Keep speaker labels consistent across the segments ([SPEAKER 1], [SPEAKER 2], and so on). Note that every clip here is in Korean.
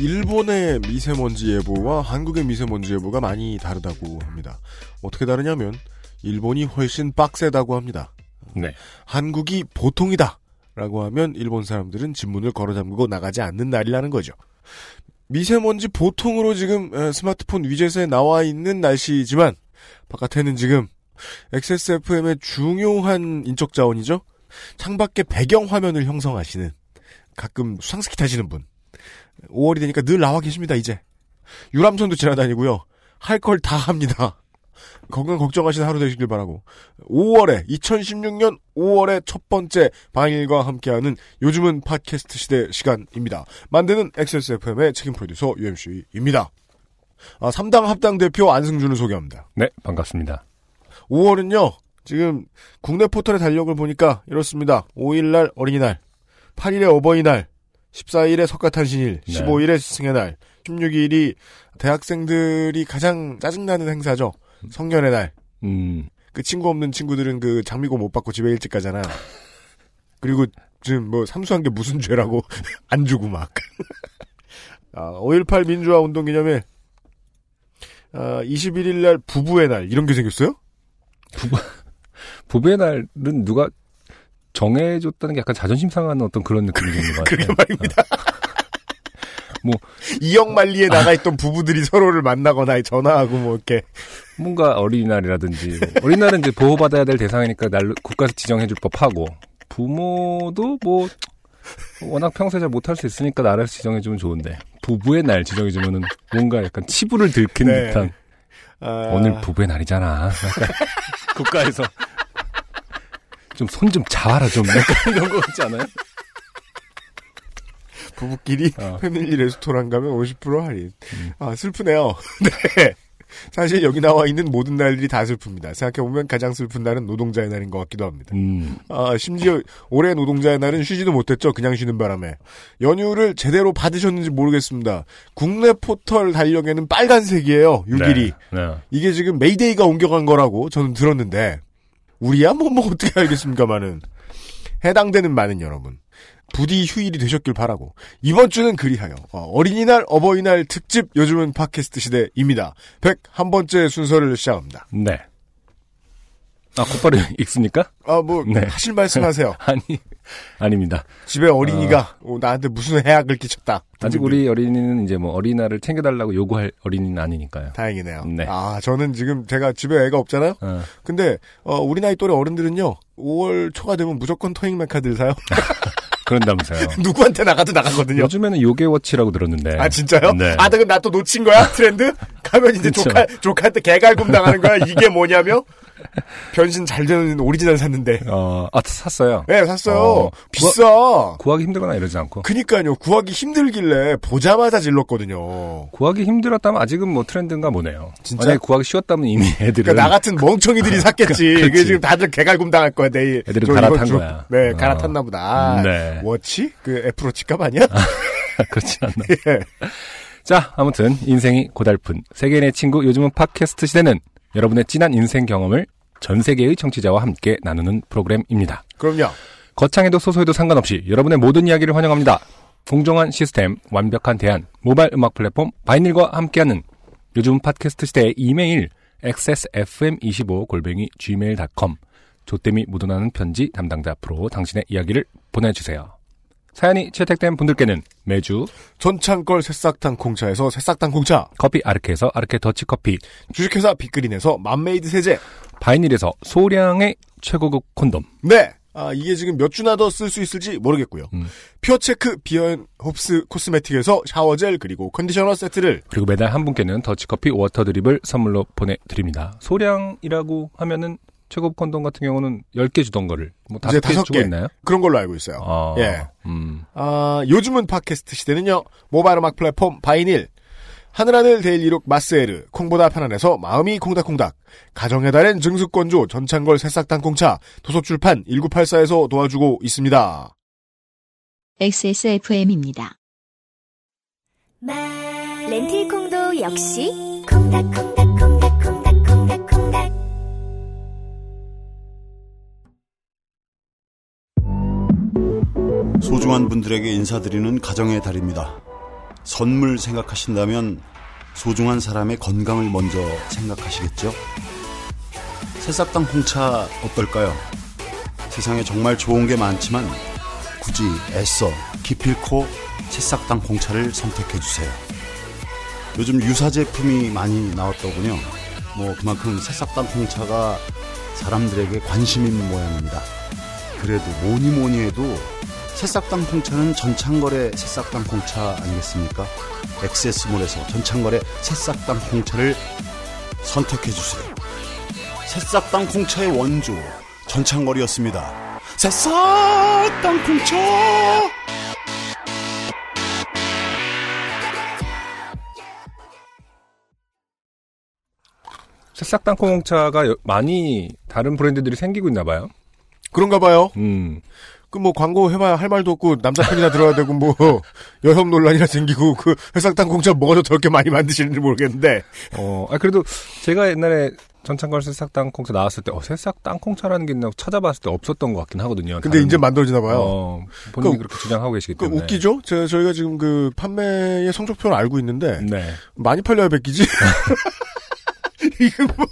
[SPEAKER 1] 일본의 미세먼지 예보와 한국의 미세먼지 예보가 많이 다르다고 합니다. 어떻게 다르냐면 일본이 훨씬 빡세다고 합니다.
[SPEAKER 2] 네.
[SPEAKER 1] 한국이 보통이다. 라고 하면 일본 사람들은 집문을 걸어 잠그고 나가지 않는 날이라는 거죠. 미세먼지 보통으로 지금 에, 스마트폰 위젯에 나와 있는 날씨지만 바깥에는 지금 XSFM의 중요한 인적 자원이죠. 창밖에 배경 화면을 형성하시는 가끔 수상스키 타시는 분. 5월이 되니까 늘 나와 계십니다, 이제. 유람선도 지나다니고요. 할 걸 다 합니다. 건강 걱정하시는 하루 되시길 바라고. 5월에, 2016년 5월의 첫 번째 방일과 함께하는 요즘은 팟캐스트 시대 시간입니다. 만드는 XSFM의 책임 프로듀서 UMC입니다. 아, 3당 합당 대표 안승준을 소개합니다.
[SPEAKER 2] 네, 반갑습니다.
[SPEAKER 1] 5월은요, 지금 국내 포털의 달력을 보니까 이렇습니다. 5일날 어린이날, 8일에 어버이날, 14일에 석가탄신일,
[SPEAKER 2] 네.
[SPEAKER 1] 15일에 스승의 날, 16일이 대학생들이 가장 짜증나는 행사죠. 성년의 날.
[SPEAKER 2] 음,
[SPEAKER 1] 그 친구 없는 친구들은 그 장미고 못 받고 집에 일찍 가잖아. 그리고 지금 뭐 삼수한 게 무슨 죄라고 안 주고 막. 아, 5.18 민주화 운동 기념일. 아, 21일 날 부부의 날 이런 게 생겼어요?
[SPEAKER 2] 부부의 날은 누가 정해줬다는 게 약간 자존심 상하는 어떤 그런 느낌이 드는 것 같아요.
[SPEAKER 1] 그러게 말입니다.
[SPEAKER 2] 뭐-
[SPEAKER 1] 이영만리에 나가 있던 부부들이 서로를 만나거나 전화하고 뭐 이렇게
[SPEAKER 2] 뭔가 어린이날이라든지 뭐 어린이날은 이제 보호받아야 될 대상이니까 날 국가에서 지정해줄 법하고 부모도 뭐 워낙 평소에 잘 못할 수 있으니까 나라에서 지정해주면 좋은데 부부의 날 지정해주면은 뭔가 약간 치부를 들킨
[SPEAKER 1] 네.
[SPEAKER 2] 듯한
[SPEAKER 1] 아,
[SPEAKER 2] 오늘 부부의 날이잖아. 국가에서 좀 손 좀 잡아라 좀 약간 이런 거 같지 않아요?
[SPEAKER 1] 부부끼리
[SPEAKER 2] 어.
[SPEAKER 1] 패밀리 레스토랑 가면 50% 할인.
[SPEAKER 2] 음.
[SPEAKER 1] 아, 슬프네요. 네. 사실 여기 나와 있는 모든 날들이 다 슬픕니다. 생각해보면 가장 슬픈 날은 노동자의 날인 것 같기도 합니다.
[SPEAKER 2] 음,
[SPEAKER 1] 아, 심지어 올해 노동자의 날은 쉬지도 못했죠. 그냥 쉬는 바람에. 연휴를 제대로 받으셨는지 모르겠습니다. 국내 포털 달력에는 빨간색이에요. 6일이.
[SPEAKER 2] 네, 네.
[SPEAKER 1] 이게 지금 메이데이가 옮겨간 거라고 저는 들었는데 우리야 뭐, 뭐 어떻게 알겠습니까만은 해당되는 많은 여러분 부디 휴일이 되셨길 바라고 이번 주는 그리하여 어린이날 어버이날 특집 요즘은 팟캐스트 시대입니다 101번째 순서를 시작합니다
[SPEAKER 2] 네. 아, 곧바로 읽습니까?
[SPEAKER 1] 아 뭐
[SPEAKER 2] 네.
[SPEAKER 1] 하실 말씀 하세요
[SPEAKER 2] 아니, 아닙니다.
[SPEAKER 1] 집에 어린이가 어, 나한테 무슨 해악을 끼쳤다
[SPEAKER 2] 아직 우리 어린이는 이제 뭐 어린이날을 챙겨달라고 요구할 어린이는 아니니까요.
[SPEAKER 1] 다행이네요
[SPEAKER 2] 네.
[SPEAKER 1] 아 저는 지금 제가 집에 애가 없잖아요
[SPEAKER 2] 어,
[SPEAKER 1] 근데 어, 우리 나이 또래 어른들은요 5월 초가 되면 무조건 토익 메카드를 사요
[SPEAKER 2] 그런다면서요.
[SPEAKER 1] 누구한테 나가도 나가거든요.
[SPEAKER 2] 요즘에는 요괴워치라고 들었는데.
[SPEAKER 1] 아 진짜요?
[SPEAKER 2] 네.
[SPEAKER 1] 아, 나, 나또 놓친 거야 트렌드? 가면 이제. 조카 조카한테 개갈굼 당하는 거야. 이게 뭐냐며? 변신 잘 되는 오리지널 샀는데.
[SPEAKER 2] 어, 아, 샀어요.
[SPEAKER 1] 네, 샀어요.
[SPEAKER 2] 어,
[SPEAKER 1] 비싸.
[SPEAKER 2] 구하 기 힘들거나 이러지 않고.
[SPEAKER 1] 그니까요. 구하기 힘들길래 보자마자 질렀거든요.
[SPEAKER 2] 구하기 힘들었다면 아직은 뭐 트렌드인가 보네요.
[SPEAKER 1] 진짜?
[SPEAKER 2] 만약에 구하기 쉬웠다면 이미 애들은.
[SPEAKER 1] 그러니까 나 같은 멍청이들이 샀겠지. 그게 지금 다들 개갈굼 당할 거야. 내일.
[SPEAKER 2] 애들은
[SPEAKER 1] 저
[SPEAKER 2] 갈아탄
[SPEAKER 1] 주-
[SPEAKER 2] 거야.
[SPEAKER 1] 네,
[SPEAKER 2] 어.
[SPEAKER 1] 갈아탔나 보다. 아,
[SPEAKER 2] 네.
[SPEAKER 1] 워치? 그 애플워치 값 아니야?
[SPEAKER 2] 그렇지 않나.
[SPEAKER 1] 예.
[SPEAKER 2] 자, 아무튼 인생이 고달픈 세계인의 친구 요즘은 팟캐스트 시대는 여러분의 진한 인생 경험을 전 세계의 청취자와 함께 나누는 프로그램입니다.
[SPEAKER 1] 그럼요.
[SPEAKER 2] 거창해도 소소해도 상관없이 여러분의 모든 이야기를 환영합니다. 공정한 시스템, 완벽한 대안, 모바일 음악 플랫폼 바이닐과 함께하는 요즘 팟캐스트 시대의 이메일 xsfm25골뱅이 gmail.com 조땜이 묻어나는 편지 담당자 앞으로 당신의 이야기를 보내주세요. 사연이 채택된 분들께는 매주
[SPEAKER 1] 전창걸 새싹당 콩차에서 새싹당 콩차.
[SPEAKER 2] 커피 아르케에서 아르케 더치커피,
[SPEAKER 1] 주식회사 빅그린에서 맘메이드 세제.
[SPEAKER 2] 바이닐에서 소량의 최고급 콘돔,
[SPEAKER 1] 네. 아, 이게 지금 몇 주나 더 쓸 수 있을지 모르겠고요.
[SPEAKER 2] 음.
[SPEAKER 1] 퓨어체크 비언 홉스 코스메틱에서 샤워젤 그리고 컨디셔너 세트를
[SPEAKER 2] 그리고 매달 한 분께는 더치커피 water drip을 선물로 보내드립니다. 소량이라고 하면은 최고급 콘돔 같은 경우는 10개 주던 거를 뭐
[SPEAKER 1] 이제
[SPEAKER 2] 5개
[SPEAKER 1] 다섯
[SPEAKER 2] 주고
[SPEAKER 1] 개.
[SPEAKER 2] 있나요?
[SPEAKER 1] 그런 걸로 알고 있어요.
[SPEAKER 2] 아,
[SPEAKER 1] 예.
[SPEAKER 2] 음.
[SPEAKER 1] 아, 요즘은 팟캐스트 시대는요. 모바일 음악 플랫폼 바이닐 하늘하늘 데일리룩 마스에르, 콩보다 편안해서 마음이 콩닥콩닥, 가정의 달엔 증수권조 전창걸 새싹 땅콩차, 도서출판 1984에서 도와주고 있습니다.
[SPEAKER 3] XSFM입니다.
[SPEAKER 4] 렌틸콩도 역시 콩닥콩
[SPEAKER 5] 소중한 분들에게 인사드리는 가정의 달입니다. 선물 생각하신다면 소중한 사람의 건강을 먼저 생각하시겠죠? 새싹당 홍차 어떨까요? 세상에 정말 좋은 게 많지만 굳이 애써 기필코 새싹당 홍차를 선택해 주세요. 요즘 유사 제품이 많이 나왔더군요. 뭐 그만큼 새싹당 홍차가 사람들에게 관심 있는 모양입니다. 그래도 뭐니 뭐니 해도 새싹당 콩차는 전창걸의 새싹당 콩차 아니겠습니까? 엑세스몰에서 전창걸의 새싹당 콩차를 선택해 주세요. 새싹당 콩차의 원조 전창걸이었습니다. 새싹당 콩차!
[SPEAKER 2] 새싹 땅콩차가 여- 많이 다른 브랜드들이 생기고 있나 봐요.
[SPEAKER 1] 그런가 봐요.
[SPEAKER 2] 음.
[SPEAKER 1] 그 뭐 광고 해봐야 할 말도 없고 남자 편이나 들어야 되고 뭐 여성 논란이나 생기고 그 회상 땅콩차 뭐가 저렇게 많이 만드시는지 모르겠는데
[SPEAKER 2] 어, 아, 그래도 제가 옛날에 전창걸 새싹 땅콩차 나왔을 때, 어, 새싹 땅콩차라는 게 있나 찾아봤을 때 없었던 것 같긴 하거든요.
[SPEAKER 1] 근데 이제 만들어지나 봐요.
[SPEAKER 2] 어, 본인이
[SPEAKER 1] 그-
[SPEAKER 2] 그, 렇게 주장하고 계시기
[SPEAKER 1] 그
[SPEAKER 2] 때문에.
[SPEAKER 1] 웃기죠? 저, 저희가 지금 그 판매의 성적표를 알고 있는데
[SPEAKER 2] 네.
[SPEAKER 1] 많이 팔려야 베끼지. 이게 뭐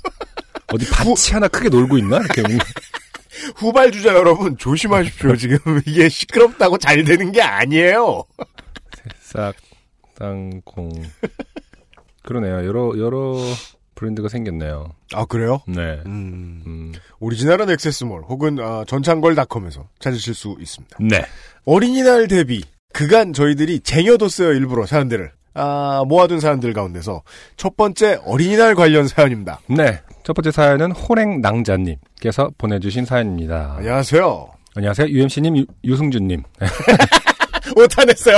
[SPEAKER 2] 어디 밭이 하나 크게 놀고 있나? 이렇게.
[SPEAKER 1] 후발주자 여러분 조심하십시오. 지금 이게 시끄럽다고 잘 되는 게 아니에요.
[SPEAKER 2] 새싹 땅콩. 그러네요. 여러, 여러 브랜드가 생겼네요.
[SPEAKER 1] 아 그래요?
[SPEAKER 2] 네.
[SPEAKER 1] 음,
[SPEAKER 2] 음.
[SPEAKER 1] 오리지널은 액세스몰 혹은 아, 전창걸닷컴에서 찾으실 수 있습니다.
[SPEAKER 2] 네.
[SPEAKER 1] 어린이날 대비 그간 저희들이 쟁여뒀어요 일부러 사연들을 아, 모아둔 사연들 가운데서 첫 번째 어린이날 관련 사연입니다.
[SPEAKER 2] 네. 첫 번째 사연은 호랭낭자님께서 보내주신 사연입니다.
[SPEAKER 1] 안녕하세요.
[SPEAKER 2] 안녕하세요. UMC님, 유, 유승준님.
[SPEAKER 1] 오타냈어요.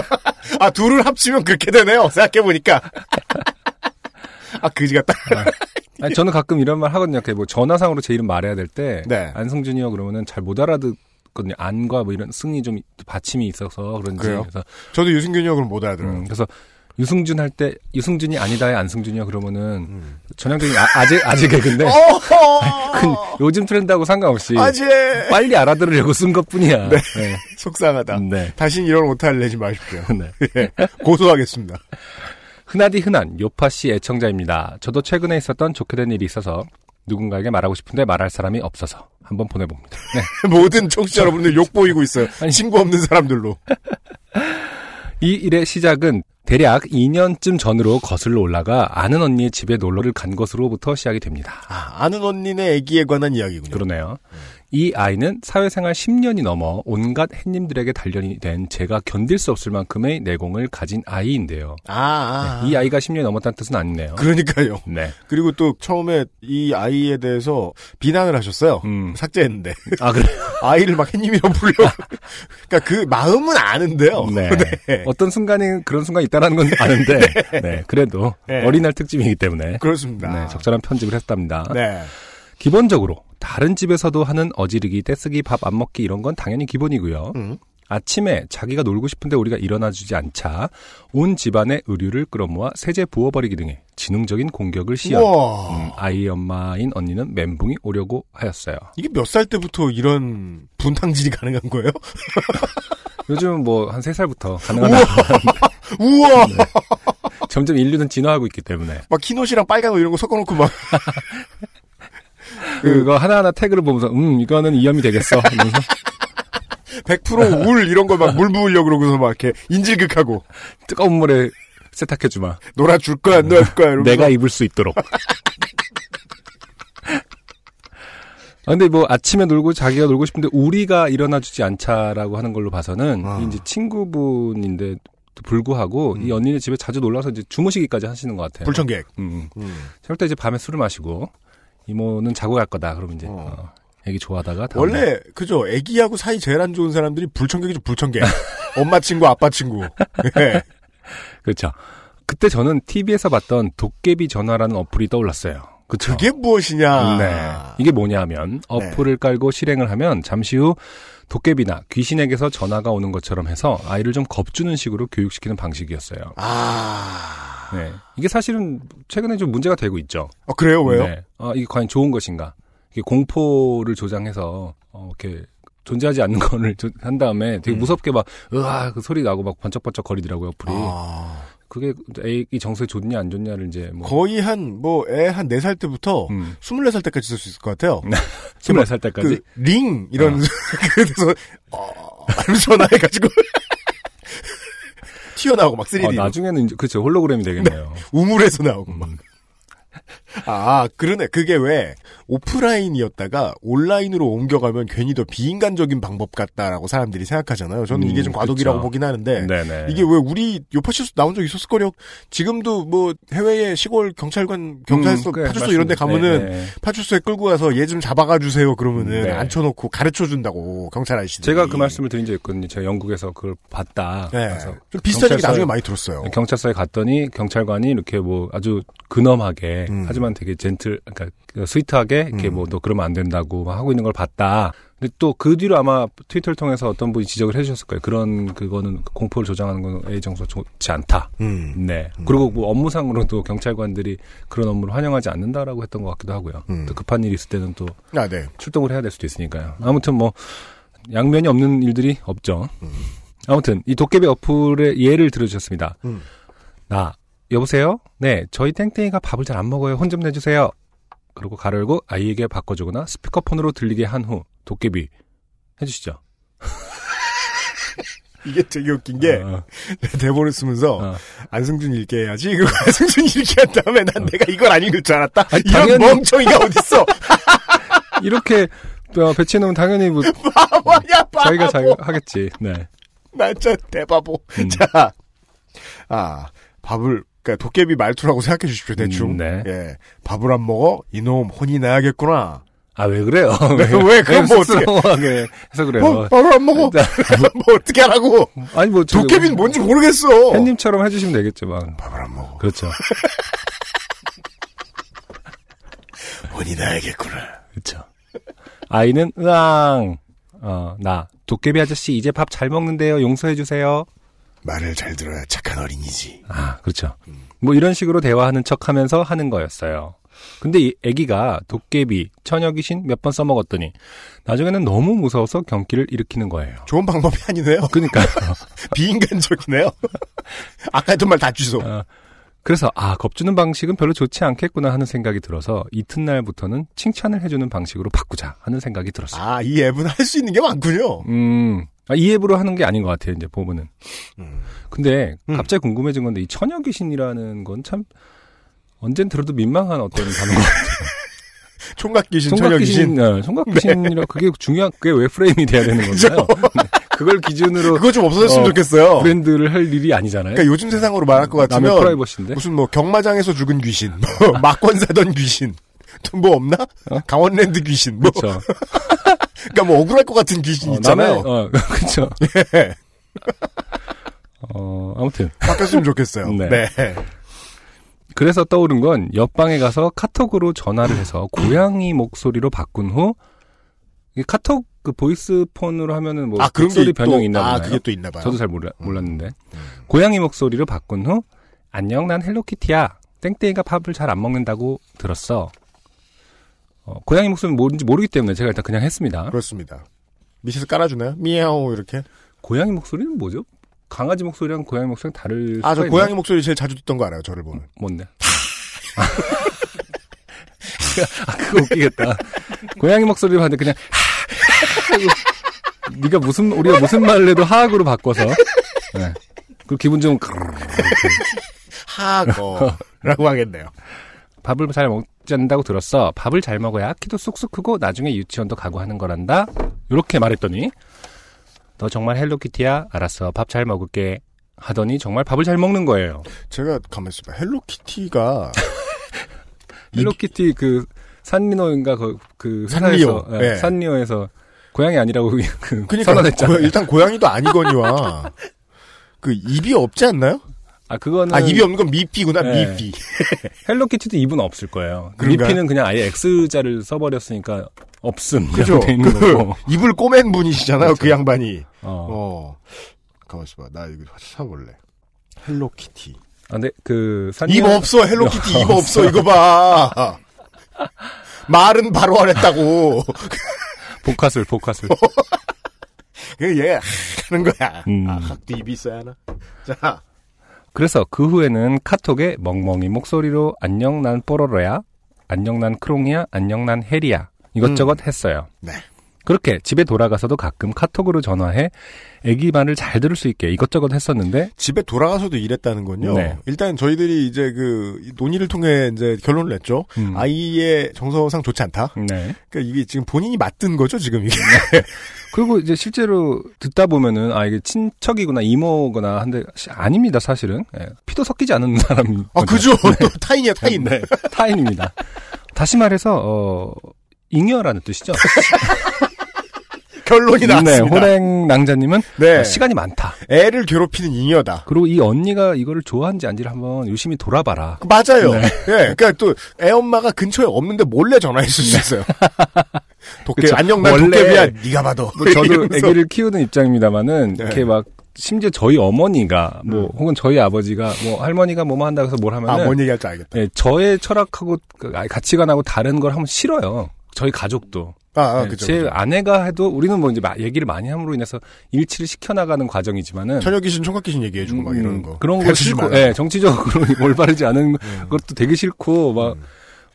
[SPEAKER 1] 아 둘을 합치면 그렇게 되네요. 생각해보니까. 아 그지 같다.
[SPEAKER 2] 아니, 저는 가끔 이런 말 하거든요. 뭐 전화상으로 제 이름 말해야 될 때.
[SPEAKER 1] 네.
[SPEAKER 2] 안승준이요 그러면은 잘 못 알아듣거든요. 안과 뭐 이런 승이 좀 받침이 있어서 그런지.
[SPEAKER 1] 그래요?
[SPEAKER 2] 그래서,
[SPEAKER 1] 저도 유승균이 형을 못 알아들어요.
[SPEAKER 2] 음, 그래서 유승준 할 때 유승준이 아니다의 안승준이요 그러면은
[SPEAKER 1] 음.
[SPEAKER 2] 전형적인 아, 아재 아재! 큰 요즘 트렌드하고 상관없이
[SPEAKER 1] 아재!
[SPEAKER 2] 빨리 알아들으려고 쓴 것뿐이야. 네.
[SPEAKER 1] 속상하다.
[SPEAKER 2] 네.
[SPEAKER 1] 다신 이런 오타를 내지 마십시오.
[SPEAKER 2] 네.
[SPEAKER 1] 예, 고소하겠습니다.
[SPEAKER 2] 흔하디 흔한 요파 씨 애청자입니다. 저도 최근에 있었던 좋게 된 일이 있어서 누군가에게 말하고 싶은데 말할 사람이 없어서 한번 보내봅니다. 네.
[SPEAKER 1] 모든 청취자 여러분들 욕 보이고 있어요.
[SPEAKER 2] 아니.
[SPEAKER 1] 친구 없는 사람들로.
[SPEAKER 2] 이 일의 시작은 대략 2년쯤 전으로 거슬러 올라가 아는 언니의 집에 놀러를 간 것으로부터 시작이 됩니다.
[SPEAKER 1] 아, 아는 언니네 애기에 관한 이야기군요.
[SPEAKER 2] 그러네요. 이 아이는 사회생활 10년이 넘어 온갖 햇님들에게 단련이 된 제가 견딜 수 없을 만큼의 내공을 가진 아이인데요.
[SPEAKER 1] 아, 아, 아.
[SPEAKER 2] 이 아이가 10년이 넘었다는 뜻은 아니네요.
[SPEAKER 1] 그러니까요.
[SPEAKER 2] 네.
[SPEAKER 1] 그리고 또 처음에 이 아이에 대해서 비난을 하셨어요.
[SPEAKER 2] 음.
[SPEAKER 1] 삭제했는데.
[SPEAKER 2] 아, 그래.
[SPEAKER 1] 아이를 막 햇님이라고 불려. 그러니까 그 마음은 아는데요.
[SPEAKER 2] 네.
[SPEAKER 1] 네.
[SPEAKER 2] 어떤 순간이 그런 순간이 있다는 건 아는데, 네. 그래도
[SPEAKER 1] 네.
[SPEAKER 2] 어린날 특집이기 때문에.
[SPEAKER 1] 그렇습니다.
[SPEAKER 2] 네, 적절한 편집을 했답니다.
[SPEAKER 1] 네.
[SPEAKER 2] 기본적으로 다른 집에서도 하는 어지르기, 떼쓰기, 밥 안 먹기 이런 건 당연히 기본이고요.
[SPEAKER 1] 음.
[SPEAKER 2] 아침에 자기가 놀고 싶은데 우리가 일어나주지 않자 온 집안의 의류를 끌어모아 세제 부어버리기 등의 지능적인 공격을 시연.
[SPEAKER 1] 우와.
[SPEAKER 2] 음, 아이 엄마인 언니는 멘붕이 오려고 하였어요.
[SPEAKER 1] 이게 몇 살 때부터 이런 분탕질이 가능한 거예요?
[SPEAKER 2] 요즘 뭐 한 세 살부터 가능하다.
[SPEAKER 1] 우와!
[SPEAKER 2] 네. 점점 인류는 진화하고 있기 때문에
[SPEAKER 1] 막 흰옷이랑 빨간 옷 이런 거 섞어놓고 막.
[SPEAKER 2] 그거 하나하나 태그를 보면서 음 이거는 이염이 되겠어. 이러면서
[SPEAKER 1] 100%울 이런 거막물 부으려고 그러고서 막 이렇게 인질극하고
[SPEAKER 2] 뜨거운 물에 세탁해 주마.
[SPEAKER 1] 놀아줄 거야, 안 놀아줄 거야, 이러면서.
[SPEAKER 2] 내가 입을 수 있도록. 아, 근데 뭐 아침에 놀고 자기가 놀고 싶은데 우리가 일어나주지 않자라고 하는 걸로 봐서는
[SPEAKER 1] 아.
[SPEAKER 2] 이제 친구분인데 도 불구하고 이 언니네 집에 자주 놀러서 이제 주무시기까지 하시는 것 같아요.
[SPEAKER 1] 불청객.
[SPEAKER 2] 음.
[SPEAKER 1] 음.
[SPEAKER 2] 저럴 때 이제 밤에 술을 마시고 이모는 자고 갈 거다. 그러면 이제
[SPEAKER 1] 어.
[SPEAKER 2] 어, 애기 좋아하다가
[SPEAKER 1] 원래, 그죠. 애기하고 사이 제일 안 좋은 사람들이 불청객이죠, 불청객. 엄마 친구, 아빠 친구. 네.
[SPEAKER 2] 그렇죠. 그때 저는 TV에서 봤던 도깨비 전화라는 어플이 떠올랐어요. 그쵸?
[SPEAKER 1] 그게 무엇이냐?
[SPEAKER 2] 네. 이게 뭐냐면 어플을 깔고 실행을 하면 잠시 후 도깨비나 귀신에게서 전화가 오는 것처럼 해서 아이를 좀 겁주는 식으로 교육시키는 방식이었어요.
[SPEAKER 1] 아,
[SPEAKER 2] 네. 이게 사실은 최근에 좀 문제가 되고 있죠.
[SPEAKER 1] 어, 그래요? 왜요?
[SPEAKER 2] 네. 아, 이게 과연 좋은 것인가? 이게 공포를 조장해서 어, 이렇게 존재하지 않는 거를 조- 한 다음에 되게
[SPEAKER 1] 음.
[SPEAKER 2] 무섭게 막 으아 그 소리 나고 막 번쩍번쩍 거리더라고요 어플이.
[SPEAKER 1] 아,
[SPEAKER 2] 그게 애기 정서에 좋냐 안 좋냐를 이제 뭐
[SPEAKER 1] 거의 한, 뭐, 애한 4살 때부터
[SPEAKER 2] 음.
[SPEAKER 1] 24살 때까지 쓸 수 있을 것 같아요.
[SPEAKER 2] 24살 때까지
[SPEAKER 1] 그, 링, 이런,
[SPEAKER 2] 어.
[SPEAKER 1] 그래서, 어, 하면서 전화해가지고, 튀어나오고 막 3D.
[SPEAKER 2] 어,
[SPEAKER 1] 로
[SPEAKER 2] 나중에는 이제 그렇죠 홀로그램이 되겠네요.
[SPEAKER 1] 우물에서 나오고 막.
[SPEAKER 2] 음.
[SPEAKER 1] 아, 그러네. 그게 왜 오프라인이었다가 온라인으로 옮겨가면 괜히 더 비인간적인 방법 같다라고 사람들이 생각하잖아요. 저는
[SPEAKER 2] 음,
[SPEAKER 1] 이게 좀 과도기라고
[SPEAKER 2] 그쵸.
[SPEAKER 1] 보긴 하는데
[SPEAKER 2] 네네.
[SPEAKER 1] 이게 왜 우리 요파시스 나온 적 있었을 거요. 지금도 뭐 해외에 시골 경찰관 경찰서
[SPEAKER 2] 음, 그래,
[SPEAKER 1] 파출소 이런 데
[SPEAKER 2] 맞습니다.
[SPEAKER 1] 가면은
[SPEAKER 2] 네, 네.
[SPEAKER 1] 파출소에 끌고 가서 얘 좀 잡아가 주세요 그러면은
[SPEAKER 2] 네.
[SPEAKER 1] 앉혀 놓고 가르쳐 준다고 경찰 아저씨들이.
[SPEAKER 2] 제가 그 말씀을 드린 적이 있거든요. 제가 영국에서 그걸 봤다.
[SPEAKER 1] 네.
[SPEAKER 2] 그래서
[SPEAKER 1] 좀 비슷한 얘기
[SPEAKER 2] 경찰서에-
[SPEAKER 1] 나중에 많이 들었어요.
[SPEAKER 2] 경찰서에 갔더니 경찰관이 이렇게 뭐 아주 근엄하게
[SPEAKER 1] 음.
[SPEAKER 2] 하지만 되게 젠틀 그러니까 스위트하게 이렇게
[SPEAKER 1] 음.
[SPEAKER 2] 뭐너 그러면 안 된다고 막 하고 있는 걸 봤다. 근데 또 그 뒤로 아마 트위터를 통해서 어떤 분이 지적을 해주셨을 거예요. 그런 그거는 공포를 조장하는 건 A 정서 좋지 않다.
[SPEAKER 1] 음.
[SPEAKER 2] 네. 그리고 뭐 업무상으로도 경찰관들이 그런 업무를 환영하지 않는다라고 했던 것 같기도 하고요.
[SPEAKER 1] 음.
[SPEAKER 2] 또 급한 일이 있을 때는 또
[SPEAKER 1] 아, 네.
[SPEAKER 2] 출동을 해야 될 수도 있으니까요. 아무튼 뭐 양면이 없는 일들이 없죠. 아무튼 이 도깨비 어플의 예를 들어주셨습니다.
[SPEAKER 1] 음.
[SPEAKER 2] 나 여보세요? 네, 저희 땡땡이가 밥을 잘 안 먹어요. 혼 좀 내주세요. 그리고 가로 열고 아이에게 바꿔주거나 스피커폰으로 들리게 한 후 도깨비 해주시죠.
[SPEAKER 1] 이게 되게 웃긴 게
[SPEAKER 2] 어,
[SPEAKER 1] 대본을 쓰면서
[SPEAKER 2] 어.
[SPEAKER 1] 안승준 읽게 해야지. 그리고 안승준 읽게 한 다음에 난 내가 이걸 안 읽을 줄 알았다.
[SPEAKER 2] 아니,
[SPEAKER 1] 이런
[SPEAKER 2] 당연히-
[SPEAKER 1] 멍청이가 어딨어.
[SPEAKER 2] 이렇게 어, 배치해놓으면 당연히 뭐
[SPEAKER 1] 바보야, 바보.
[SPEAKER 2] 자기가 자기가 하겠지. 네.
[SPEAKER 1] 나 진짜 대바보.
[SPEAKER 2] 음.
[SPEAKER 1] 자, 아, 밥을, 그니까 도깨비 말투라고 생각해 주십시오, 대충.
[SPEAKER 2] 음, 네.
[SPEAKER 1] 예. 밥을 안 먹어? 이놈 혼이 나야겠구나.
[SPEAKER 2] 아 왜 그래요?
[SPEAKER 1] 왜, 왜 그럼 뭐 어떻게.
[SPEAKER 2] 해서 그래요.
[SPEAKER 1] 어, 밥을 안 먹어? 뭐 어떻게 하라고?
[SPEAKER 2] 아니 뭐
[SPEAKER 1] 도깨비는 뭔지 모르겠어.
[SPEAKER 2] 햇님처럼 해주시면 되겠죠, 막.
[SPEAKER 1] 밥을 안 먹어.
[SPEAKER 2] 그렇죠.
[SPEAKER 1] 혼이 나야겠구나.
[SPEAKER 2] 그렇죠. 아이는 으앙. 어, 나 도깨비 아저씨 이제 밥 잘 먹는데요. 용서해 주세요.
[SPEAKER 1] 말을 잘 들어야 착한 어린이지.
[SPEAKER 2] 아, 그렇죠. 뭐 이런 식으로 대화하는 척 하면서 하는 거였어요. 근데 이 아기가 도깨비, 처녀 귀신 몇 번 써먹었더니 나중에는 너무 무서워서 경기를 일으키는 거예요.
[SPEAKER 1] 좋은 방법이 아니네요.
[SPEAKER 2] 그러니까
[SPEAKER 1] 비인간적이네요. 아까 했던 말 다 취소.
[SPEAKER 2] 어, 그래서 아 겁주는 방식은 별로 좋지 않겠구나 하는 생각이 들어서 이튿날부터는 칭찬을 해주는 방식으로 바꾸자 하는 생각이 들었어요.
[SPEAKER 1] 아, 이 앱은 할 수 있는 게 많군요.
[SPEAKER 2] 음, 아, 이 앱으로 하는 게 아닌 것 같아요, 이제 보면은.
[SPEAKER 1] 음.
[SPEAKER 2] 근데
[SPEAKER 1] 음.
[SPEAKER 2] 갑자기 궁금해진 건데, 이 처녀 귀신이라는 건 참, 언젠 들어도 민망한 어떤 단어가.
[SPEAKER 1] 총각 귀신,
[SPEAKER 2] 총각
[SPEAKER 1] 귀신.
[SPEAKER 2] 네, 총각 귀신이라, 그게 중요한, 그게 왜 프레임이 돼야 되는 건가요? 네, 그걸 기준으로
[SPEAKER 1] 그거 좀 없어졌으면
[SPEAKER 2] 어,
[SPEAKER 1] 좋겠어요.
[SPEAKER 2] 브랜드를 할 일이 아니잖아요.
[SPEAKER 1] 그러니까 요즘 세상으로 말할 것 같으면
[SPEAKER 2] 프라이버시인데.
[SPEAKER 1] 무슨 뭐 경마장에서 죽은 귀신, 뭐 막권 사던 귀신, 또 뭐 없나?
[SPEAKER 2] 어?
[SPEAKER 1] 강원랜드 귀신, 뭐
[SPEAKER 2] 그렇죠.
[SPEAKER 1] 그러니까 뭐 억울할 것 같은 귀신
[SPEAKER 2] 어,
[SPEAKER 1] 있잖아요.
[SPEAKER 2] 남의, 어, 그렇죠.
[SPEAKER 1] 예.
[SPEAKER 2] 어, 아무튼.
[SPEAKER 1] 바뀌었으면 좋겠어요.
[SPEAKER 2] 네.
[SPEAKER 1] 네.
[SPEAKER 2] 그래서 떠오른 건 옆방에 가서 카톡으로 전화를 해서 고양이 목소리로 바꾼 후 카톡 그 voice phone으로 하면은 뭐
[SPEAKER 1] 아 그런 또,
[SPEAKER 2] 변형이 있나
[SPEAKER 1] 아
[SPEAKER 2] 보나요?
[SPEAKER 1] 그게 또 있나 봐요.
[SPEAKER 2] 저도 잘 몰라, 몰랐는데 고양이 목소리로 바꾼 후 안녕 난 헬로키티야 땡땡이가 밥을 잘 안 먹는다고 들었어. 어, 고양이 목소리는 뭔지 모르기 때문에 제가 일단 그냥 했습니다.
[SPEAKER 1] 그렇습니다. 밑에서 깔아주나요? 미야오 이렇게.
[SPEAKER 2] 고양이 목소리는 뭐죠? 강아지 목소리랑 고양이 목소리랑 다를
[SPEAKER 1] 아저
[SPEAKER 2] 수가
[SPEAKER 1] 고양이
[SPEAKER 2] 있나요?
[SPEAKER 1] 목소리 제일 자주 듣던 거 알아요. 저를 보면.
[SPEAKER 2] 뭔데? 아, 그거 웃기겠다. 고양이 목소리를 봤는데 그냥 네가 무슨 우리가 무슨 말을 해도 하악으로 바꿔서 네. 그 기분 좀
[SPEAKER 1] 하거라고 하겠네요.
[SPEAKER 2] 밥을 잘 먹지 않는다고 들었어. 밥을 잘 먹어야 키도 쑥쑥 크고 나중에 유치원도 가고 하는 거란다. 이렇게 말했더니 너 정말 헬로키티야? 알았어. 밥 잘 먹을게. 하더니 정말 밥을 잘 먹는 거예요.
[SPEAKER 1] 제가 가만 있어봐. 헬로키티가
[SPEAKER 2] 헬로키티 그 산리노인가 그, 그
[SPEAKER 1] 산리오.
[SPEAKER 2] 예,
[SPEAKER 1] 예.
[SPEAKER 2] 산리오에서 고양이 아니라고 그
[SPEAKER 1] 그러니까
[SPEAKER 2] 선언했잖아요.
[SPEAKER 1] 고- 일단 고양이도 아니거니와 그 입이 없지 않나요?
[SPEAKER 2] 아 그거는
[SPEAKER 1] 아 입이 없는 건 미피구나
[SPEAKER 2] 네.
[SPEAKER 1] 미피.
[SPEAKER 2] 헬로키티도 입은 없을 거예요.
[SPEAKER 1] 그런가요?
[SPEAKER 2] 미피는 그냥 아예 X자를 써버렸으니까 없음.
[SPEAKER 1] 그죠? 그. 입을 꼬맨 분이시잖아요. 그 양반이.
[SPEAKER 2] 어.
[SPEAKER 1] 어. 가만 있어 봐. 나 이거 찾아볼래. 헬로키티.
[SPEAKER 2] 아, 근데 그 산이
[SPEAKER 1] 입 없어. 헬로키티 입 없어. 이거 봐. 말은 바로 안 했다고.
[SPEAKER 2] 복화술 복화술.
[SPEAKER 1] 그얘 하는 거야.
[SPEAKER 2] 음.
[SPEAKER 1] 아, 학도 입이 있어야 하나? 자,
[SPEAKER 2] 그래서 그 후에는 카톡에 멍멍이 목소리로 안녕 난 뽀로로야, 안녕 난 크롱이야, 안녕 난 해리야 이것저것 했어요.
[SPEAKER 1] 네.
[SPEAKER 2] 그렇게 집에 돌아가서도 가끔 카톡으로 전화해 애기 말을 잘 들을 수 있게 이것저것 했었는데
[SPEAKER 1] 집에 돌아가서도 일했다는 건요.
[SPEAKER 2] 네.
[SPEAKER 1] 일단 저희들이 이제 그 논의를 통해 이제 결론을 냈죠.
[SPEAKER 2] 음.
[SPEAKER 1] 아이의 정서상 좋지 않다.
[SPEAKER 2] 네.
[SPEAKER 1] 그러니까 이게 지금 본인이 맞든 거죠, 지금 이게.
[SPEAKER 2] 그리고 이제 실제로 듣다 보면은 아 이게 친척이구나 이모거나 한데 시- 아닙니다 사실은 예, 피도 섞이지 않은 사람
[SPEAKER 1] 아, 그죠. 또 타인이야, 타인.
[SPEAKER 2] 네, 타인입니다. 다시 말해서 어 잉여라는 뜻이죠.
[SPEAKER 1] 결론이
[SPEAKER 2] 네,
[SPEAKER 1] 나왔습니다.
[SPEAKER 2] 호랭 낭자님은
[SPEAKER 1] 네.
[SPEAKER 2] 어, 시간이 많다.
[SPEAKER 1] 애를 괴롭히는 잉여다.
[SPEAKER 2] 그리고 이 언니가 이거를 좋아하는지 아닌지를 한번 유심히 돌아봐라.
[SPEAKER 1] 그 맞아요.
[SPEAKER 2] 네.
[SPEAKER 1] 예, 그러니까 또 애 엄마가 근처에 없는데 몰래 전화했을 수 있어요. 도깨
[SPEAKER 2] 그쵸.
[SPEAKER 1] 안녕 난
[SPEAKER 2] 원래
[SPEAKER 1] 도깨비야. 네가 봐도.
[SPEAKER 2] 뭐 저도
[SPEAKER 1] 이러면서.
[SPEAKER 2] 아기를 키우는 입장입니다만은
[SPEAKER 1] 네.
[SPEAKER 2] 이렇게 막 심지어 저희 어머니가 뭐 혹은 저희 아버지가 뭐 할머니가 뭐만 한다고 해서 뭘 하면은
[SPEAKER 1] 아, 뭔 얘기할지 알겠다.
[SPEAKER 2] 예, 저의 철학하고 그 가치관하고 다른 걸 하면 싫어요. 저희 가족도.
[SPEAKER 1] 아, 아
[SPEAKER 2] 예,
[SPEAKER 1] 그죠.
[SPEAKER 2] 제
[SPEAKER 1] 그죠.
[SPEAKER 2] 아내가 해도 우리는 뭐 이제 마- 얘기를 많이 함으로 인해서 일치를 시켜 나가는 과정이지만은
[SPEAKER 1] 처녀 귀신, 총각 귀신 얘기해 주고 막
[SPEAKER 2] 음,
[SPEAKER 1] 이러는 거.
[SPEAKER 2] 그런 거 싫고. 예, 정치적으로 올바르지 않은
[SPEAKER 1] 음.
[SPEAKER 2] 것도 되게 싫고, 막,
[SPEAKER 1] 음.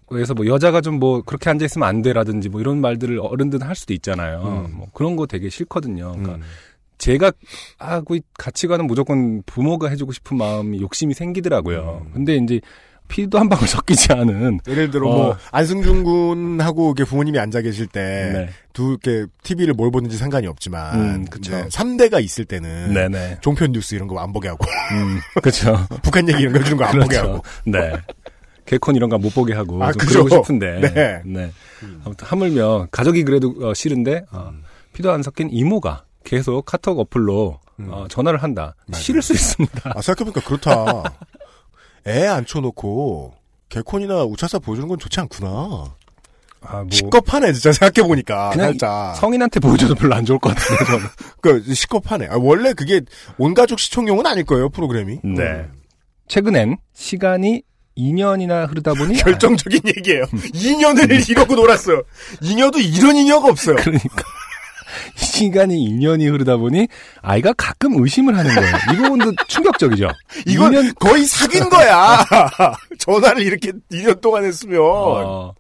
[SPEAKER 2] 그래서 뭐 여자가 좀 뭐 그렇게 앉아 있으면 안 돼라든지 뭐 이런 말들을 어른들은 할 수도 있잖아요.
[SPEAKER 1] 음.
[SPEAKER 2] 뭐 그런 거 되게 싫거든요. 그러니까
[SPEAKER 1] 음.
[SPEAKER 2] 제가 하고 있- 가치관은 무조건 부모가 해주고 싶은 마음이 욕심이 생기더라고요.
[SPEAKER 1] 음.
[SPEAKER 2] 근데 이제 피도 한 방울 섞이지 않은
[SPEAKER 1] 예를 들어
[SPEAKER 2] 어.
[SPEAKER 1] 뭐 안승준 군하고 이렇게 부모님이 앉아 계실 때
[SPEAKER 2] 네.
[SPEAKER 1] 두 이렇게 TV를 뭘 보는지 상관이 없지만
[SPEAKER 2] 음, 그쵸.
[SPEAKER 1] 3대가 있을 때는
[SPEAKER 2] 네네.
[SPEAKER 1] 종편 뉴스 이런 거 안 보게 하고
[SPEAKER 2] 음, 그렇죠.
[SPEAKER 1] 북한 얘기 이런 거 해주는 거안 보게 하고
[SPEAKER 2] 네. 개콘 이런 거 못 보게 하고
[SPEAKER 1] 아?
[SPEAKER 2] 그러고 싶은데.
[SPEAKER 1] 네.
[SPEAKER 2] 네. 아무튼 하물며 가족이 그래도 어, 싫은데 어,
[SPEAKER 1] 음.
[SPEAKER 2] 피도 안 섞인 이모가 계속 카톡 어플로
[SPEAKER 1] 음.
[SPEAKER 2] 어, 전화를 한다.
[SPEAKER 1] 맞아요.
[SPEAKER 2] 싫을 수 있습니다.
[SPEAKER 1] 아 생각해보니까 그렇다 애 앉혀놓고 개콘이나 우차사 보여주는 건 좋지 않구나
[SPEAKER 2] 아, 뭐
[SPEAKER 1] 시겁하네 진짜 생각해보니까
[SPEAKER 2] 그냥
[SPEAKER 1] 살짝
[SPEAKER 2] 성인한테 보여줘도 별로 안 좋을 것 같아요. 저는.
[SPEAKER 1] 그 시겁하네 아, 원래 그게 온가족 시청용은 아닐 거예요 프로그램이
[SPEAKER 2] 네.
[SPEAKER 1] 음.
[SPEAKER 2] 최근엔 시간이 2년이나 흐르다 보니
[SPEAKER 1] 결정적인 얘기예요 2년을 이러고 놀았어요 잉여도 이런 잉여가 없어요
[SPEAKER 2] 아, 그러니까 시간이 2년이 흐르다 보니 아이가 가끔 의심을 하는 거예요. 이 부분도 충격적이죠.
[SPEAKER 1] 이건
[SPEAKER 2] 2년
[SPEAKER 1] 거의 사귄 거야. 전화를 이렇게 2년 동안 했으면.
[SPEAKER 2] 어,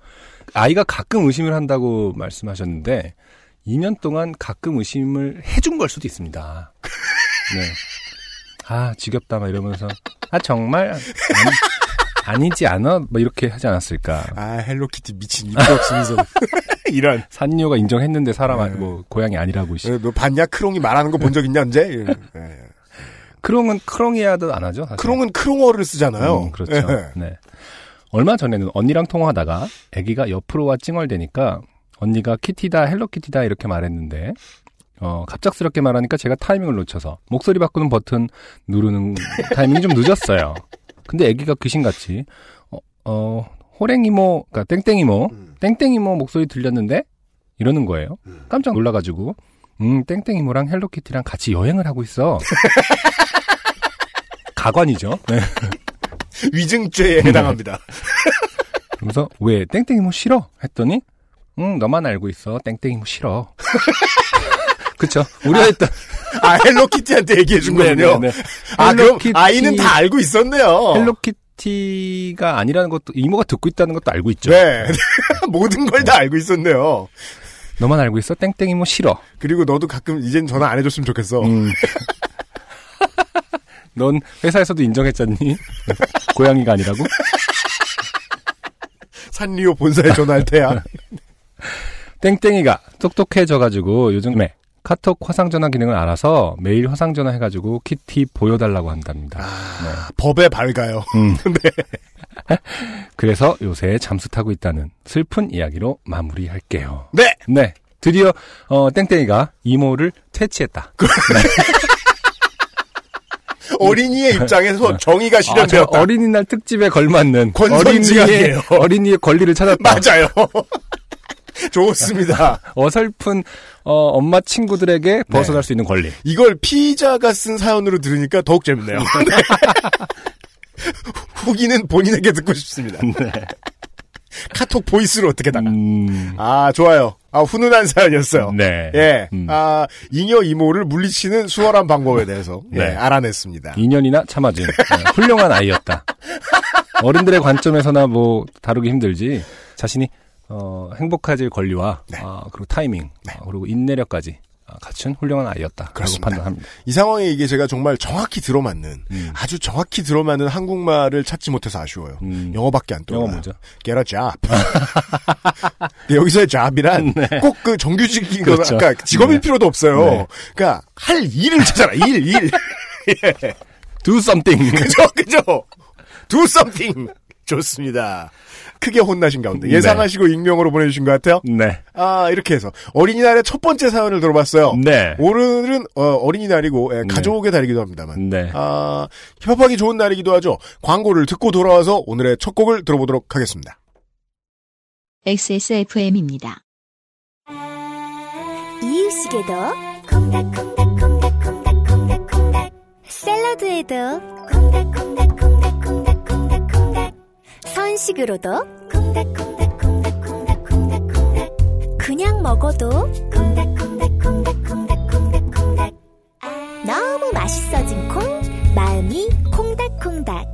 [SPEAKER 2] 아이가 가끔 의심을 한다고 말씀하셨는데 2년 동안 가끔 의심을 해준 걸 수도 있습니다. 네. 아 지겹다 막 이러면서 아 정말 아니, 지 않아? 뭐 이렇게 하지 않았을까.
[SPEAKER 1] 아, 헬로키티 미친 입도 없으면서. 이런.
[SPEAKER 2] 산녀가 인정했는데 사람 아-
[SPEAKER 1] 네.
[SPEAKER 2] 뭐 고양이 아니라고. 씨.
[SPEAKER 1] 너 뭐, 봤냐? 크롱이 말하는 거 본 적 있냐, 언제? 예.
[SPEAKER 2] 크롱은 크롱이야도 안 하죠. 사실.
[SPEAKER 1] 크롱은 크롱어를 쓰잖아요.
[SPEAKER 2] 음, 그렇죠.
[SPEAKER 1] 예.
[SPEAKER 2] 네. 얼마 전에는 언니랑 통화하다가 아기가 옆으로 와 찡얼대니까 언니가 키티다 헬로키티다 이렇게 말했는데 어, 갑작스럽게 말하니까 제가 타이밍을 놓쳐서 목소리 바꾸는 버튼 누르는 타이밍이 좀 늦었어요. 근데 아기가 귀신같이 어, 어 호랭이모 그러니까 땡땡이모
[SPEAKER 1] 음.
[SPEAKER 2] 땡땡이모 목소리 들렸는데 이러는 거예요.
[SPEAKER 1] 음.
[SPEAKER 2] 깜짝 놀라가지고 음 땡땡이모랑 헬로키티랑 같이 여행을 하고 있어. 가관이죠. 네.
[SPEAKER 1] 위증죄에 해당합니다.
[SPEAKER 2] 그래서 왜 땡땡이모 싫어? 했더니 응 너만 알고 있어 땡땡이모 싫어. 그쵸? 우리가 했던
[SPEAKER 1] 아, 헬로키티한테 얘기해 준 거군요.
[SPEAKER 2] 네네네.
[SPEAKER 1] 아, 그럼
[SPEAKER 2] 헬로키티-
[SPEAKER 1] 아이는 다 알고 있었네요.
[SPEAKER 2] 헬로키티가 아니라는 것도 이모가 듣고 있다는 것도 알고 있죠.
[SPEAKER 1] 네. 모든 걸 다 알고 있었네요.
[SPEAKER 2] 너만 알고 있어 땡땡 이모 싫어.
[SPEAKER 1] 그리고 너도 가끔 이젠 전화 안 해줬으면 좋겠어.
[SPEAKER 2] 음. 넌 회사에서도 인정했잖니? 고양이가 아니라고?
[SPEAKER 1] 산리오 본사에 전화할 테야.
[SPEAKER 2] 땡땡이가 똑똑해져가지고 요즘에 카톡 화상전화 기능을 알아서 매일 화상전화 해가지고 키티 보여달라고 한답니다.
[SPEAKER 1] 아, 법에 밝아요.
[SPEAKER 2] 음.
[SPEAKER 1] 네.
[SPEAKER 2] 그래서 요새 잠수 타고 있다는 슬픈 이야기로 마무리할게요.
[SPEAKER 1] 네.
[SPEAKER 2] 네. 드디어 어, 땡땡이가 이모를 퇴치했다.
[SPEAKER 1] 어린이의 입장에서 정의가
[SPEAKER 2] 아, 저
[SPEAKER 1] 실현되었다.
[SPEAKER 2] 어린이날 특집에 걸맞는. 어린이의, 어린이의 권리를 찾았다.
[SPEAKER 1] 맞아요. 좋습니다.
[SPEAKER 2] 어설픈 어, 엄마 친구들에게 벗어날 수 있는 권리.
[SPEAKER 1] 이걸 피자가 쓴 사연으로 들으니까 더욱 재밌네요. 네. 후기는 본인에게 듣고 싶습니다. 카톡 보이스로 어떻게 달아?
[SPEAKER 2] 음,
[SPEAKER 1] 아, 좋아요. 아, 훈훈한 사연이었어요.
[SPEAKER 2] 네.
[SPEAKER 1] 예.
[SPEAKER 2] 음.
[SPEAKER 1] 아, 잉여 이모를 물리치는 수월한 방법에 대해서 예,
[SPEAKER 2] 네.
[SPEAKER 1] 알아냈습니다.
[SPEAKER 2] 2년이나 참아준 네, 훌륭한 아이였다. 어른들의 관점에서나 뭐 다루기 힘들지 자신이 어, 행복해질 권리와
[SPEAKER 1] 네.
[SPEAKER 2] 아, 그리고 타이밍 아, 그리고 인내력까지 아, 갖춘 훌륭한 아이였다라고
[SPEAKER 1] 그렇습니다.
[SPEAKER 2] 판단합니다.
[SPEAKER 1] 이 상황에 이게 제가 정말 정확히 들어맞는
[SPEAKER 2] 음.
[SPEAKER 1] 아주 정확히 들어맞는 한국말을 찾지 못해서 아쉬워요.
[SPEAKER 2] 음.
[SPEAKER 1] 영어밖에 안 떠요.
[SPEAKER 2] 영어 뭐죠?
[SPEAKER 1] Get a job. 여기서의 job이란 꼭그 정규직인 거,
[SPEAKER 2] 그렇죠.
[SPEAKER 1] 그러니까 직업일
[SPEAKER 2] 네.
[SPEAKER 1] 필요도 없어요.
[SPEAKER 2] 네.
[SPEAKER 1] 그러니까 할 일을 찾아라. 일, 일.
[SPEAKER 2] Do something.
[SPEAKER 1] 그죠, 그죠. Do something. 좋습니다. 크게 혼나신 가운데
[SPEAKER 2] 네.
[SPEAKER 1] 예상하시고 익명으로 보내주신 것 같아요.
[SPEAKER 2] 네.
[SPEAKER 1] 아 이렇게 해서 어린이날의 첫 번째 사연을 들어봤어요.
[SPEAKER 2] 네.
[SPEAKER 1] 오늘은 어, 린이날이고 가족의 달이기도 합니다만
[SPEAKER 2] 네.
[SPEAKER 1] 아, 힙합하기 좋은 날이기도 하죠. 광고를 듣고 돌아와서 오늘의 첫 곡을 들어보도록 하겠습니다.
[SPEAKER 3] XSFM입니다.
[SPEAKER 4] 이유식에도 콩닥콩닥콩닥콩닥콩닥콩닥 샐러드에도 콩닥콩닥콩닥콩닥콩닥콩닥 선식으로도 콩닥콩닥콩닥콩닥콩닥콩닥 그냥 먹어도 콩닥콩닥콩닥콩닥콩닥콩닥. 너무 맛있어진 콩 마음이 콩닥콩닥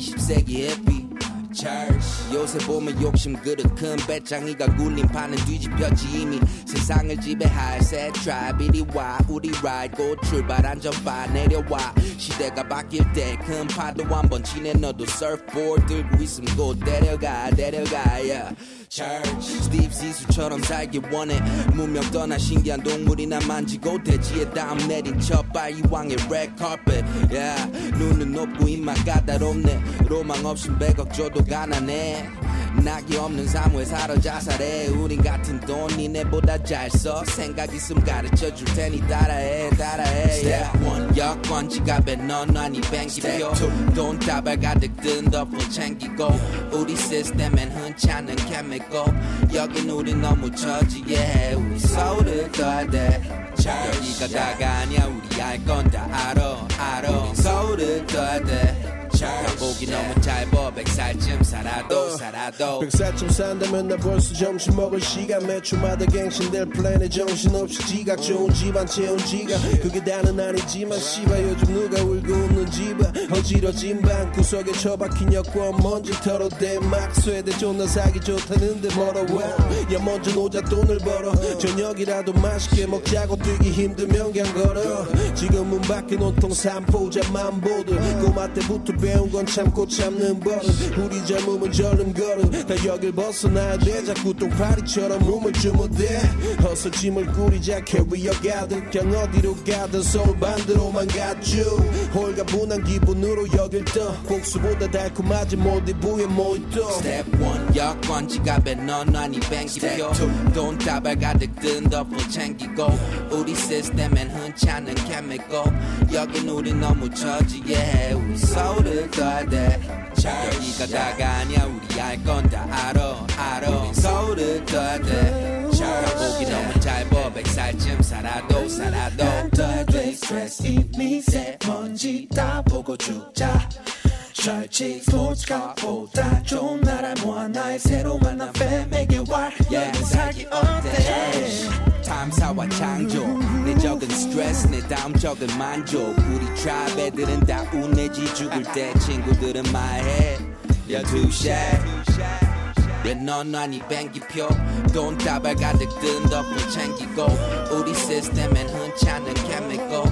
[SPEAKER 6] 20세기 happy church. 요새 보면 욕심 그릇 큰 배짱이가 굴린 판은 뒤집혔지 이미 세상을 지배할 새 tribe 이리 와 우리 ride 곧 출발 안전바 내려와 시대가 바뀔 때 큰 파도 한번 치네 너도 서프보드 들고 있으면 곧 데려가 데려가 yeah. church. 스티브 지수처럼 살기 원해 문명 떠나 신기한 동물이나 만지고 대지에 다음 내린 첫발 이 왕의 red carpet yeah. 눈은 높고 입만 까다롭네 로망 없인 백억 줘도 가난해 낙이 없는 사무에 살아 자살해. 우린 같은 돈 니네보다 잘 써. 생각 있음 가르쳐 줄 테니 따라해 따라해 Step one. 여권 지갑에 넌넌히 뱅기표 돈 다발 가득 든 덤불 챙기고 우리 시스템엔 흔치 않은 케미컬 여긴 우리 너무 처지해. 우리 서울을 떠야 돼. 여기가 다가 아니야 우리 알 건 다 알아 알아. 우린 서울을 떠야 돼 가보기 너무 짧아. 백살쯤 살아도 살아도.
[SPEAKER 7] 백살쯤 산다면 나 벌써 점심 먹을 시간 매주마다 갱신될 플랜에 정신없이 지각. 좋은 집안 채운 지가. 그게 다는 아니지만 씨발 요즘 누가 울고 웃는 집안 어지러진 방 구석에 처박힌 여권 먼지 털어대. 막 쇠대 존나 사기 좋다는데 멀어와. 야 먼저 노자 돈을 벌어. 저녁이라도 맛있게 먹자고 뛰기 힘들면 그냥 걸어. 지금 문 밖에 온통 삼포자 만 보들. 꼬마 때부터 배운 건 참고 참는 버릇 우리 젊음은 절름거름 다 여길 벗어나야 돼. 자꾸 똥파리처럼 몸을 주무대. 어서 짐을 꾸리자. 캐리어 가득 그냥 어디로 가든 서울 반대로만 가죠 홀가분한 기분으로 여길 떠. 복수보다 달콤하지 모디부에 모이또.
[SPEAKER 6] Step 1 여권 지갑에 넌넌히 뱅기표 돈 다발 가득 든 덤불 챙기고. 우리 시스템엔 흔치 않은 케미컬 여긴 우리 너무 처지해. 우리 서울 을 떠야 돼 여기가 다가 아니야. 우리 알 건 다 알아 알아. 우린 서울을 떠야 돼 가보기 너무 짧아 백살쯤 살아도 살아도. 떠야 돼 스트레스 이미 새 먼지 다 보고 죽자
[SPEAKER 7] 철칙 스포츠카보다 좋은 나라 뭐 하나의 새로 만난 팬에게 warrior 살기 어때?
[SPEAKER 6] 탐사와 창조 내 적은 스트레스 내 다음 적은 만족. 우리 트라이브 애들은 다 운내지 죽을 때 친구들은 말해. 열두 넌 아니 뱅기표. 돈 다발 가득 든 덕분 챙기고. 우리 시스템엔 흔치 않은 케미고.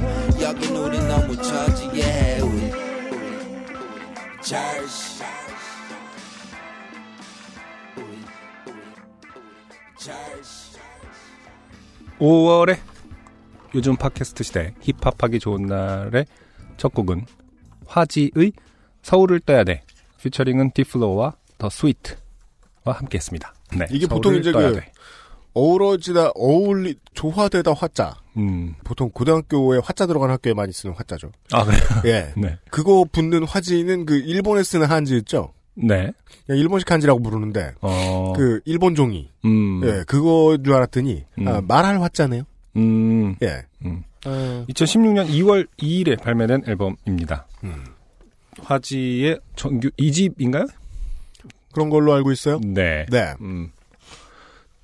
[SPEAKER 6] 여긴 우리 너무 우리 철시
[SPEAKER 2] 5월에 요즘 팟캐스트 시대 힙합하기 좋은 날의 첫 곡은 화지의 서울을 떠야 돼 피처링은 디플로와 더 스위트와 함께했습니다. 네,
[SPEAKER 1] 이게 보통 이제 그-
[SPEAKER 2] 돼.
[SPEAKER 1] 어우러지다, 어울리, 조화되다 화자.
[SPEAKER 2] 음,
[SPEAKER 1] 보통 고등학교에 화자 들어간 학교에 많이 쓰는 화자죠.
[SPEAKER 2] 아 그래요.
[SPEAKER 1] 예.
[SPEAKER 2] 네,
[SPEAKER 1] 그거 붙는 화지는 그 일본에 쓰는 한지 있죠?
[SPEAKER 2] 네,
[SPEAKER 1] 일본식 한지라고 부르는데,
[SPEAKER 2] 어,
[SPEAKER 1] 그 일본 종이.
[SPEAKER 2] 음,
[SPEAKER 1] 예, 그거인 줄 알았더니,
[SPEAKER 2] 음.
[SPEAKER 1] 아, 말할 화자네요.
[SPEAKER 2] 음,
[SPEAKER 1] 예.
[SPEAKER 2] 음.
[SPEAKER 1] 어,
[SPEAKER 2] 2016년 2월 2일에 발매된 앨범입니다.
[SPEAKER 1] 음.
[SPEAKER 2] 화지의 정규 2집인가요?
[SPEAKER 1] 그런 걸로 알고 있어요?
[SPEAKER 2] 네.
[SPEAKER 1] 네.
[SPEAKER 2] 음.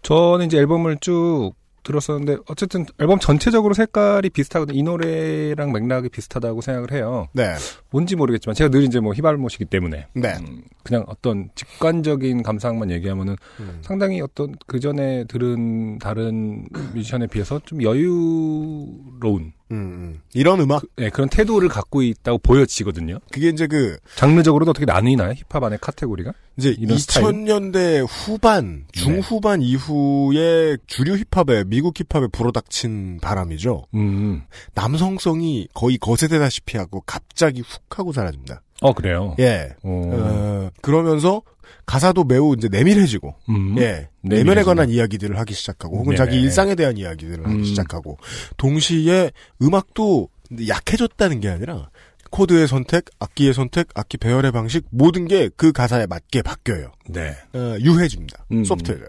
[SPEAKER 2] 저는 이제 앨범을 쭉 들었었는데 어쨌든 앨범 전체적으로 색깔이 비슷하거든요. 이 노래랑 맥락이 비슷하다고 생각을 해요.
[SPEAKER 1] 네.
[SPEAKER 2] 뭔지 모르겠지만 제가 늘 이제 뭐 히발못이기 때문에
[SPEAKER 1] 네.
[SPEAKER 2] 음, 그냥 어떤 직관적인 감상만 얘기하면은
[SPEAKER 1] 음.
[SPEAKER 2] 상당히 어떤 그 전에 들은 다른 뮤지션에 비해서 좀 여유로운
[SPEAKER 1] 음, 음. 이런 음악.
[SPEAKER 2] 네, 그런 태도를 갖고 있다고 보여지거든요.
[SPEAKER 1] 그게 이제 그,
[SPEAKER 2] 장르적으로도 어떻게 나뉘나요? 힙합 안에 카테고리가?
[SPEAKER 1] 이제
[SPEAKER 2] 이런 스타일?
[SPEAKER 1] 2000년대 후반, 중후반 이후에 주류 힙합에, 미국 힙합에 불어닥친 바람이죠.
[SPEAKER 2] 음.
[SPEAKER 1] 남성성이 거의 거세되다시피 하고 갑자기 훅 하고 사라집니다.
[SPEAKER 2] 어, 그래요.
[SPEAKER 1] 예.
[SPEAKER 2] 어.
[SPEAKER 1] 어, 그러면서 가사도 매우 이제 내밀해지고,
[SPEAKER 2] 음.
[SPEAKER 1] 예.
[SPEAKER 2] 내밀해지고.
[SPEAKER 1] 내면에 관한 이야기들을 하기 시작하고, 혹은 자기
[SPEAKER 2] 네네.
[SPEAKER 1] 일상에 대한 이야기들을 하기
[SPEAKER 2] 음.
[SPEAKER 1] 시작하고, 동시에 음악도 약해졌다는 게 아니라, 코드의 선택, 악기의 선택, 악기 배열의 방식, 모든 게 그 가사에 맞게 바뀌어요.
[SPEAKER 2] 네.
[SPEAKER 1] 어, 유해집니다.
[SPEAKER 2] 음.
[SPEAKER 1] 소프트해요.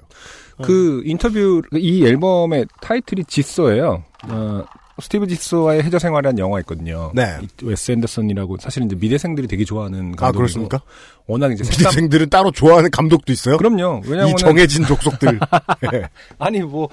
[SPEAKER 2] 그 인터뷰, 이 앨범의 타이틀이 지소예요. 어, 스티브 지소와의 해저 생활이라는 영화 있거든요.
[SPEAKER 1] 네.
[SPEAKER 2] 이 웨스 앤더슨이라고 사실 이제 미대생들이 되게 좋아하는 감독이고
[SPEAKER 1] 아, 그렇습니까?
[SPEAKER 2] 워낙 이제 색감
[SPEAKER 1] 미대생들은 따로 좋아하는 감독도 있어요?
[SPEAKER 2] 그럼요. 왜냐면
[SPEAKER 1] 이 정해진 족속들. 예.
[SPEAKER 2] 아니 뭐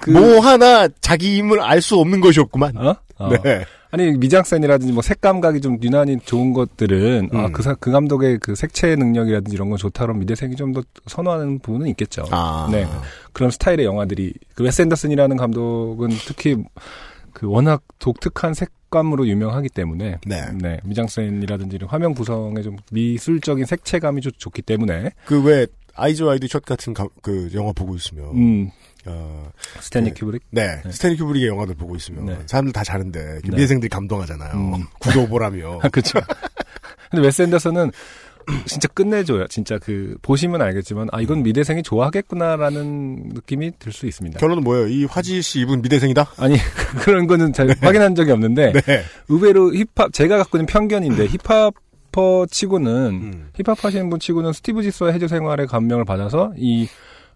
[SPEAKER 2] 그,
[SPEAKER 1] 뭐 하나 자기 힘을 알 수 없는 것이 없구만.
[SPEAKER 2] 어? 어.
[SPEAKER 1] 네.
[SPEAKER 2] 아니 미장센이라든지 뭐 색감각이 좀 유난히 좋은 것들은
[SPEAKER 1] 음.
[SPEAKER 2] 아그 그 감독의 그 색채 능력이라든지 이런 건 좋다 그러면 미대생이 좀 더 선호하는 부분은 있겠죠.
[SPEAKER 1] 아.
[SPEAKER 2] 네. 그런 스타일의 영화들이 그 웨스 앤더슨이라는 감독은 특히 그 워낙 독특한 색감으로 유명하기 때문에
[SPEAKER 1] 네.
[SPEAKER 2] 미장센이라든지 이런 화면 구성에 좀 미술적인 색채감이 좀 좋기 때문에
[SPEAKER 1] 그 왜 Eyes Wide Shut 같은 가- 그 영화 보고 있으면
[SPEAKER 2] 음
[SPEAKER 1] 어,
[SPEAKER 2] 스탠리
[SPEAKER 1] 네.
[SPEAKER 2] 큐브릭
[SPEAKER 1] 네,
[SPEAKER 2] 네.
[SPEAKER 1] 스탠리 큐브릭의 영화들 보고 있으면
[SPEAKER 2] 네.
[SPEAKER 1] 사람들 다 자는데
[SPEAKER 2] 네.
[SPEAKER 1] 미대생들이 감동하잖아요.
[SPEAKER 2] 음.
[SPEAKER 1] 구도 보라며.
[SPEAKER 2] 아, 그렇죠. 근데 웨스 앤더슨은 진짜 끝내줘요. 진짜 그 보시면 알겠지만 아 이건 미대생이 좋아하겠구나라는 느낌이 들 수 있습니다.
[SPEAKER 1] 결론은 뭐예요? 이 화지 씨 이분 미대생이다?
[SPEAKER 2] 아니 그런 거는 잘 확인한 적이 없는데
[SPEAKER 1] 네.
[SPEAKER 2] 의외로 힙합 제가 갖고 있는 편견인데 힙합퍼 치고는
[SPEAKER 1] 음.
[SPEAKER 2] 힙합 하시는 분 치고는 스티브 지소의 해저 생활에 감명을 받아서 이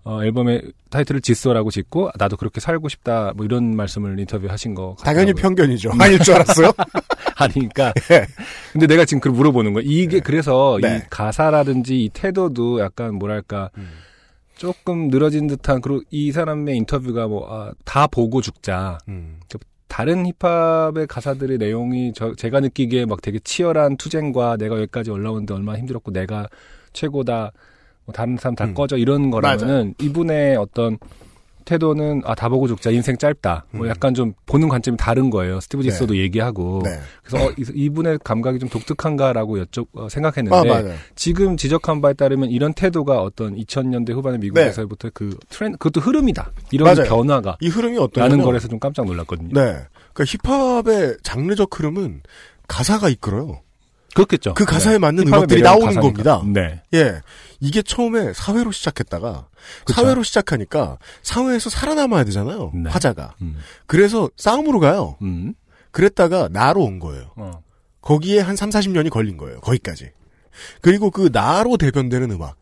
[SPEAKER 2] 어, 앨범의 타이틀을 지소라고 짓고 나도 그렇게 살고 싶다 뭐 이런 말씀을 인터뷰하신 거
[SPEAKER 1] 당연히
[SPEAKER 2] 같더라고요.
[SPEAKER 1] 편견이죠. 아닐 줄 알았어요?
[SPEAKER 2] 아니니까.
[SPEAKER 1] 예.
[SPEAKER 2] 근데 내가 지금 그걸 물어보는 거야. 이게 그래서
[SPEAKER 1] 네.
[SPEAKER 2] 이 가사라든지 이 태도도 약간 뭐랄까
[SPEAKER 1] 음.
[SPEAKER 2] 조금 늘어진 듯한 그리고 이 사람의 인터뷰가 뭐 아, 다 보고 죽자.
[SPEAKER 1] 음.
[SPEAKER 2] 다른 힙합의 가사들의 내용이 저 제가 느끼기에 막 되게 치열한 투쟁과 내가 여기까지 올라오는데 얼마나 힘들었고 내가 최고다. 뭐 다른 사람 다
[SPEAKER 1] 음.
[SPEAKER 2] 꺼져 이런 거라면은 이분의 어떤 태도는 아 다 보고 죽자 인생 짧다 뭐
[SPEAKER 1] 음.
[SPEAKER 2] 약간 좀 보는 관점이 다른 거예요 스티브
[SPEAKER 1] 네.
[SPEAKER 2] 지소도 얘기하고
[SPEAKER 1] 네.
[SPEAKER 2] 그래서 어, 이- 이분의 감각이 좀 독특한가라고 여쭤 어,
[SPEAKER 1] 아,
[SPEAKER 2] 생각했는데
[SPEAKER 1] 맞아요.
[SPEAKER 2] 지금 지적한 바에 따르면 이런 태도가 어떤 2000년대 후반의 미국에서부터 그 트렌드 그것도 흐름이다 이런
[SPEAKER 1] 네. 맞아요.
[SPEAKER 2] 변화가
[SPEAKER 1] 이 흐름이
[SPEAKER 2] 라는
[SPEAKER 1] 어떠냐면
[SPEAKER 2] 거라서 좀 깜짝 놀랐거든요.
[SPEAKER 1] 네. 그러니까 힙합의 장르적 흐름은 가사가 이끌어요.
[SPEAKER 2] 그렇겠죠.
[SPEAKER 1] 그 가사에
[SPEAKER 2] 네.
[SPEAKER 1] 맞는 음악들이 나오는
[SPEAKER 2] 가사니까.
[SPEAKER 1] 겁니다.
[SPEAKER 2] 네.
[SPEAKER 1] 예. 이게 처음에 사회로 시작했다가
[SPEAKER 2] 그쵸.
[SPEAKER 1] 사회로 시작하니까 사회에서 살아남아야 되잖아요.
[SPEAKER 2] 네.
[SPEAKER 1] 화자가.
[SPEAKER 2] 음.
[SPEAKER 1] 그래서 싸움으로 가요.
[SPEAKER 2] 음.
[SPEAKER 1] 그랬다가 나로 온 거예요.
[SPEAKER 2] 어.
[SPEAKER 1] 거기에 한 3, 40년이 걸린 거예요. 거기까지. 그리고 그 나로 대변되는 음악.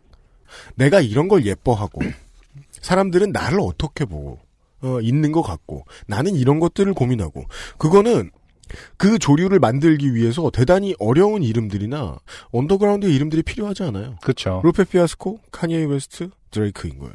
[SPEAKER 1] 내가 이런 걸 예뻐하고 사람들은 나를 어떻게 보고 어, 있는 것 같고 나는 이런 것들을 고민하고 그거는 그 조류를 만들기 위해서 대단히 어려운 이름들이나 언더그라운드의 이름들이 필요하지 않아요.
[SPEAKER 2] 그렇죠.
[SPEAKER 1] 루페 피아스코, 카니에 웨스트, 드레이크인 거예요.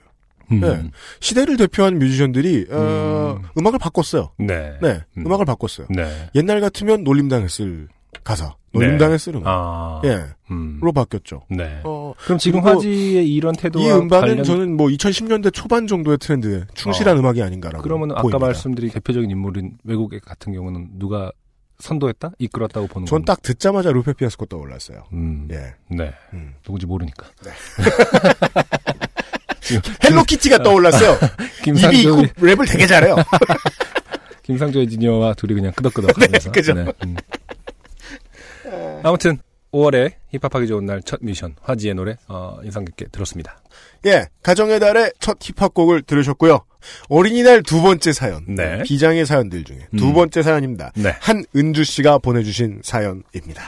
[SPEAKER 2] 음.
[SPEAKER 1] 네. 시대를 대표한 뮤지션들이 어, 음악을 바꿨어요.
[SPEAKER 2] 네.
[SPEAKER 1] 네,
[SPEAKER 2] 음.
[SPEAKER 1] 음악을 바꿨어요.
[SPEAKER 2] 네.
[SPEAKER 1] 옛날 같으면 놀림당했을 가사, 놀림당했을 음악,
[SPEAKER 2] 아.
[SPEAKER 1] 예,
[SPEAKER 2] 음.
[SPEAKER 1] 로 바뀌었죠.
[SPEAKER 2] 네.
[SPEAKER 1] 어,
[SPEAKER 2] 그럼 지금 화지의 이런 태도와
[SPEAKER 1] 이 음반은
[SPEAKER 2] 관련
[SPEAKER 1] 저는 뭐 2010년대 초반 정도의 트렌드에 충실한
[SPEAKER 2] 어.
[SPEAKER 1] 음악이 아닌가라고
[SPEAKER 2] 그러면 아까
[SPEAKER 1] 보입니다.
[SPEAKER 2] 말씀드린 대표적인 인물인 외국 같은 경우는 누가 선도했다? 이끌었다고 보는
[SPEAKER 1] 전. 딱 듣자마자 루페 피아스코 떠올랐어요.
[SPEAKER 2] 음.
[SPEAKER 1] 예.
[SPEAKER 2] 네.
[SPEAKER 1] 음.
[SPEAKER 2] 누군지 모르니까.
[SPEAKER 1] 헬로키티가 떠올랐어요. 입이 있고
[SPEAKER 2] 김상조
[SPEAKER 1] 랩을 되게 잘해요.
[SPEAKER 2] 김상조 엔지니어와 둘이 그냥 끄덕끄덕 하면서.
[SPEAKER 1] 그죠.
[SPEAKER 2] 음. 아무튼 5월에 힙합하기 좋은 날 첫 미션 화지의 노래 어, 인상 깊게 들었습니다.
[SPEAKER 1] 예, 가정의 달의 첫 힙합곡을 들으셨고요. 어린이날 두 번째 사연.
[SPEAKER 2] 네.
[SPEAKER 1] 비장의 사연들 중에 두
[SPEAKER 2] 음.
[SPEAKER 1] 번째 사연입니다.
[SPEAKER 2] 네.
[SPEAKER 1] 한은주 씨가 보내주신 사연입니다.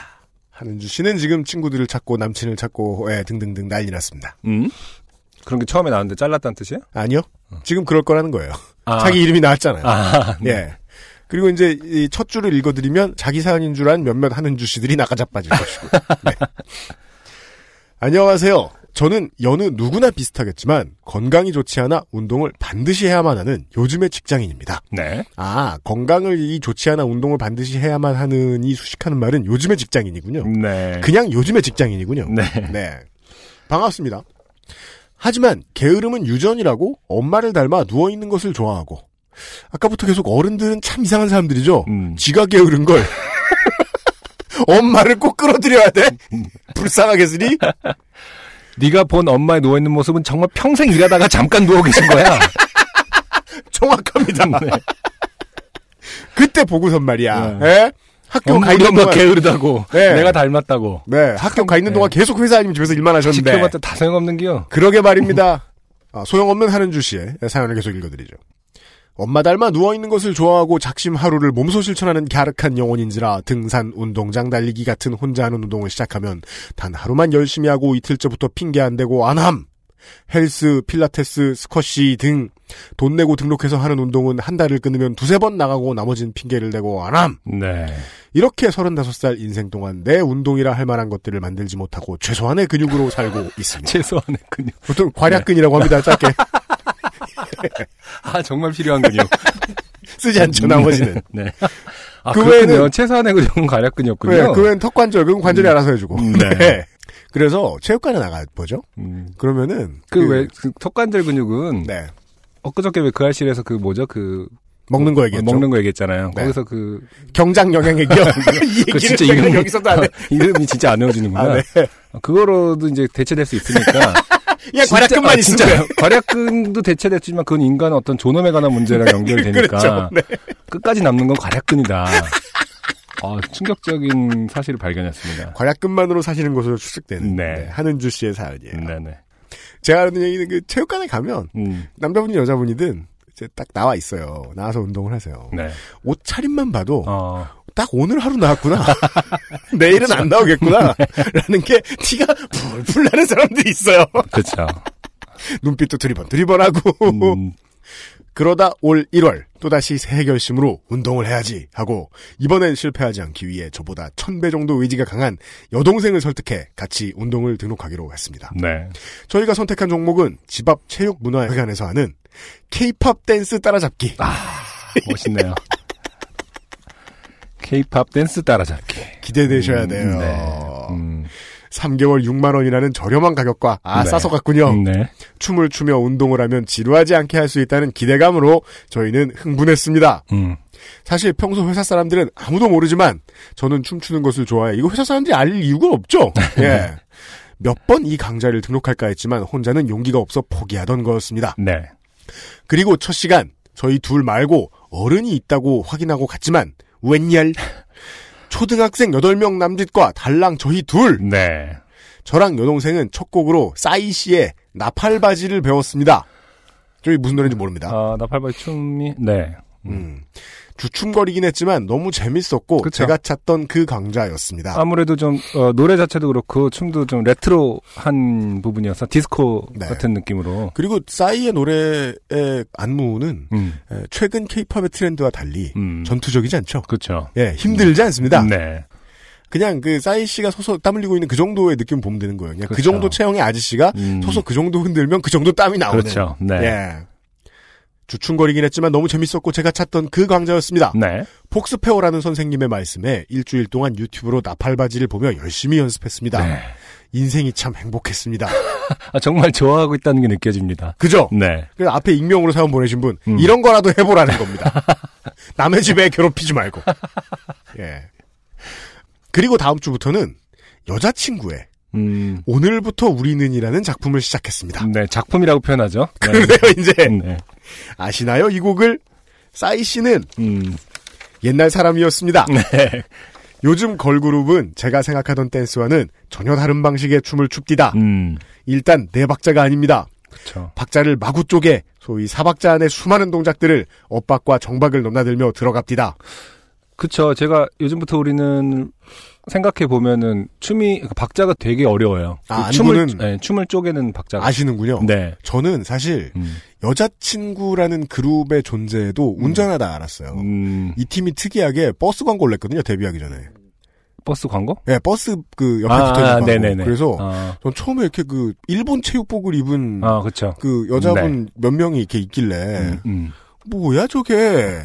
[SPEAKER 1] 한은주 씨는 지금 친구들을 찾고 남친을 찾고 예, 등등등 난리 났습니다.
[SPEAKER 2] 음? 그런 게 처음에 나왔는데 잘랐다는 뜻이에요?
[SPEAKER 1] 아니요. 지금 그럴 거라는 거예요.
[SPEAKER 2] 아.
[SPEAKER 1] 자기 이름이 나왔잖아요.
[SPEAKER 2] 아, 네.
[SPEAKER 1] 예. 그리고 이제 이 첫 줄을 읽어드리면 자기 사연인 줄 안 몇몇 한은주 씨들이 나가자빠질 것이고. 네. 안녕하세요. 저는 여느 누구나 비슷하겠지만 건강이 좋지 않아 운동을 반드시 해야만 하는 요즘의 직장인입니다.
[SPEAKER 2] 네.
[SPEAKER 1] 아, 건강을 이 좋지 않아 운동을 반드시 해야만 하는 이 수식하는 말은 요즘의 직장인이군요.
[SPEAKER 2] 네.
[SPEAKER 1] 그냥 요즘의 직장인이군요.
[SPEAKER 2] 네.
[SPEAKER 1] 네. 반갑습니다. 하지만 게으름은 유전이라고 엄마를 닮아 누워 있는 것을 좋아하고 아까부터 계속 어른들은 참 이상한 사람들이죠.
[SPEAKER 2] 음.
[SPEAKER 1] 지가 게으른 걸 엄마를 꼭 끌어들여야 돼? 불쌍하겠으니?
[SPEAKER 2] 네가 본 엄마의 누워 있는 모습은 정말 평생 일하다가 잠깐 누워 계신 거야.
[SPEAKER 1] 정확합니다.
[SPEAKER 2] 네.
[SPEAKER 1] 그때 보고선 말이야.
[SPEAKER 2] 네.
[SPEAKER 1] 예? 학교 가 있는
[SPEAKER 2] 엄마
[SPEAKER 1] 동안
[SPEAKER 2] 게으르다고.
[SPEAKER 1] 네.
[SPEAKER 2] 내가 닮았다고.
[SPEAKER 1] 네, 학교 가 있는
[SPEAKER 2] 네.
[SPEAKER 1] 동안 계속 회사 아니면 집에서 일만 하셨는데
[SPEAKER 2] 지켜봤자 다 소용없는 기요.
[SPEAKER 1] 그러게 말입니다. 아, 소용없는 한은주 씨의 사연을 계속 읽어드리죠. 엄마 닮아 누워있는 것을 좋아하고 작심 하루를 몸소 실천하는 갸륵한 영혼인지라 등산, 운동장 달리기 같은 혼자 하는 운동을 시작하면 단 하루만 열심히 하고 이틀째부터 핑계 안 대고 안함. 헬스, 필라테스, 스쿼시 등 돈 내고 등록해서 하는 운동은 한 달을 끊으면 두세 번 나가고 나머지는 핑계를 대고 안함.
[SPEAKER 2] 네.
[SPEAKER 1] 이렇게 35살 인생 동안 내 운동이라 할 만한 것들을 만들지 못하고 최소한의 근육으로 살고 있습니다.
[SPEAKER 2] 최소한의 근육.
[SPEAKER 1] 보통 관략근이라고 합니다. 짧게
[SPEAKER 2] 아 정말 필요한 근육.
[SPEAKER 1] 쓰지 않죠. 나머지는.
[SPEAKER 2] 네. 아,
[SPEAKER 1] 그. 외에는-
[SPEAKER 2] 최소한의 근육은 가략근이었군요.
[SPEAKER 1] 네, 그 외엔 턱관절, 그건 관절이 알아서 해주고.
[SPEAKER 2] 음, 네.
[SPEAKER 1] 네. 그래서 체육관에 나가 보죠.
[SPEAKER 2] 음.
[SPEAKER 1] 그러면은
[SPEAKER 2] 그왜 그 턱관절 근육은
[SPEAKER 1] 네
[SPEAKER 2] 엊그저께 왜 그 알실에서 그 뭐죠 그
[SPEAKER 1] 먹는 거
[SPEAKER 2] 어,
[SPEAKER 1] 얘기했죠.
[SPEAKER 2] 먹는 거 얘기했잖아요.
[SPEAKER 1] 네.
[SPEAKER 2] 거기서 그,
[SPEAKER 1] 경장 영양액이요.
[SPEAKER 2] 이그 진짜 이름이
[SPEAKER 1] 여기서도 안 해.
[SPEAKER 2] 이름이 진짜 안 외워지는구나.
[SPEAKER 1] 아, 네.
[SPEAKER 2] 어, 그거로도 이제 대체될 수 있으니까.
[SPEAKER 1] 그냥 관략근만
[SPEAKER 2] 아,
[SPEAKER 1] 있으면
[SPEAKER 2] 진짜
[SPEAKER 1] 돼요.
[SPEAKER 2] 괄약근도 대체됐지만 그건 인간의 어떤 존엄에 관한 문제랑 연결되니까
[SPEAKER 1] 그렇죠. 네.
[SPEAKER 2] 끝까지 남는 건 괄약근이다. 아, 충격적인 사실을 발견했습니다.
[SPEAKER 1] 관략근만으로 사시는 것으로 추측되는
[SPEAKER 2] 네.
[SPEAKER 1] 네, 한은주 씨의 사연이에요.
[SPEAKER 2] 네네.
[SPEAKER 1] 제가 하는 얘기는 그 체육관에 가면
[SPEAKER 2] 음,
[SPEAKER 1] 남자분이 여자분이든 이제 딱 나와 있어요. 나와서 운동을 하세요.
[SPEAKER 2] 네.
[SPEAKER 1] 옷 차림만 봐도
[SPEAKER 2] 어,
[SPEAKER 1] 딱 오늘 하루 나왔구나. 내일은 안 나오겠구나. 라는 게 티가 풀풀 나는 사람들이 있어요.
[SPEAKER 2] 그쵸.
[SPEAKER 1] 눈빛도 두리번 두리번하고
[SPEAKER 2] 음,
[SPEAKER 1] 그러다 올 1월 또다시 새해 결심으로 운동을 해야지 하고 이번엔 실패하지 않기 위해 저보다 1000배 정도 의지가 강한 여동생을 설득해 같이 운동을 등록하기로 했습니다.
[SPEAKER 2] 네.
[SPEAKER 1] 저희가 선택한 종목은 집 앞 체육문화회관에서 하는 K-팝 댄스 따라잡기.
[SPEAKER 2] 멋있네요. 케이팝 댄스 따라잡기.
[SPEAKER 1] 기대되셔야
[SPEAKER 2] 음,
[SPEAKER 1] 돼요.
[SPEAKER 2] 네. 음,
[SPEAKER 1] 3개월 6만 원이라는 저렴한 가격과 아
[SPEAKER 2] 네.
[SPEAKER 1] 싸서 갔군요.
[SPEAKER 2] 네.
[SPEAKER 1] 춤을 추며 운동을 하면 지루하지 않게 할 수 있다는 기대감으로 저희는 흥분했습니다.
[SPEAKER 2] 음,
[SPEAKER 1] 사실 평소 회사 사람들은 아무도 모르지만 저는 춤추는 것을 좋아해. 이거 회사 사람들이 알 이유가 없죠. 예. 몇 번 이 강좌를 등록할까 했지만 혼자는 용기가 없어 포기하던 거였습니다.
[SPEAKER 2] 네.
[SPEAKER 1] 그리고 첫 시간 저희 둘 말고 어른이 있다고 확인하고 갔지만 웬열 초등학생 8명 남짓과 달랑 저희 둘
[SPEAKER 2] 네.
[SPEAKER 1] 저랑 여동생은 첫 곡으로 싸이 씨의 나팔바지를 배웠습니다. 저희 무슨 노래인지 모릅니다.
[SPEAKER 2] 아, 나팔바지 춤이, 네.
[SPEAKER 1] 음. 주춤거리긴 했지만 너무 재밌었고
[SPEAKER 2] 그쵸.
[SPEAKER 1] 제가 찾던 그 강좌였습니다.
[SPEAKER 2] 아무래도 좀 어, 노래 자체도 그렇고 춤도 좀 레트로한 부분이어서 디스코
[SPEAKER 1] 네.
[SPEAKER 2] 같은 느낌으로.
[SPEAKER 1] 그리고 싸이의 노래의 안무는
[SPEAKER 2] 음,
[SPEAKER 1] 에, 최근 케이팝의 트렌드와 달리
[SPEAKER 2] 음.
[SPEAKER 1] 전투적이지 않죠.
[SPEAKER 2] 그렇죠.
[SPEAKER 1] 예, 힘들지 않습니다.
[SPEAKER 2] 네.
[SPEAKER 1] 그냥 그 싸이 씨가 서서 땀 흘리고 있는 그 정도의 느낌 보면 되는 거예요. 그냥 그. 정도 체형의 아저씨가
[SPEAKER 2] 음.
[SPEAKER 1] 서서 그 정도 흔들면 그 정도 땀이 나오는.
[SPEAKER 2] 그렇죠. 네.
[SPEAKER 1] 예. 주춤거리긴 했지만 너무 재밌었고 제가 찾던 그 강좌였습니다.
[SPEAKER 2] 네.
[SPEAKER 1] 폭스페어라는 선생님의 말씀에 일주일 동안 유튜브로 나팔바지를 보며 열심히 연습했습니다.
[SPEAKER 2] 네.
[SPEAKER 1] 인생이 참 행복했습니다.
[SPEAKER 2] 아, 정말 좋아하고 있다는 게 느껴집니다.
[SPEAKER 1] 그죠?
[SPEAKER 2] 네.
[SPEAKER 1] 그래서 앞에 익명으로 사연 보내신 분
[SPEAKER 2] 음.
[SPEAKER 1] 이런 거라도 해보라는 겁니다. 남의 집에 괴롭히지 말고. 예. 그리고 다음 주부터는 여자친구의
[SPEAKER 2] 음.
[SPEAKER 1] 오늘부터 우리는이라는 작품을 시작했습니다.
[SPEAKER 2] 네, 작품이라고 표현하죠. 네.
[SPEAKER 1] 그래요 이제
[SPEAKER 2] 네.
[SPEAKER 1] 아시나요 이 곡을 싸이 씨는
[SPEAKER 2] 음.
[SPEAKER 1] 옛날 사람이었습니다.
[SPEAKER 2] 네.
[SPEAKER 1] 요즘 걸그룹은 제가 생각하던 댄스와는 전혀 다른 방식의 춤을 춥디다.
[SPEAKER 2] 음.
[SPEAKER 1] 일단 네 박자가 아닙니다.
[SPEAKER 2] 그렇죠.
[SPEAKER 1] 박자를 마구 쪼개 소위 사박자 안에 수많은 동작들을 엇박과 정박을 넘나들며 들어갑디다.
[SPEAKER 2] 그쵸. 제가 요즘부터 우리는 생각해 보면은 춤이 그 박자가 되게 어려워요.
[SPEAKER 1] 아,
[SPEAKER 2] 그 춤을 네, 춤을 쪼개는 박자가.
[SPEAKER 1] 아시는군요.
[SPEAKER 2] 네.
[SPEAKER 1] 저는 사실
[SPEAKER 2] 음.
[SPEAKER 1] 여자친구라는 그룹의 존재도 운전하다 알았어요.
[SPEAKER 2] 음,
[SPEAKER 1] 이 팀이 특이하게 버스 광고를 냈거든요. 데뷔하기 전에.
[SPEAKER 2] 버스 광고?
[SPEAKER 1] 네, 버스 그 옆에
[SPEAKER 2] 아,
[SPEAKER 1] 붙어 있는 광고.
[SPEAKER 2] 네네네.
[SPEAKER 1] 그래서
[SPEAKER 2] 아,
[SPEAKER 1] 전 처음에 이렇게 그 일본 체육복을 입은
[SPEAKER 2] 아 그쵸.
[SPEAKER 1] 그 여자분 몇 명이 이렇게 있길래
[SPEAKER 2] 음, 음.
[SPEAKER 1] 뭐야 저게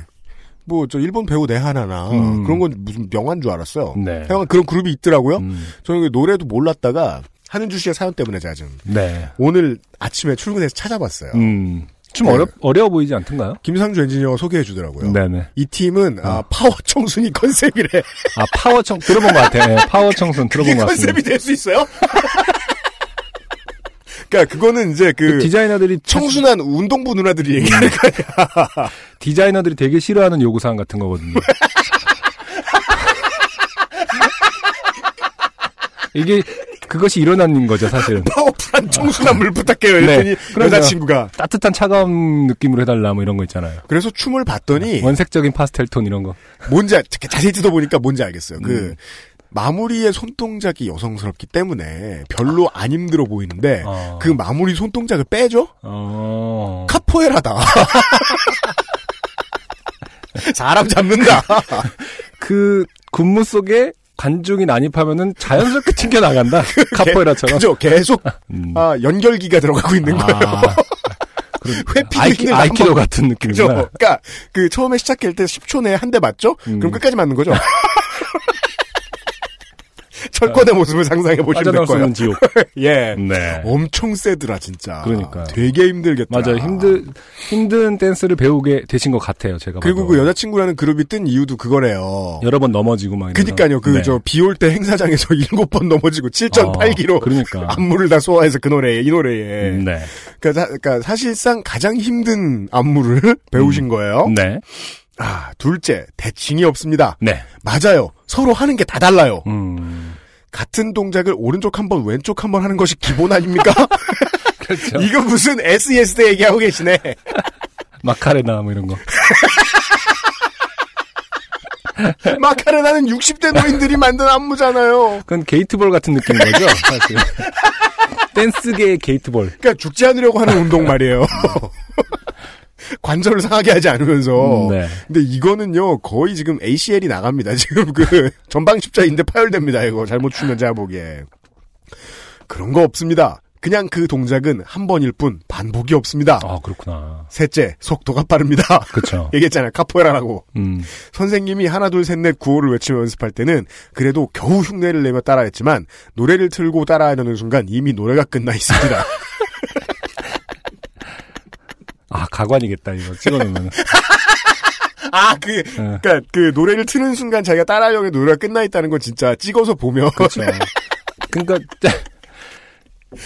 [SPEAKER 1] 뭐 저 일본 배우 내한하나
[SPEAKER 2] 음.
[SPEAKER 1] 그런 건 무슨 영화인 줄 알았어요.
[SPEAKER 2] 네.
[SPEAKER 1] 하여간 그런 그룹이 있더라고요.
[SPEAKER 2] 음,
[SPEAKER 1] 저는 그 노래도 몰랐다가 한은주 씨의 사연 때문에 제가 좀
[SPEAKER 2] 네.
[SPEAKER 1] 오늘 아침에 출근해서 찾아봤어요.
[SPEAKER 2] 음. 좀
[SPEAKER 1] 네.
[SPEAKER 2] 어려, 어려워 보이지 않던가요?
[SPEAKER 1] 김상주 엔지니어가 소개해 주더라고요.
[SPEAKER 2] 네네.
[SPEAKER 1] 이 팀은 아,
[SPEAKER 2] 어.
[SPEAKER 1] 파워 청순이 컨셉이래.
[SPEAKER 2] 아, 파워 청, 들어본 것 같아요. 네, 파워 청순
[SPEAKER 1] 그게
[SPEAKER 2] 들어본 것 같습니다.
[SPEAKER 1] 컨셉이 될 수 있어요? 그러니까 그거는 이제 그
[SPEAKER 2] 디자이너들이
[SPEAKER 1] 청순한 운동부 누나들이 얘기하는 거야.
[SPEAKER 2] 디자이너들이 되게 싫어하는 요구사항 같은 거거든요. 이게 그것이 일어나는 거죠, 사실은.
[SPEAKER 1] 파워풀한 청순함을 부탁해요. 이랬더니
[SPEAKER 2] 네.
[SPEAKER 1] 여자친구가
[SPEAKER 2] 따뜻한 차가운 느낌으로 해달라 뭐 이런 거 있잖아요.
[SPEAKER 1] 그래서 춤을 봤더니
[SPEAKER 2] 원색적인 파스텔 톤 이런 거.
[SPEAKER 1] 뭔지 알- 자세히 뜯어보니까 뭔지 알겠어요. 그
[SPEAKER 2] 음.
[SPEAKER 1] 마무리의 손동작이 여성스럽기 때문에 별로 안 힘들어 보이는데
[SPEAKER 2] 어.
[SPEAKER 1] 그 마무리 손동작을 빼죠?
[SPEAKER 2] 어.
[SPEAKER 1] 카포에라다. 사람 잡는다.
[SPEAKER 2] 그 군무 속에 관중이 난입하면은 자연스럽게 튕겨 나간다. 카포에라처럼.
[SPEAKER 1] 그죠? 계속
[SPEAKER 2] 음.
[SPEAKER 1] 아, 연결기가 들어가고 있는 거예요.
[SPEAKER 2] 아. 그런
[SPEAKER 1] 회피
[SPEAKER 2] 아이키,
[SPEAKER 1] 기능을
[SPEAKER 2] 아이 키도
[SPEAKER 1] 한번-
[SPEAKER 2] 같은? 느낌이구나.
[SPEAKER 1] 그러니까 그 처음에 시작할 때 10초 내에 한 대 맞죠?
[SPEAKER 2] 음.
[SPEAKER 1] 그럼 끝까지 맞는 거죠. 철권의 모습을 상상해 보시면 될 거예요.
[SPEAKER 2] 지옥.
[SPEAKER 1] 예.
[SPEAKER 2] 네.
[SPEAKER 1] 엄청 세더라 진짜.
[SPEAKER 2] 그러니까요.
[SPEAKER 1] 되게 힘들겠다.
[SPEAKER 2] 맞아요. 힘든, 힘든 댄스를 배우게 되신 것 같아요, 제가.
[SPEAKER 1] 그리고
[SPEAKER 2] 봐도.
[SPEAKER 1] 그 여자친구라는 그룹이 뜬 이유도 그거래요.
[SPEAKER 2] 여러 번 넘어지고 막.
[SPEAKER 1] 그니까요. 그
[SPEAKER 2] 네.
[SPEAKER 1] 저비올 때 행사장에서 일곱 번 넘어지고 7.8기로
[SPEAKER 2] 어, 그러니까.
[SPEAKER 1] 안무를 다 소화해서 그 노래에 이 노래에.
[SPEAKER 2] 음, 네.
[SPEAKER 1] 그러니까, 사- 그러니까 사실상 가장 힘든 안무를 배우신 거예요.
[SPEAKER 2] 네.
[SPEAKER 1] 아 둘째 대칭이 없습니다.
[SPEAKER 2] 네.
[SPEAKER 1] 맞아요. 서로 하는 게 다 달라요.
[SPEAKER 2] 음.
[SPEAKER 1] 같은 동작을 오른쪽 한 번, 왼쪽 한 번 하는 것이 기본 아닙니까?
[SPEAKER 2] 그렇죠.
[SPEAKER 1] 이거 무슨 SES 때 얘기하고 계시네.
[SPEAKER 2] 마카레나 뭐 이런 거.
[SPEAKER 1] 마카레나는 60대 노인들이 만든 안무잖아요.
[SPEAKER 2] 그건 게이트볼 같은 느낌인 거죠, 사실. 댄스계의 게이트볼.
[SPEAKER 1] 그러니까 죽지 않으려고 하는 운동 말이에요. 관절을 상하게 하지 않으면서.
[SPEAKER 2] 음, 네.
[SPEAKER 1] 근데 이거는요, 거의 지금 ACL이 나갑니다. 지금 그, 전방 십자인대 파열됩니다. 이거 잘못 추면 제가 보기에. 그런 거 없습니다. 그냥 그 동작은 한 번일 뿐 반복이 없습니다.
[SPEAKER 2] 아, 그렇구나.
[SPEAKER 1] 셋째, 속도가 빠릅니다.
[SPEAKER 2] 그쵸.
[SPEAKER 1] 얘기했잖아요. 카포에라라고.
[SPEAKER 2] 음.
[SPEAKER 1] 선생님이 하나 둘 셋 넷 구호를 외치며 연습할 때는 그래도 겨우 흉내를 내며 따라했지만 노래를 틀고 따라하려는 순간 이미 노래가 끝나 있습니다.
[SPEAKER 2] 아, 가관이겠다, 이거 찍어놓으면.
[SPEAKER 1] 아, 그, 그니까, 그, 노래를 트는 순간 자기가 따라하려는 노래가 끝나 있다는 건 진짜 찍어서 보면.
[SPEAKER 2] 그렇죠. 그러니까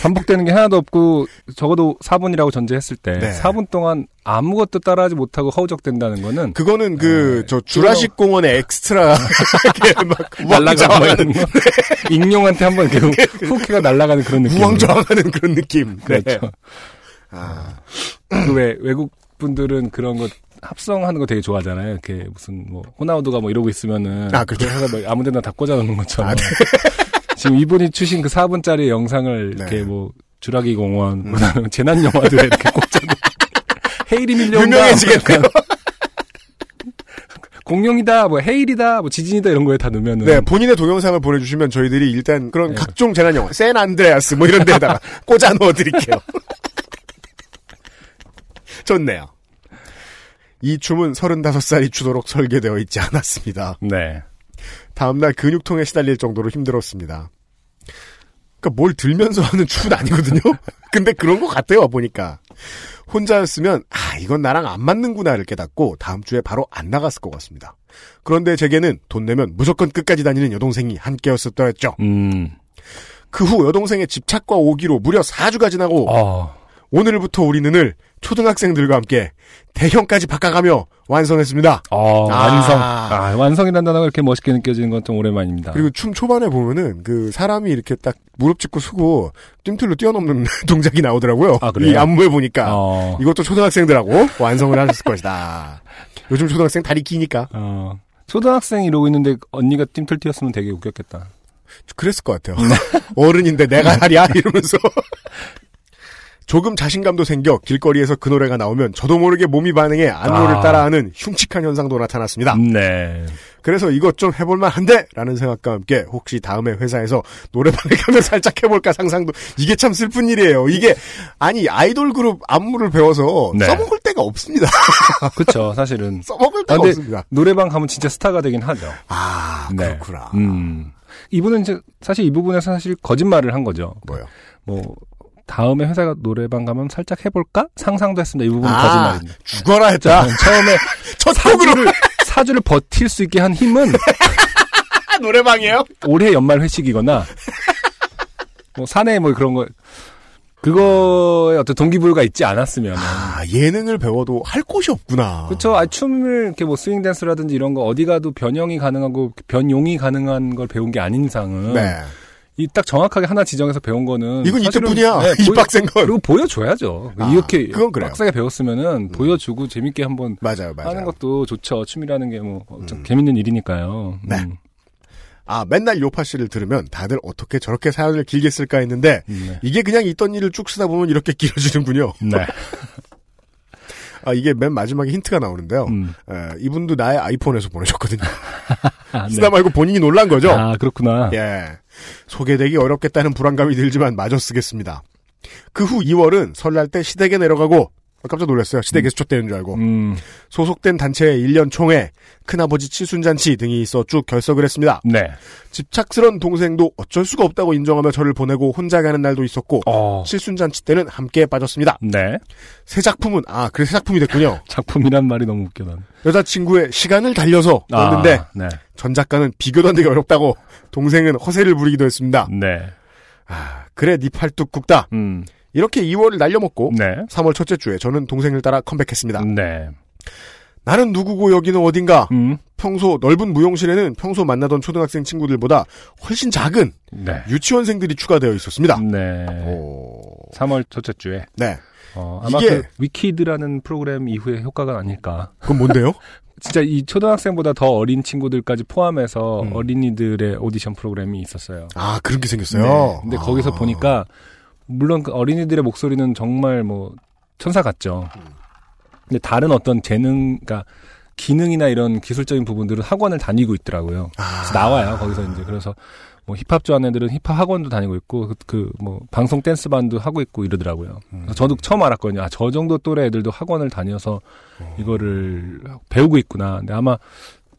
[SPEAKER 2] 반복되는 게 하나도 없고 적어도 4분이라고 전제했을 때
[SPEAKER 1] 네.
[SPEAKER 2] 4분 동안 아무것도 따라하지 못하고 허우적된다는 거는
[SPEAKER 1] 그거는 그,
[SPEAKER 2] 네.
[SPEAKER 1] 저, 주라식 공원의 엑스트라. 막,
[SPEAKER 2] 날라가고 있는 거. 익룡한테 한번 이렇게 후- 후키가 날아가는 그런 느낌.
[SPEAKER 1] 우왕좌왕하는 그런 느낌. 네.
[SPEAKER 2] 그렇죠.
[SPEAKER 1] 아,
[SPEAKER 2] 그왜 외국 분들은 그런 거 합성하는 거 되게 좋아하잖아요. 이렇게 무슨 뭐 호나우두가 뭐 이러고 있으면은
[SPEAKER 1] 아, 그렇죠.
[SPEAKER 2] 뭐 아무데나 다 꽂아놓는 것처럼
[SPEAKER 1] 아, 네.
[SPEAKER 2] 지금 이분이 추신 그 4분짜리 영상을 이렇게
[SPEAKER 1] 네.
[SPEAKER 2] 뭐 주라기 공원 그다음에 재난 영화들에 이렇게 꽂아놓 헤일이 밀려온다
[SPEAKER 1] 유명해지겠네요.
[SPEAKER 2] 뭐 공룡이다 뭐 헤일이다 뭐 지진이다 이런 거에 다 넣으면은
[SPEAKER 1] 네, 본인의 동영상을 보내주시면 저희들이 일단 그런
[SPEAKER 2] 네.
[SPEAKER 1] 각종 재난 영화, 샌 안드레아스 뭐 이런 데다가 꽂아 넣어드릴게요. 좋네요. 이 춤은 35살이 추도록 설계되어 있지 않았습니다.
[SPEAKER 2] 네.
[SPEAKER 1] 다음날 근육통에 시달릴 정도로 힘들었습니다. 그러니까 뭘 들면서 하는 춤은 아니거든요. 근데 그런 것 같아요 보니까 혼자였으면 아 이건 나랑 안 맞는구나를 깨닫고 다음 주에 바로 안 나갔을 것 같습니다. 그런데 제게는 돈 내면 무조건 끝까지 다니는 여동생이 함께였었더랬죠.
[SPEAKER 2] 음.
[SPEAKER 1] 그 후 여동생의 집착과 오기로 무려 4주가 지나고
[SPEAKER 2] 어.
[SPEAKER 1] 오늘부터 우리는 초등학생들과 함께 대형까지 바꿔가며 완성했습니다.
[SPEAKER 2] 어,
[SPEAKER 1] 아.
[SPEAKER 2] 완성. 아, 완성이라는 단어가 이렇게 멋있게 느껴지는 건 좀 오랜만입니다.
[SPEAKER 1] 그리고 춤 초반에 보면은 그 사람이 이렇게 딱 무릎 짚고 서고 뜀틀로 뛰어넘는 동작이 나오더라고요.
[SPEAKER 2] 아, 그래요?
[SPEAKER 1] 이 안무에 보니까
[SPEAKER 2] 어.
[SPEAKER 1] 이것도 초등학생들하고 완성을 하셨을 것이다. 요즘 초등학생 다리 기니까
[SPEAKER 2] 어. 초등학생이 이러고 있는데 언니가 띵틀 뛰었으면 되게 웃겼겠다.
[SPEAKER 1] 그랬을 것 같아요.
[SPEAKER 2] 네.
[SPEAKER 1] 어른인데 내가 하랴 이러면서 조금 자신감도 생겨 길거리에서 그 노래가 나오면 저도 모르게 몸이 반응해 안무를
[SPEAKER 2] 아.
[SPEAKER 1] 따라하는 흉측한 현상도 나타났습니다.
[SPEAKER 2] 네.
[SPEAKER 1] 그래서 이것 좀 해볼만 한데? 라는 생각과 함께 혹시 다음에 회사에서 노래방에 가면 살짝 해볼까 상상도 이게 참 슬픈 일이에요. 이게 아니 아이돌 그룹 안무를 배워서
[SPEAKER 2] 네.
[SPEAKER 1] 써먹을 데가 없습니다.
[SPEAKER 2] 그쵸, 사실은.
[SPEAKER 1] 써먹을
[SPEAKER 2] 아,
[SPEAKER 1] 데가
[SPEAKER 2] 근데
[SPEAKER 1] 없습니다.
[SPEAKER 2] 노래방 가면 진짜 스타가 되긴 하죠.
[SPEAKER 1] 아
[SPEAKER 2] 네.
[SPEAKER 1] 그렇구나.
[SPEAKER 2] 음. 이분은 이제 사실 이 부분에서 사실 거짓말을 한 거죠.
[SPEAKER 1] 뭐요?
[SPEAKER 2] 뭐 다음에 회사가 노래방 가면 살짝 해볼까 상상도 했습니다. 이 부분은
[SPEAKER 1] 아,
[SPEAKER 2] 거짓말입니다.
[SPEAKER 1] 죽어라 했다.
[SPEAKER 2] 처음에
[SPEAKER 1] 첫
[SPEAKER 2] 사주를 사주를 버틸 수 있게 한 힘은
[SPEAKER 1] 노래방이에요?
[SPEAKER 2] 올해 연말 회식이거나 뭐 사내 뭐 그런 거 그거에 어떤 동기부여가 있지 않았으면
[SPEAKER 1] 아 예능을 배워도 할 곳이 없구나.
[SPEAKER 2] 그렇죠. 아, 춤을 이렇게 뭐 스윙 댄스라든지 이런 거 어디 가도 변형이 가능하고 변용이 가능한 걸 배운 게 아닌 이상은
[SPEAKER 1] 네.
[SPEAKER 2] 이 딱 정확하게 하나 지정해서 배운 거는
[SPEAKER 1] 이건 이때뿐이야.
[SPEAKER 2] 네,
[SPEAKER 1] 이 빡센 건.
[SPEAKER 2] 그리고 보여줘야죠.
[SPEAKER 1] 아,
[SPEAKER 2] 이렇게
[SPEAKER 1] 그건 그래요. 음.
[SPEAKER 2] 빡세게 배웠으면은 보여주고 재밌게 한번
[SPEAKER 1] 맞아요, 맞아요.
[SPEAKER 2] 하는 것도 좋죠. 춤이라는 게뭐
[SPEAKER 1] 음.
[SPEAKER 2] 재밌는 일이니까요.
[SPEAKER 1] 네.
[SPEAKER 2] 음.
[SPEAKER 1] 아 맨날 요파 씨를 들으면 다들 어떻게 저렇게 사연을 길게 쓸까 했는데
[SPEAKER 2] 네.
[SPEAKER 1] 이게 그냥 있던 일을 쭉 쓰다 보면 이렇게 길어지는군요.
[SPEAKER 2] 네.
[SPEAKER 1] 아 이게 맨 마지막에 힌트가 나오는데요.
[SPEAKER 2] 음.
[SPEAKER 1] 에, 이분도 나의 아이폰에서 보내셨거든요.
[SPEAKER 2] 아, 네.
[SPEAKER 1] 쓰다 말고 본인이 놀란 거죠.
[SPEAKER 2] 아, 그렇구나.
[SPEAKER 1] 예. 소개되기 어렵겠다는 불안감이 들지만 마저 쓰겠습니다. 그 후 2월은 설날 때 시댁에 내려가고 아, 깜짝 놀랐어요. 시댁에 수첩되는 줄 알고.
[SPEAKER 2] 음.
[SPEAKER 1] 소속된 단체의 1년 총회, 큰아버지 칠순잔치 등이 있어 쭉 결석을 했습니다.
[SPEAKER 2] 네.
[SPEAKER 1] 집착스런 동생도 어쩔 수가 없다고 인정하며 저를 보내고 혼자 가는 날도 있었고
[SPEAKER 2] 어.
[SPEAKER 1] 칠순잔치 때는 함께 빠졌습니다.
[SPEAKER 2] 네.
[SPEAKER 1] 새 작품은 아 그래 새 작품이 됐군요.
[SPEAKER 2] 작품이란 말이 너무 웃겨 난.
[SPEAKER 1] 여자친구의 시간을 달려서
[SPEAKER 2] 아,
[SPEAKER 1] 썼는데
[SPEAKER 2] 네.
[SPEAKER 1] 전 작가는 비교도 안 되게 어렵다고 동생은 허세를 부리기도 했습니다.
[SPEAKER 2] 네.
[SPEAKER 1] 아 그래 니 팔뚝 굽다.
[SPEAKER 2] 음.
[SPEAKER 1] 이렇게 2월을 날려먹고
[SPEAKER 2] 네.
[SPEAKER 1] 3월 첫째 주에 저는 동생을 따라 컴백했습니다.
[SPEAKER 2] 네.
[SPEAKER 1] 나는 누구고 여기는 어딘가.
[SPEAKER 2] 음.
[SPEAKER 1] 평소 넓은 무용실에는 평소 만나던 초등학생 친구들보다 훨씬 작은
[SPEAKER 2] 네.
[SPEAKER 1] 유치원생들이 추가되어 있었습니다.
[SPEAKER 2] 네.
[SPEAKER 1] 오.
[SPEAKER 2] 3월 첫째 주에.
[SPEAKER 1] 네.
[SPEAKER 2] 어, 아마
[SPEAKER 1] 이게-
[SPEAKER 2] 그 위키드라는 프로그램 이후의 효과가 아닐까.
[SPEAKER 1] 그건 뭔데요?
[SPEAKER 2] 진짜 이 초등학생보다 더 어린 친구들까지 포함해서
[SPEAKER 1] 음.
[SPEAKER 2] 어린이들의 오디션 프로그램이 있었어요.
[SPEAKER 1] 아 그런 게 생겼어요.
[SPEAKER 2] 네. 근데
[SPEAKER 1] 아.
[SPEAKER 2] 거기서 보니까 물론 그 어린이들의 목소리는 정말 뭐 천사 같죠. 근데 다른 어떤 재능, 그러니까 기능이나 이런 기술적인 부분들은 학원을 다니고 있더라고요.
[SPEAKER 1] 아.
[SPEAKER 2] 그래서 나와요 거기서 이제 그래서 뭐 힙합 좋아하는 애들은 힙합 학원도 다니고 있고 그뭐 방송 댄스 반도 하고 있고 이러더라고요.
[SPEAKER 1] 음.
[SPEAKER 2] 저도 처음 알았거든요. 아 저 정도 또래 애들도 학원을 다녀서
[SPEAKER 1] 어.
[SPEAKER 2] 이거를 배우고 있구나. 근데 아마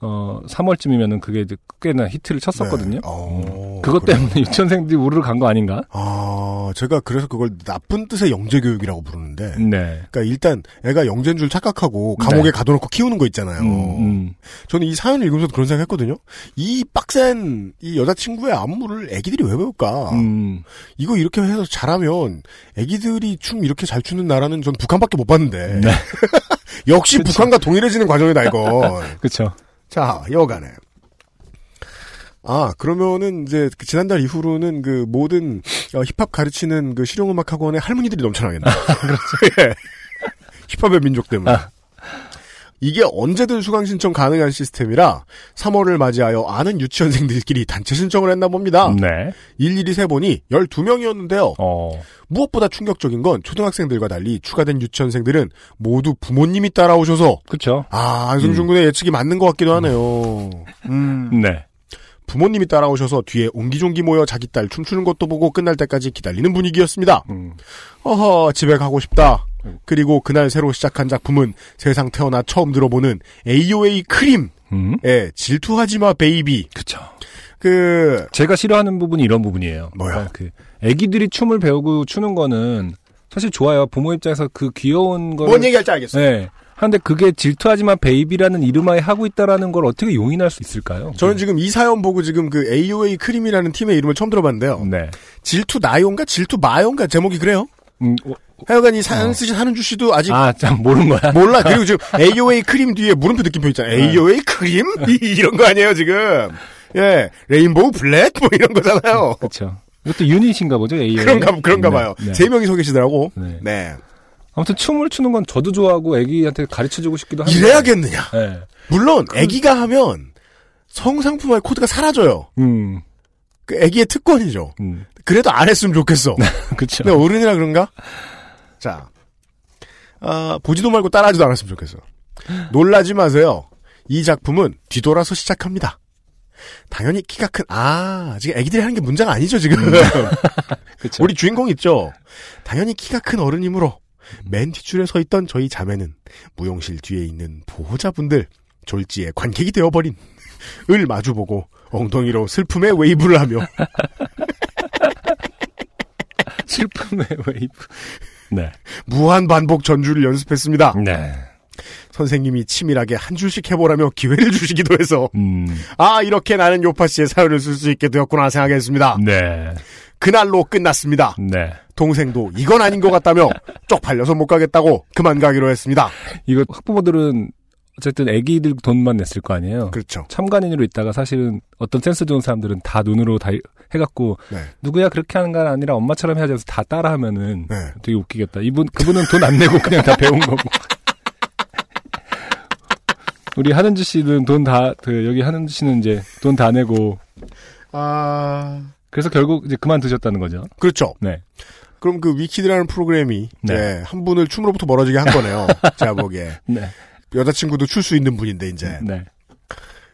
[SPEAKER 2] 어 3월쯤이면은 그게 이제 꽤나 히트를 쳤었거든요.
[SPEAKER 1] 네. 어,
[SPEAKER 2] 그것
[SPEAKER 1] 그래요?
[SPEAKER 2] 때문에 유치원생들이 우르르 간 거 아닌가?
[SPEAKER 1] 아 제가 그래서 그걸 나쁜 뜻의 영재 교육이라고 부르는데.
[SPEAKER 2] 네.
[SPEAKER 1] 그러니까 일단 애가 영재인 줄 착각하고 감옥에
[SPEAKER 2] 네.
[SPEAKER 1] 가둬놓고 키우는 거 있잖아요.
[SPEAKER 2] 음, 음.
[SPEAKER 1] 저는 이 사연을 읽으면서 그런 생각했거든요. 이 빡센 이 여자친구의 안무를 애기들이 왜 배울까?
[SPEAKER 2] 음.
[SPEAKER 1] 이거 이렇게 해서 잘하면 애기들이 춤 이렇게 잘 추는 나라는 전 북한밖에 못 봤는데.
[SPEAKER 2] 네.
[SPEAKER 1] 역시 북한과 동일해지는 과정이다 이거.
[SPEAKER 2] 그렇죠.
[SPEAKER 1] 자, 여간에. 아, 그러면은 이제 그 지난달 이후로는 그 모든 어, 힙합 가르치는 그 실용음악 학원에 할머니들이 넘쳐나겠네. 그렇죠. 예. 힙합의 민족 때문에.
[SPEAKER 2] 아.
[SPEAKER 1] 이게 언제든 수강 신청 가능한 시스템이라 3월을 맞이하여 아는 유치원생들끼리 단체 신청을 했나 봅니다.
[SPEAKER 2] 네.
[SPEAKER 1] 일일이 세보니 12명이었는데요.
[SPEAKER 2] 어.
[SPEAKER 1] 무엇보다 충격적인 건 초등학생들과 달리 추가된 유치원생들은 모두 부모님이 따라오셔서
[SPEAKER 2] 그쵸.
[SPEAKER 1] 아 안승준 군의 예측이 맞는 것 같기도 하네요. 음.
[SPEAKER 2] 네.
[SPEAKER 1] 부모님이 따라오셔서 뒤에 옹기종기 모여 자기 딸 춤추는 것도 보고 끝날 때까지 기다리는 분위기였습니다.
[SPEAKER 2] 음.
[SPEAKER 1] 어허 집에 가고 싶다. 그리고 그날 새로 시작한 작품은 세상 태어나 처음 들어보는 AOA 크림의
[SPEAKER 2] 음.
[SPEAKER 1] 질투하지 마 baby.
[SPEAKER 2] 그쵸.
[SPEAKER 1] 그
[SPEAKER 2] 제가 싫어하는 부분이 이런 부분이에요.
[SPEAKER 1] 뭐야?
[SPEAKER 2] 그러니까 그 애기들이 춤을 배우고 추는 거는 사실 좋아요. 부모 입장에서 그 귀여운 걸.
[SPEAKER 1] 뭔 얘기할지 알겠어.
[SPEAKER 2] 네. 하는데 그게 질투하지 마 baby라는 이름하에 하고 있다라는 걸 어떻게 용인할 수 있을까요?
[SPEAKER 1] 저는 지금 이 사연 보고 지금 그 AOA 크림이라는 팀의 이름을 처음 들어봤는데요.
[SPEAKER 2] 네.
[SPEAKER 1] 질투 나요인가 질투 마요인가 제목이 그래요?
[SPEAKER 2] 음, 어,
[SPEAKER 1] 하여간 이 사연 쓰신 한은주 씨도 아직
[SPEAKER 2] 아, 참 모르는 거야.
[SPEAKER 1] 몰라. 그리고 지금 AOA 크림 뒤에 물음표 느낌표 있잖아요.
[SPEAKER 2] 네.
[SPEAKER 1] AOA 크림? 이런 거 아니에요, 지금. 예. 레인보우 블랙? 뭐 이런 거잖아요.
[SPEAKER 2] 그렇죠. 이것도 유닛인가 보죠, A.
[SPEAKER 1] 그런가, 그런가
[SPEAKER 2] 네,
[SPEAKER 1] 봐요.
[SPEAKER 2] 네.
[SPEAKER 1] 세 명이 서 계시더라고.
[SPEAKER 2] 네.
[SPEAKER 1] 네.
[SPEAKER 2] 아무튼 춤을 추는 건 저도 좋아하고 애기한테 가르쳐주고 싶기도 한데.
[SPEAKER 1] 이래야겠느냐.
[SPEAKER 2] 네.
[SPEAKER 1] 물론, 애기가 하면 성상품화의 코드가 사라져요.
[SPEAKER 2] 음,
[SPEAKER 1] 그 애기의 특권이죠.
[SPEAKER 2] 음.
[SPEAKER 1] 그래도 안 했으면 좋겠어.
[SPEAKER 2] 그쵸.
[SPEAKER 1] 근데 어른이라 그런가? 자. 아, 보지도 말고 따라하지도 않았으면 좋겠어. 놀라지 마세요. 이 작품은 뒤돌아서 시작합니다. 당연히 키가 큰, 아, 지금 애기들이 하는 게 문제가 아니죠, 지금.
[SPEAKER 2] 그쵸.
[SPEAKER 1] 우리 주인공 있죠? 당연히 키가 큰 어른이므로 맨 뒷줄에 서 있던 저희 자매는 무용실 뒤에 있는 보호자분들, 졸지에 관객이 되어버린 을 마주보고 엉덩이로 슬픔의 웨이브를 하며
[SPEAKER 2] 슬픔의 웨이브. 네.
[SPEAKER 1] 무한 반복 전주를 연습했습니다.
[SPEAKER 2] 네.
[SPEAKER 1] 선생님이 치밀하게 한 줄씩 해보라며 기회를 주시기도 해서
[SPEAKER 2] 음,
[SPEAKER 1] 아 이렇게 나는 요파 씨의 사연을 쓸 수 있게 되었구나 생각했습니다.
[SPEAKER 2] 네.
[SPEAKER 1] 그날로 끝났습니다.
[SPEAKER 2] 네.
[SPEAKER 1] 동생도 이건 아닌 것 같다며 쪽팔려서 못 가겠다고 그만 가기로 했습니다.
[SPEAKER 2] 이거 학부모들은 어쨌든 애기들 돈만 냈을 거 아니에요.
[SPEAKER 1] 그렇죠.
[SPEAKER 2] 참관인으로 있다가 사실은 어떤 센스 좋은 사람들은 다 눈으로 다 해갖고
[SPEAKER 1] 네.
[SPEAKER 2] 누구야 그렇게 하는 건 아니라 엄마처럼 해야지 해서 다 따라하면은
[SPEAKER 1] 네.
[SPEAKER 2] 되게 웃기겠다. 이분 그분은 돈 안 내고 그냥 다 배운 거고. 우리 하는주 씨는 돈 다, 그, 여기 하는주 씨는 이제 돈 다 내고,
[SPEAKER 1] 아
[SPEAKER 2] 그래서 결국 이제 그만두셨다는 거죠.
[SPEAKER 1] 그렇죠.
[SPEAKER 2] 네.
[SPEAKER 1] 그럼 그 위키드라는 프로그램이
[SPEAKER 2] 네.
[SPEAKER 1] 이제 한 분을 춤으로부터 멀어지게 한 거네요. 제가 보기에
[SPEAKER 2] 네.
[SPEAKER 1] 여자친구도 출 수 있는 분인데 이제
[SPEAKER 2] 네.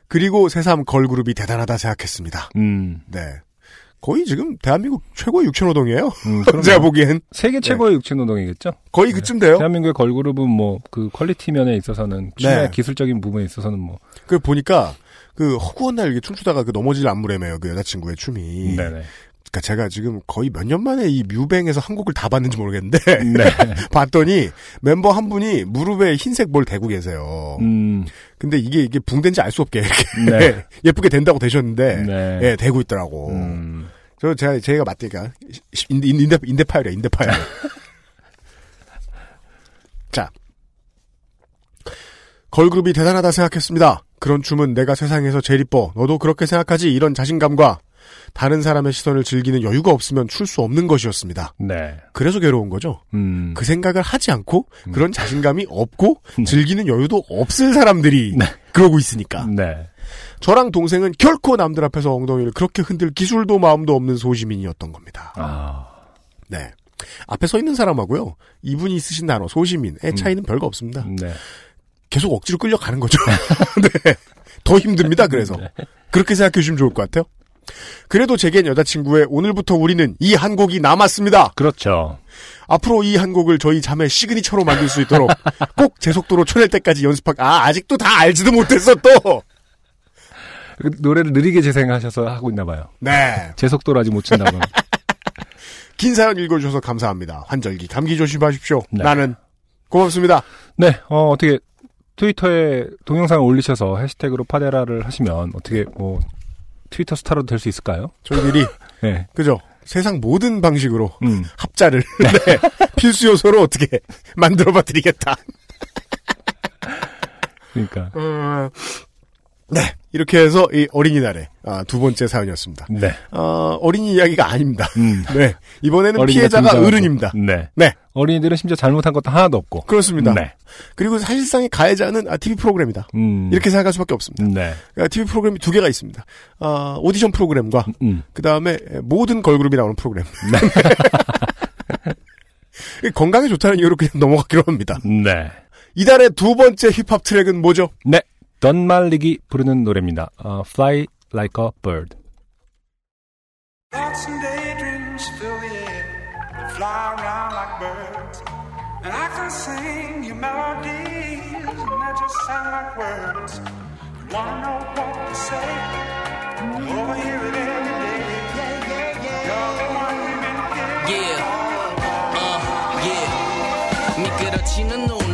[SPEAKER 1] 그리고 새삼 걸그룹이 대단하다 생각했습니다.
[SPEAKER 2] 음.
[SPEAKER 1] 네. 거의 지금 대한민국 최고의 육체노동이에요.
[SPEAKER 2] 음.
[SPEAKER 1] 제가 보기엔
[SPEAKER 2] 세계 최고의 육체노동이겠죠?
[SPEAKER 1] 거의 그쯤 돼요.
[SPEAKER 2] 대한민국의 걸그룹은 뭐, 그 퀄리티 면에 있어서는,
[SPEAKER 1] 네.
[SPEAKER 2] 기술적인 부분에 있어서는 뭐,
[SPEAKER 1] 그 보니까 그 허구한 날 이렇게 춤추다가 그 넘어질 안무래매요 그 여자친구의 춤이.
[SPEAKER 2] 네네.
[SPEAKER 1] 그러니까 제가 지금 거의 몇 년 만에 이 뮤뱅에서 한 곡을 다 봤는지 모르겠는데
[SPEAKER 2] 네.
[SPEAKER 1] 봤더니 멤버 한 분이 무릎에 흰색 뭘 대고 계세요.
[SPEAKER 2] 음,
[SPEAKER 1] 근데 이게 이게 붕대인지 알 수 없게
[SPEAKER 2] 네.
[SPEAKER 1] 예쁘게 된다고 되셨는데
[SPEAKER 2] 네.
[SPEAKER 1] 예 대고 있더라고.
[SPEAKER 2] 음,
[SPEAKER 1] 저 제가 제가 맞으니까 인데 인데 인데 파일이야 인데 파일. 자 걸그룹이 대단하다 생각했습니다. 그런 춤은 내가 세상에서 제일 이뻐. 너도 그렇게 생각하지? 이런 자신감과 다른 사람의 시선을 즐기는 여유가 없으면 출 수 없는 것이었습니다.
[SPEAKER 2] 네.
[SPEAKER 1] 그래서 괴로운 거죠.
[SPEAKER 2] 음,
[SPEAKER 1] 그 생각을 하지 않고 그런 자신감이 없고
[SPEAKER 2] 네.
[SPEAKER 1] 즐기는 여유도 없을 사람들이
[SPEAKER 2] 네.
[SPEAKER 1] 그러고 있으니까.
[SPEAKER 2] 네.
[SPEAKER 1] 저랑 동생은 결코 남들 앞에서 엉덩이를 그렇게 흔들 기술도 마음도 없는 소시민이었던 겁니다.
[SPEAKER 2] 아,
[SPEAKER 1] 네. 앞에 서 있는 사람하고요. 이분이 쓰신 단어 소시민의 차이는 별거 없습니다.
[SPEAKER 2] 네.
[SPEAKER 1] 계속 억지로 끌려가는 거죠. 네. 더 힘듭니다. 그래서 그렇게 생각해 주시면 좋을 것 같아요. 그래도 제겐 여자친구의 오늘부터 우리는 이 한 곡이 남았습니다.
[SPEAKER 2] 그렇죠.
[SPEAKER 1] 앞으로 이 한 곡을 저희 자매 시그니처로 만들 수 있도록 꼭 제 속도로 쳐낼 때까지 연습하. 아 아직도 다 알지도 못했어 또.
[SPEAKER 2] 그 노래를 느리게 재생하셔서 하고 있나 봐요.
[SPEAKER 1] 네.
[SPEAKER 2] 제 속도를 아직 못 친다고.
[SPEAKER 1] 긴 사연 읽어주셔서 감사합니다. 환절기 감기 조심하십시오.
[SPEAKER 2] 네.
[SPEAKER 1] 나는 고맙습니다.
[SPEAKER 2] 네, 어, 어떻게, 트위터에 동영상을 올리셔서 해시태그로 파데라를 하시면 어떻게 뭐, 트위터 스타로 될 수 있을까요?
[SPEAKER 1] 저희들이
[SPEAKER 2] 네.
[SPEAKER 1] 그죠? 세상 모든 방식으로
[SPEAKER 2] 음.
[SPEAKER 1] 합자를 네. 필수 요소로 어떻게 만들어봐 드리겠다.
[SPEAKER 2] 그러니까.
[SPEAKER 1] 어, 네. 이렇게 해서 이 어린이날의 아, 두 번째 사연이었습니다.
[SPEAKER 2] 네.
[SPEAKER 1] 아, 어린이 이야기가 아닙니다.
[SPEAKER 2] 음.
[SPEAKER 1] 네. 이번에는 피해자가
[SPEAKER 2] 등장하고.
[SPEAKER 1] 어른입니다.
[SPEAKER 2] 네.
[SPEAKER 1] 네.
[SPEAKER 2] 어린이들은 심지어 잘못한 것도 하나도 없고.
[SPEAKER 1] 그렇습니다.
[SPEAKER 2] 네.
[SPEAKER 1] 그리고 사실상의 가해자는 아, TV 프로그램이다.
[SPEAKER 2] 음.
[SPEAKER 1] 이렇게 생각할 수밖에 없습니다.
[SPEAKER 2] 네.
[SPEAKER 1] 그러니까 TV 프로그램이 두 개가 있습니다. 아, 오디션 프로그램과
[SPEAKER 2] 음.
[SPEAKER 1] 그 다음에 모든 걸그룹이 나오는 프로그램. 건강에 좋다는 이유로 그냥 넘어가기로 합니다.
[SPEAKER 2] 네.
[SPEAKER 1] 이달의 두 번째 힙합 트랙은 뭐죠?
[SPEAKER 2] 네. 던말릭이 부르는 노래입니다. 어, Fly Like a Bird.
[SPEAKER 8] Thoughts and daydreams fill the air, fly around like birds. And I can sing your melodies, and they just sound like words. You wanna know what to say? Over here it every day. You're the one we've been
[SPEAKER 6] Yeah, uh, yeah. 미끄러지는 눈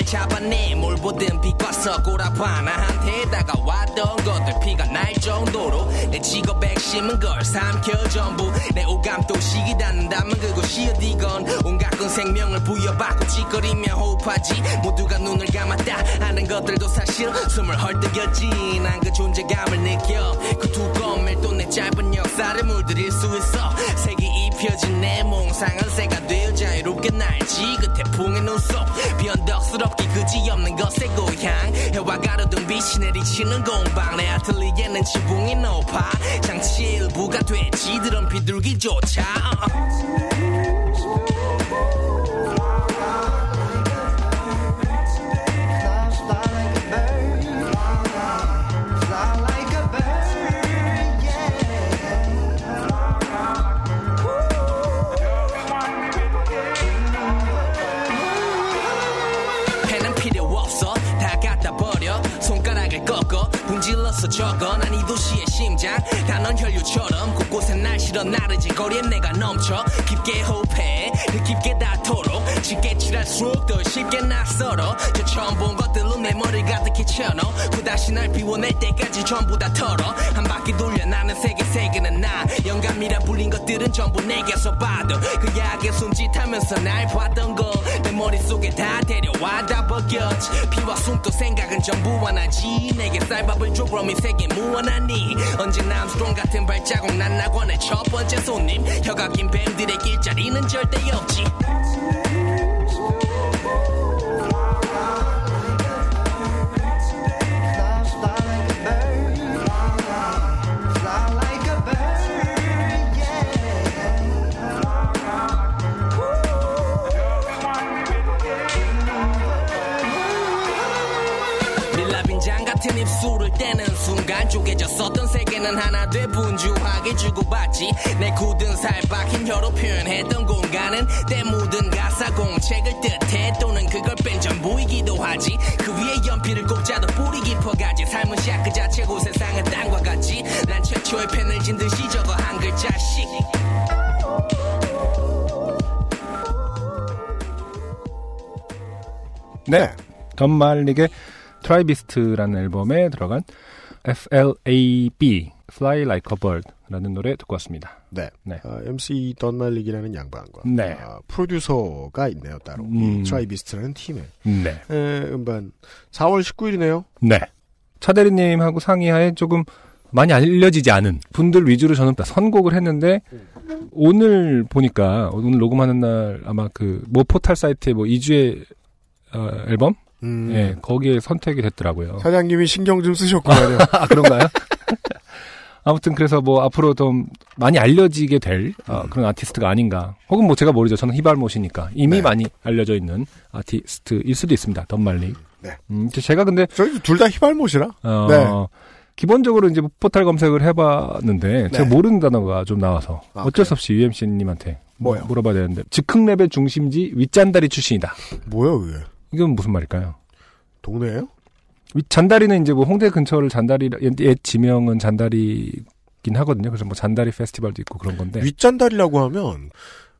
[SPEAKER 6] 뭔가를 잡아내 뭘 보든 빛과서 꼬라봐 나한테 다가왔던 것들 피가 날 정도로. 내 직업 핵심은 걸 삼켜 전부. 내 오감 또 식이 닿는다면 그곳이 어디건. 온갖 건 생명을 부여받고 찌꺼리며 호흡하지. 모두가 눈을 감았다 하는 것들도 사실 숨을 헐떡였지. 난 그 존재감을 느껴. 그 두꺼운 밀도 내 짧은 역사를 물들일 수 있어. 색이 입혀진 내 몽상은 새가 되어 자유롭게 날지 그 태풍의 눈속 변덕스럽게 그지없는 것의 고향. 해와 가로등 빛이 내리치는 공방. 내 아틀리에는 지붕이 높아. 장치의 일부가 되지 드럼 비둘기조차. 어. 적어. 난이 도시의 심장. 난 혈류처럼 곳곳에 날 실어 나르지. 거리에 내가 넘쳐 깊게 호흡해. 깊게 닿도록 짙게 칠할수록 더 쉽게 낯설어. 저 처음 본 것들로 내 머리 가득히 채워넣어. 그 다시 날 비워낼 때까지 전부 다 털어. 한 바퀴 돌려 나는 세계 세계는 나. 영감이라 불린 것들은 전부 내게서 봐도 그 약의 손짓하면서 날 봤던 거내 머릿속에 다 데려와 다 벗겼지 피와 숨도 생각은 전부 하나지. 내게 쌀밥을 줘 그럼 이 세계 무한하니. 언제나 암스트롱 같은 발자국 난 낙원의 첫 번째 손님. 혀가 긴 뱀들의 길자리는 절대 없지 술을 떼는 순간 쪼개졌었던 세계는 하나 돼 분주하게 주고받지. 내 굳은 살 박힌 혀로 표현했던 공간은 때 묻은 가사 공책을 뜻해 또는 그걸 뺀 전부이기도 하지. 그 위에 연필을 꽂자 더 뿌리 깊어가지. 삶은 샤크 자체고 세상은 땅과 같지. 난 최초의 펜을 진 듯이 적어 한 글자씩.
[SPEAKER 2] 네. 던말릭의 Tribeast라는 앨범에 들어간 FLAB, Fly Like a Bird라는 노래 듣고 왔습니다.
[SPEAKER 1] 네.
[SPEAKER 2] 네.
[SPEAKER 1] 아, MC 던말릭이라는 양반과
[SPEAKER 2] 네.
[SPEAKER 1] 아, 프로듀서가 있네요 따로
[SPEAKER 2] 음.
[SPEAKER 1] 이 Tribeast라는 팀에
[SPEAKER 2] 네.
[SPEAKER 1] 에, 음반 4월 19일이네요.
[SPEAKER 2] 네. 차대리님하고 상의하에 조금 많이 알려지지 않은 분들 위주로 저는 선곡을 했는데 오늘 보니까 오늘 녹음하는 날 아마 그 모 포탈 사이트에 뭐 2주의 어, 앨범
[SPEAKER 1] 음,
[SPEAKER 2] 예 거기에 선택이 됐더라고요.
[SPEAKER 1] 사장님이 신경 좀 쓰셨구만요.
[SPEAKER 2] 아 그런가요? 아무튼 그래서 뭐 앞으로 좀 많이 알려지게 될 어, 그런 아티스트가 아닌가. 혹은 뭐 제가 모르죠. 저는 히발못이니까 이미
[SPEAKER 1] 네.
[SPEAKER 2] 많이 알려져 있는 아티스트일 수도 있습니다. 던말리.
[SPEAKER 1] 네.
[SPEAKER 2] 음, 제가 근데
[SPEAKER 1] 저희 둘 다 히발못이라.
[SPEAKER 2] 어,
[SPEAKER 1] 네.
[SPEAKER 2] 기본적으로 이제 포탈 검색을 해봤는데 제가
[SPEAKER 1] 네.
[SPEAKER 2] 모르는 단어가 좀 나와서
[SPEAKER 1] 아,
[SPEAKER 2] 어쩔 수 없이 UMC님한테
[SPEAKER 1] 뭐요?
[SPEAKER 2] 물어봐야 되는데 즉흥 랩의 중심지 윗잔다리 출신이다.
[SPEAKER 1] 뭐야 그게?
[SPEAKER 2] 이건 무슨 말일까요?
[SPEAKER 1] 동네예요?
[SPEAKER 2] 윗 잔다리는 이제 뭐 홍대 근처를 잔다리 옛 지명은 잔다리긴 하거든요. 그래서 뭐 잔다리 페스티벌도 있고 그런 건데.
[SPEAKER 1] 윗잔다리라고 하면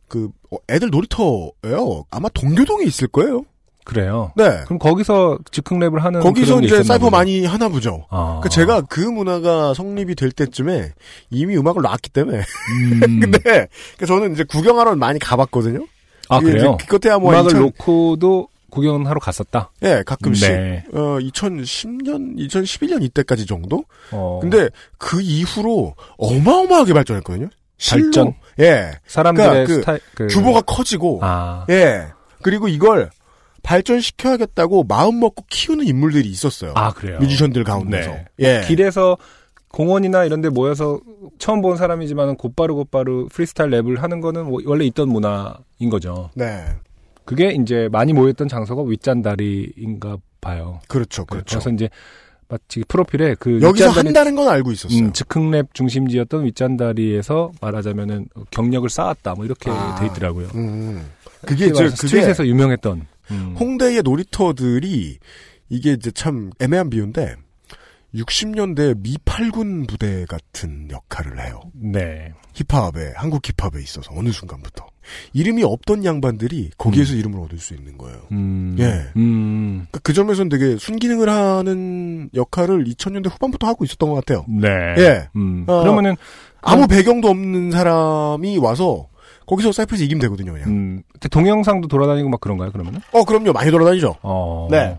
[SPEAKER 1] 그 어, 애들 놀이터예요. 아마 동교동에 있을 거예요.
[SPEAKER 2] 그래요.
[SPEAKER 1] 네.
[SPEAKER 2] 그럼 거기서 즉흥 랩을 하는
[SPEAKER 1] 거기서 이제 사이퍼. 많이 하나 보죠.
[SPEAKER 2] 아.
[SPEAKER 1] 그 제가 그 문화가 성립이 될 때쯤에 이미 음악을 놨기 때문에.
[SPEAKER 2] 음.
[SPEAKER 1] 근데 그 저는 이제 구경하러 많이 가봤거든요.
[SPEAKER 2] 아
[SPEAKER 1] 이게
[SPEAKER 2] 그래요.
[SPEAKER 1] 그때야 뭐
[SPEAKER 2] 음악을
[SPEAKER 1] 2000
[SPEAKER 2] 놓고도 구경하러 갔었다.
[SPEAKER 1] 예, 가끔씩.
[SPEAKER 2] 네.
[SPEAKER 1] 어, 2010년, 2011년 이때까지 정도?
[SPEAKER 2] 어,
[SPEAKER 1] 근데 그 이후로 어마어마하게 발전했거든요. 실로.
[SPEAKER 2] 발전?
[SPEAKER 1] 예.
[SPEAKER 2] 사람들의
[SPEAKER 1] 그러니까 그
[SPEAKER 2] 스타일, 그,
[SPEAKER 1] 규모가 커지고,
[SPEAKER 2] 아,
[SPEAKER 1] 예. 그리고 이걸 발전시켜야겠다고 마음 먹고 키우는 인물들이 있었어요.
[SPEAKER 2] 아 그래요.
[SPEAKER 1] 뮤지션들 가운데서.
[SPEAKER 2] 네.
[SPEAKER 1] 예.
[SPEAKER 2] 길에서 공원이나 이런 데 모여서 처음 본 사람이지만 곧바로 곧바로 프리스타일 랩을 하는 거는 뭐 원래 있던 문화인 거죠.
[SPEAKER 1] 네.
[SPEAKER 2] 그게 이제 많이 모였던 장소가 윗잔다리인가 봐요.
[SPEAKER 1] 그렇죠, 그렇죠.
[SPEAKER 2] 그래서 이제 마치 프로필에 그
[SPEAKER 1] 여기서
[SPEAKER 2] 윗잔다리-
[SPEAKER 1] 한다는 건 알고 있었어요.
[SPEAKER 2] 음, 즉흥랩 중심지였던 윗잔다리에서 말하자면은 경력을 쌓았다 뭐 이렇게
[SPEAKER 1] 아.
[SPEAKER 2] 돼 있더라고요.
[SPEAKER 1] 음. 그게
[SPEAKER 2] 말해서
[SPEAKER 1] 그게
[SPEAKER 2] 스트릿에서 유명했던 음.
[SPEAKER 1] 홍대의 놀이터들이 이게 이제 참 애매한 비유인데 60년대 미팔군 부대 같은 역할을 해요.
[SPEAKER 2] 네.
[SPEAKER 1] 힙합에 한국 힙합에 있어서 어느 순간부터 이름이 없던 양반들이 거기에서 이름을 얻을 수 있는 거예요.
[SPEAKER 2] 음.
[SPEAKER 1] 예.
[SPEAKER 2] 음.
[SPEAKER 1] 그그 점에서는 되게 순기능을 하는 역할을 2000년대 후반부터 하고 있었던 것 같아요.
[SPEAKER 2] 네.
[SPEAKER 1] 예.
[SPEAKER 2] 음.
[SPEAKER 1] 어.
[SPEAKER 2] 그러면은
[SPEAKER 1] 아무 배경도 없는 사람이 와서 거기서 사이프에서 이기면 되거든요, 그냥.
[SPEAKER 2] 음, 동영상도 돌아다니고 막 그런가요, 그러면은?
[SPEAKER 1] 어, 그럼요. 많이 돌아다니죠.
[SPEAKER 2] 어.
[SPEAKER 1] 네.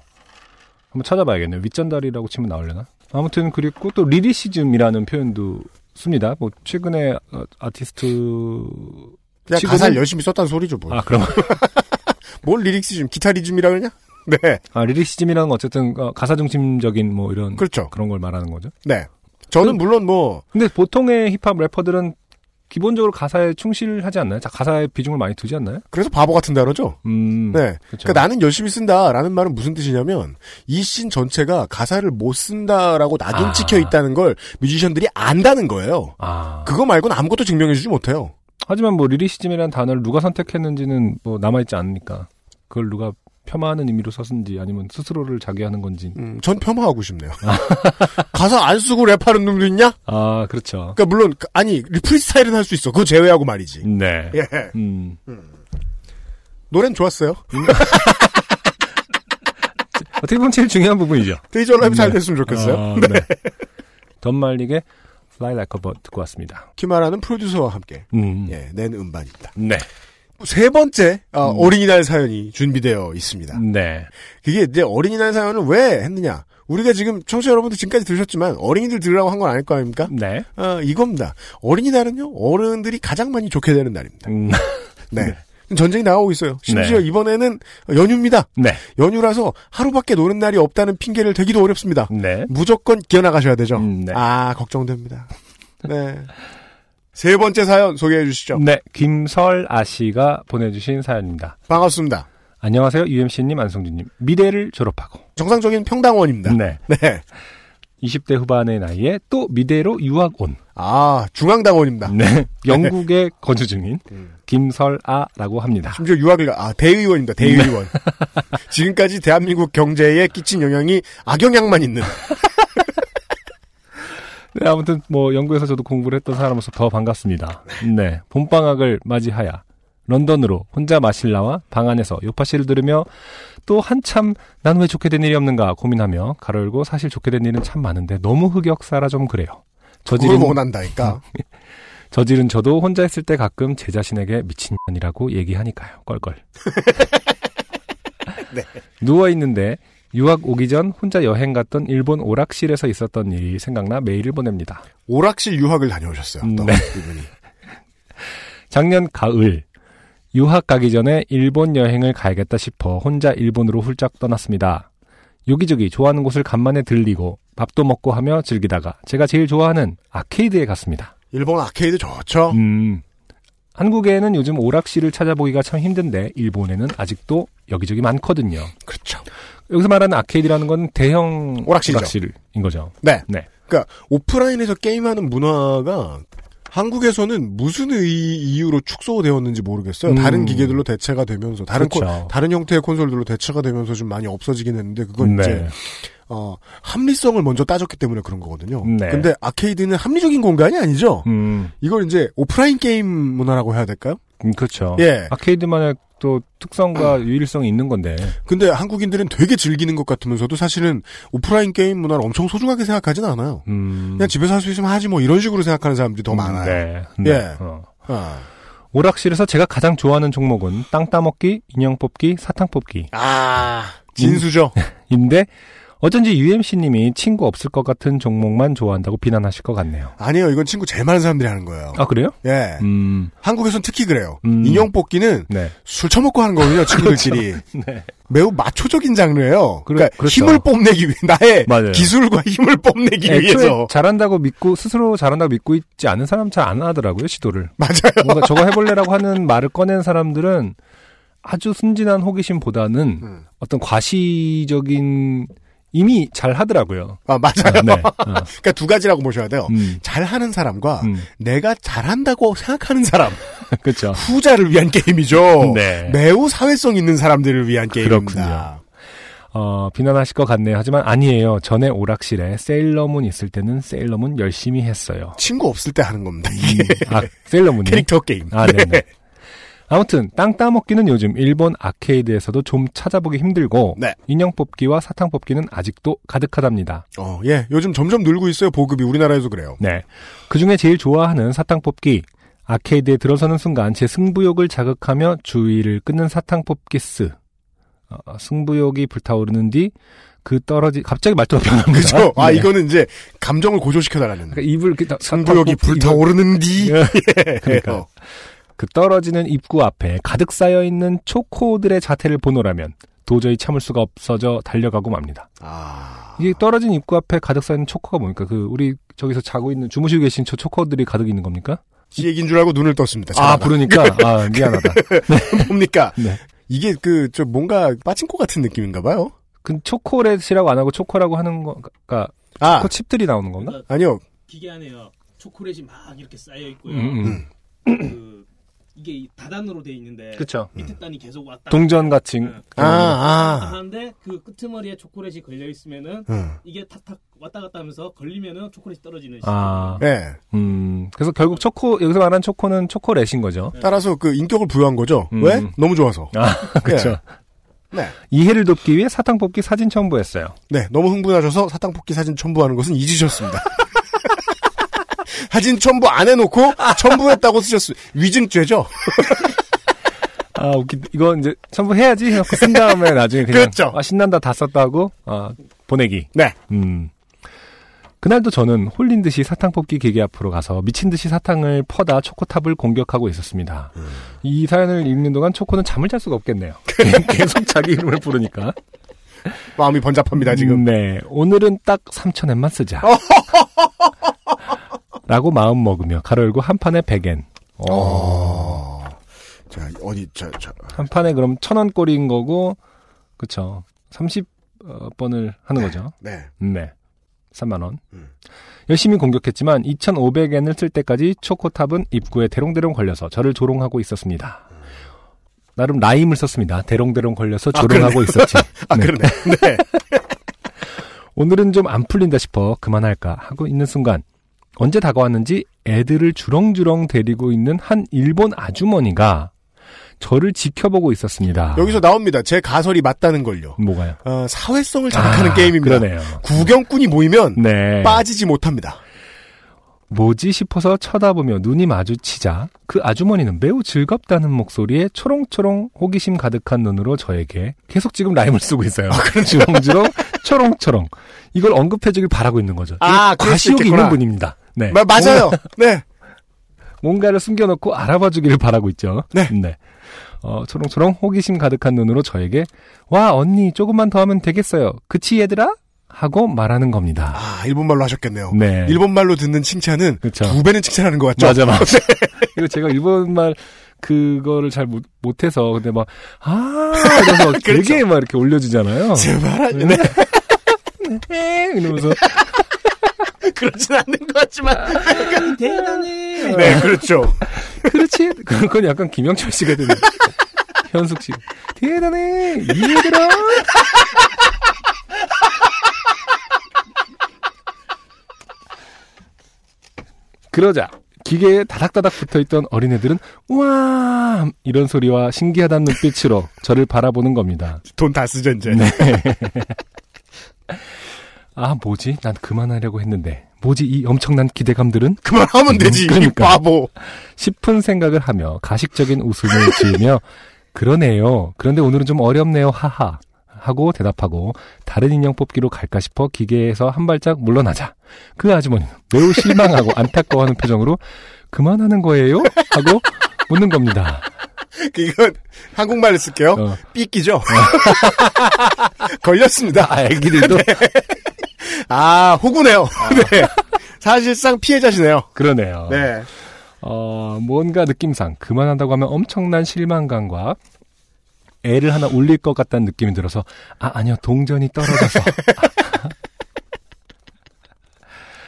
[SPEAKER 2] 한번 찾아봐야겠네요. 윗잔다리라고 치면 나오려나? 아무튼 그리고 또 lyricism이라는 표현도 씁니다. 뭐 최근에 어, 아티스트
[SPEAKER 1] 그냥
[SPEAKER 2] 치고는-
[SPEAKER 1] 가사를 열심히 썼다는 소리죠, 뭐.
[SPEAKER 2] 아 그럼
[SPEAKER 1] 뭘 lyricism, 기타리즘이라 그러냐? 네.
[SPEAKER 2] 아 lyricism이라는 건 어쨌든 어, 가사 중심적인 뭐 이런
[SPEAKER 1] 그렇죠.
[SPEAKER 2] 그런 걸 말하는 거죠.
[SPEAKER 1] 네. 저는 물론 뭐,
[SPEAKER 2] 근데 보통의 힙합 래퍼들은 기본적으로 가사에 충실하지 않나요? 자, 가사에 비중을 많이 두지 않나요?
[SPEAKER 1] 그래서 바보 같은 단어죠?
[SPEAKER 2] 음.
[SPEAKER 1] 네.
[SPEAKER 2] 그렇죠.
[SPEAKER 1] 그러니까 나는 열심히 쓴다라는 말은 무슨 뜻이냐면 이 씬 전체가 가사를 못 쓴다라고 낙인
[SPEAKER 2] 아.
[SPEAKER 1] 찍혀 있다는 걸 뮤지션들이 안다는 거예요.
[SPEAKER 2] 아.
[SPEAKER 1] 그거 말고는 아무것도 증명해주지 못해요.
[SPEAKER 2] 하지만 뭐 lyricism이라는 단어를 누가 선택했는지는 뭐 남아있지 않으니까 그걸 누가 폄하하는 의미로 썼는지 아니면 스스로를 자기하는 건지.
[SPEAKER 1] 음, 전 폄하하고 싶네요. 가사 안 쓰고 랩하는 놈도 있냐?
[SPEAKER 2] 아 그렇죠.
[SPEAKER 1] 그러니까 물론 그- 아니 프리스타일은 할 수 있어. 그거 제외하고 말이지.
[SPEAKER 2] 네.
[SPEAKER 1] 예.
[SPEAKER 2] 음.
[SPEAKER 1] 노래는 좋았어요.
[SPEAKER 2] 어떻게 보면 제일 중요한 부분이죠.
[SPEAKER 1] 데이저 라이브 잘
[SPEAKER 2] 네.
[SPEAKER 1] 됐으면 좋겠어요.
[SPEAKER 2] 아, 네. 던 말릭의 Fly Like a Bird 듣고 왔습니다.
[SPEAKER 1] 키마라는 프로듀서와 함께
[SPEAKER 2] 음.
[SPEAKER 1] 예, 낸 음반입니다.
[SPEAKER 2] 네.
[SPEAKER 1] 세 번째 어, 어린이날 사연이 준비되어 있습니다.
[SPEAKER 2] 네.
[SPEAKER 1] 그게 이제 어린이날 사연은 왜 했느냐? 우리가 지금 청취자 여러분들 지금까지 들으셨지만 어린이들 들으라고 한 건 아닐 거 아닙니까?
[SPEAKER 2] 네.
[SPEAKER 1] 어, 이겁니다. 어린이날은요 어른들이 가장 많이 좋게 되는 날입니다.
[SPEAKER 2] 음.
[SPEAKER 1] 네. 전쟁이 나오고 있어요. 심지어
[SPEAKER 2] 네.
[SPEAKER 1] 이번에는 연휴입니다.
[SPEAKER 2] 네.
[SPEAKER 1] 연휴라서 하루밖에 노는 날이 없다는 핑계를 대기도 어렵습니다.
[SPEAKER 2] 네.
[SPEAKER 1] 무조건 기어나가셔야 되죠.
[SPEAKER 2] 음, 네.
[SPEAKER 1] 아 걱정됩니다. 네. 세 번째 사연 소개해 주시죠.
[SPEAKER 2] 네. 김설아 씨가 보내주신 사연입니다.
[SPEAKER 1] 반갑습니다.
[SPEAKER 2] 안녕하세요. UMC님, 안성준님. 미대를 졸업하고.
[SPEAKER 1] 정상적인 평당원입니다.
[SPEAKER 2] 네.
[SPEAKER 1] 네.
[SPEAKER 2] 20대 후반의 나이에 또 미대로 유학 온.
[SPEAKER 1] 아 중앙당원입니다.
[SPEAKER 2] 네. 영국에 거주 중인
[SPEAKER 1] 음.
[SPEAKER 2] 김설아라고 합니다.
[SPEAKER 1] 심지어 유학을 가, 아, 대의원입니다. 대의원.
[SPEAKER 2] 네.
[SPEAKER 1] 지금까지 대한민국 경제에 끼친 영향이 악영향만 있는.
[SPEAKER 2] 네, 아무튼 뭐 영국에서 저도 공부를 했던 사람으로서 더 반갑습니다. 네, 봄방학을 맞이하여 런던으로 혼자 마실라와 방 안에서 요파씨를 들으며 또 한참 난 왜 좋게 된 일이 없는가 고민하며 가로 열고 사실 좋게 된 일은 참 많은데 너무 흑역사라 좀 그래요. 저지른
[SPEAKER 1] 원한다니까.
[SPEAKER 2] 저지른 저도 혼자 있을 때 가끔 제 자신에게 미친년이라고 얘기하니까요. 껄껄.
[SPEAKER 1] 네.
[SPEAKER 2] 누워 있는데 유학 오기 전 혼자 여행 갔던 일본 오락실에서 있었던 일이 생각나 메일을 보냅니다.
[SPEAKER 1] 오락실 유학을 다녀오셨어요. 또
[SPEAKER 2] 네.
[SPEAKER 1] 이분이.
[SPEAKER 2] 작년 가을 유학 가기 전에 일본 여행을 가야겠다 싶어 혼자 일본으로 훌쩍 떠났습니다. 여기저기 좋아하는 곳을 간만에 들리고 밥도 먹고 하며 즐기다가 제가 제일 좋아하는 아케이드에 갔습니다.
[SPEAKER 1] 일본 아케이드 좋죠.
[SPEAKER 2] 음, 한국에는 요즘 오락실을 찾아보기가 참 힘든데 일본에는 아직도 여기저기 많거든요.
[SPEAKER 1] 그렇죠.
[SPEAKER 2] 여기서 말하는 아케이드라는 건 대형
[SPEAKER 1] 오락실이죠.
[SPEAKER 2] 오락실인 거죠.
[SPEAKER 1] 네.
[SPEAKER 2] 네.
[SPEAKER 1] 그러니까 오프라인에서 게임하는 문화가 한국에서는 무슨 의, 이유로 축소되었는지 모르겠어요.
[SPEAKER 2] 음.
[SPEAKER 1] 다른 기계들로 대체가 되면서 다른 콘-
[SPEAKER 2] 그렇죠.
[SPEAKER 1] 다른 형태의 콘솔들로 대체가 되면서 좀 많이 없어지긴 했는데 그건
[SPEAKER 2] 네.
[SPEAKER 1] 이제 어, 합리성을 먼저 따졌기 때문에 그런 거거든요.
[SPEAKER 2] 네.
[SPEAKER 1] 근데 아케이드는 합리적인 공간이 아니죠.
[SPEAKER 2] 음,
[SPEAKER 1] 이걸 이제 오프라인 게임 문화라고 해야 될까요?
[SPEAKER 2] 음, 그렇죠.
[SPEAKER 1] 예.
[SPEAKER 2] 아케이드만의 또 특성과 유일성이 있는 건데.
[SPEAKER 1] 근데 한국인들은 되게 즐기는 것 같으면서도 사실은 오프라인 게임 문화를 엄청 소중하게 생각하진 않아요.
[SPEAKER 2] 음,
[SPEAKER 1] 그냥 집에서 할 수 있으면 하지 뭐 이런 식으로 생각하는 사람들이 더 많아요.
[SPEAKER 2] 네. 네.
[SPEAKER 1] 예.
[SPEAKER 2] 어.
[SPEAKER 1] 아,
[SPEAKER 2] 오락실에서 제가 가장 좋아하는 종목은 땅 따먹기, 인형 뽑기, 사탕 뽑기.
[SPEAKER 1] 아, 진수죠.
[SPEAKER 2] 인데 어쩐지 UMC님이 친구 없을 것 같은 종목만 좋아한다고 비난하실 것 같네요.
[SPEAKER 1] 아니에요. 이건 친구 제일 많은 사람들이 하는 거예요.
[SPEAKER 2] 아 그래요?
[SPEAKER 1] 예.
[SPEAKER 2] 음,
[SPEAKER 1] 한국에선 특히 그래요.
[SPEAKER 2] 음.
[SPEAKER 1] 인형 뽑기는
[SPEAKER 2] 네.
[SPEAKER 1] 술 처먹고 하는 거거든요, 친구들끼리.
[SPEAKER 2] 네.
[SPEAKER 1] 매우 마초적인 장르예요.
[SPEAKER 2] 그래-
[SPEAKER 1] 그러니까
[SPEAKER 2] 그렇죠.
[SPEAKER 1] 힘을 뽐내기 위해 나의
[SPEAKER 2] 맞아요.
[SPEAKER 1] 기술과 힘을 뽐내기 위해서
[SPEAKER 2] 잘한다고 믿고 스스로 잘한다고 믿고 있지 않은 사람 잘 안 하더라고요 시도를.
[SPEAKER 1] 맞아요.
[SPEAKER 2] 뭔가 저거 해볼래라고 하는 말을 꺼낸 사람들은 아주 순진한 호기심보다는
[SPEAKER 1] 음.
[SPEAKER 2] 어떤 과시적인 이미 잘 하더라고요.
[SPEAKER 1] 아 맞아요.
[SPEAKER 2] 아, 네. 어.
[SPEAKER 1] 그러니까 두 가지라고 보셔야 돼요.
[SPEAKER 2] 음,
[SPEAKER 1] 잘 하는 사람과
[SPEAKER 2] 음.
[SPEAKER 1] 내가 잘한다고 생각하는 사람
[SPEAKER 2] 그렇죠.
[SPEAKER 1] 후자를 위한 게임이죠.
[SPEAKER 2] 네.
[SPEAKER 1] 매우 사회성 있는 사람들을 위한 게임입니다.
[SPEAKER 2] 그렇군요. 어, 비난하실 것 같네요. 하지만 아니에요. 전에 오락실에 세일러문 있을 때는 세일러문 열심히 했어요.
[SPEAKER 1] 친구 없을 때 하는 겁니다.
[SPEAKER 2] 음, 아, 세일러문이
[SPEAKER 1] 캐릭터 게임.
[SPEAKER 2] 아, 네 네. 아무튼 땅 따먹기는 요즘 일본 아케이드에서도 좀 찾아보기 힘들고
[SPEAKER 1] 네.
[SPEAKER 2] 인형 뽑기와 사탕 뽑기는 아직도 가득하답니다.
[SPEAKER 1] 어, 예. 요즘 점점 늘고 있어요. 보급이 우리나라에도 그래요.
[SPEAKER 2] 네. 그 중에 제일 좋아하는 사탕 뽑기. 아케이드에 들어서는 순간 제 승부욕을 자극하며 주의를 끊는 사탕 뽑기스. 어, 승부욕이 불타오르는 뒤 그 떨어지 갑자기 말투가 변합니다.
[SPEAKER 1] 그죠? 아,
[SPEAKER 2] 네.
[SPEAKER 1] 이거는 이제 감정을 고조시켜달라는.
[SPEAKER 2] 그러니까 입을 이렇게 다-
[SPEAKER 1] 승부욕이 불타오르는 뒤. 예.
[SPEAKER 2] 그러니까.
[SPEAKER 1] 어.
[SPEAKER 2] 그 떨어지는 입구 앞에 가득 쌓여 있는 초코들의 자태를 보노라면 도저히 참을 수가 없어져 달려가고 맙니다.
[SPEAKER 1] 아.
[SPEAKER 2] 이게 떨어진 입구 앞에 가득 쌓여 있는 초코가 뭡니까? 그 우리 저기서 자고 있는 주무시고 계신 저 초코들이 가득 있는 겁니까?
[SPEAKER 1] 지 얘기인 줄 알고 눈을 떴습니다.
[SPEAKER 2] 아,
[SPEAKER 1] 자다가.
[SPEAKER 2] 그러니까 아 미안하다.
[SPEAKER 1] 뭡니까?
[SPEAKER 2] 네.
[SPEAKER 1] 이게 그, 저 뭔가 빠친코 같은 느낌인가 봐요?
[SPEAKER 2] 그 초코렛이라고 안 하고 초코라고 하는 거가
[SPEAKER 1] 아,
[SPEAKER 2] 초코 칩들이 나오는 건가?
[SPEAKER 1] 아니요.
[SPEAKER 9] 기계 안에요. 초콜릿이 막 이렇게 쌓여 있고요.
[SPEAKER 2] 음, 음.
[SPEAKER 9] 그 이게 이 다단으로 돼 있는데
[SPEAKER 2] 그쵸.
[SPEAKER 9] 밑에 단이 계속 왔다.
[SPEAKER 2] 동전 같이
[SPEAKER 9] 네.
[SPEAKER 1] 아, 아.
[SPEAKER 9] 하는데 그 끄트머리에 초콜릿이 걸려 있으면은
[SPEAKER 1] 응.
[SPEAKER 9] 이게 탁탁 왔다 갔다 하면서 걸리면은 초콜릿이 떨어지는
[SPEAKER 2] 아,
[SPEAKER 1] 네.
[SPEAKER 2] 음, 그래서 결국 초코 여기서 말하는 초코는 초코렛인 거죠.
[SPEAKER 1] 따라서 그 인격을 부여한 거죠.
[SPEAKER 2] 음.
[SPEAKER 1] 왜? 너무 좋아서.
[SPEAKER 2] 아, 그렇죠.
[SPEAKER 1] 네.
[SPEAKER 2] 이해를 돕기 위해 사탕 뽑기 사진 첨부했어요.
[SPEAKER 1] 네, 너무 흥분하셔서 사탕 뽑기 사진 첨부하는 것은 잊으셨습니다. 사진 첨부 안 해놓고 첨부했다고 쓰셨어요. 위증죄죠?
[SPEAKER 2] 아, 웃기, 이거 이제 첨부해야지 해놓고 쓴 다음에 나중에 그냥.
[SPEAKER 1] 그렇죠.
[SPEAKER 2] 아, 신난다 다 썼다고, 아, 보내기.
[SPEAKER 1] 네.
[SPEAKER 2] 음. 그날도 저는 홀린 듯이 사탕 뽑기 기계 앞으로 가서 미친 듯이 사탕을 퍼다 초코탑을 공격하고 있었습니다.
[SPEAKER 1] 음.
[SPEAKER 2] 이 사연을 읽는 동안 초코는 잠을 잘 수가 없겠네요. 계속 자기 이름을 부르니까.
[SPEAKER 1] 마음이 번잡합니다, 지금.
[SPEAKER 2] 네. 오늘은 딱 3천엔만 쓰자. 라고 마음 먹으며 가로 열고 한 판에 100엔.
[SPEAKER 1] 어. 자, 어디, 저, 저.
[SPEAKER 2] 한 판에 그럼 천 원 꼴인 거고, 그쵸. 30번을 하는 거죠.
[SPEAKER 1] 네.
[SPEAKER 2] 네. 3만원.
[SPEAKER 1] 음.
[SPEAKER 2] 열심히 공격했지만 2,500엔을 쓸 때까지 초코탑은 입구에 대롱대롱 걸려서 저를 조롱하고 있었습니다. 나름 라임을 썼습니다. 대롱대롱 걸려서
[SPEAKER 1] 아,
[SPEAKER 2] 조롱하고 있었지.
[SPEAKER 1] 아,
[SPEAKER 2] 네.
[SPEAKER 1] 그러네. 네.
[SPEAKER 2] 오늘은 좀 안 풀린다 싶어 그만할까 하고 있는 순간 언제 다가왔는지 애들을 주렁주렁 데리고 있는 한 일본 아주머니가 저를 지켜보고 있었습니다.
[SPEAKER 1] 여기서 나옵니다. 제 가설이 맞다는 걸요.
[SPEAKER 2] 뭐가요?
[SPEAKER 1] 어, 사회성을 자극하는
[SPEAKER 2] 아,
[SPEAKER 1] 게임입니다.
[SPEAKER 2] 그러네요.
[SPEAKER 1] 구경꾼이 모이면
[SPEAKER 2] 네.
[SPEAKER 1] 빠지지 못합니다.
[SPEAKER 2] 뭐지 싶어서 쳐다보며 눈이 마주치자 그 아주머니는 매우 즐겁다는 목소리에 초롱초롱 호기심 가득한 눈으로 저에게 계속 지금 라임을 쓰고 있어요. 주렁주렁 초롱초롱 이걸 언급해주길 바라고 있는 거죠.
[SPEAKER 1] 아,
[SPEAKER 2] 과시욕이. 있는 분입니다. 네.
[SPEAKER 1] 마- 맞아요. 네.
[SPEAKER 2] 뭔가, 를 숨겨놓고 알아봐주기를 바라고 있죠.
[SPEAKER 1] 네.
[SPEAKER 2] 어, 초롱초롱 호기심 가득한 눈으로 저에게 와 언니 조금만 더 하면 되겠어요. 그치 얘들아? 하고 말하는 겁니다.
[SPEAKER 1] 아, 일본말로 하셨겠네요.
[SPEAKER 2] 네.
[SPEAKER 1] 일본말로 듣는 칭찬은
[SPEAKER 2] 그쵸.
[SPEAKER 1] 두 배는 칭찬하는 것 같죠?
[SPEAKER 2] 맞아, 맞아. 이거 제가 일본말 그거를 잘 못, 못해서, 근데 막, 아, 이러면서
[SPEAKER 1] 그렇죠.
[SPEAKER 2] 되게 막 이렇게 올려주잖아요.
[SPEAKER 1] 제발
[SPEAKER 2] 네. 네, 이러면서.
[SPEAKER 1] 그렇진 않는 것 같지만.
[SPEAKER 9] 대단해.
[SPEAKER 1] 네, 그렇죠.
[SPEAKER 2] 그렇지? 그건 약간 김영철 씨가 되는. 현숙 씨. 대단해! 얘들아! 그러자 기계에 다닥다닥 붙어있던 어린애들은 우와 이런 소리와 신기하다는 눈빛으로 저를 바라보는 겁니다.
[SPEAKER 1] 돈 다 쓰죠, 이제.
[SPEAKER 2] 네. 아, 뭐지? 난 그만하려고 했는데. 뭐지? 이 엄청난 기대감들은?
[SPEAKER 1] 그만하면 되지. 이
[SPEAKER 2] 그러니까.
[SPEAKER 1] 바보.
[SPEAKER 2] 싶은 생각을 하며 가식적인 웃음을 지으며 그러네요. 그런데 오늘은 좀 어렵네요. 하하. 하고 대답하고 다른 인형 뽑기로 갈까 싶어 기계에서 한 발짝 물러나자. 그 아주머니는 매우 실망하고 안타까워하는 표정으로 그만하는 거예요? 하고 묻는 겁니다.
[SPEAKER 1] 이건 한국말로 쓸게요.
[SPEAKER 2] 어.
[SPEAKER 1] 삐끼죠. 걸렸습니다.
[SPEAKER 2] 아, 애기들도
[SPEAKER 1] 아, 호구네요. 네. 사실상 피해자시네요.
[SPEAKER 2] 그러네요.
[SPEAKER 1] 네.
[SPEAKER 2] 어, 뭔가 느낌상 그만한다고 하면 엄청난 실망감과 애를 하나 울릴 것 같다는 느낌이 들어서 아 아니요 동전이 떨어져서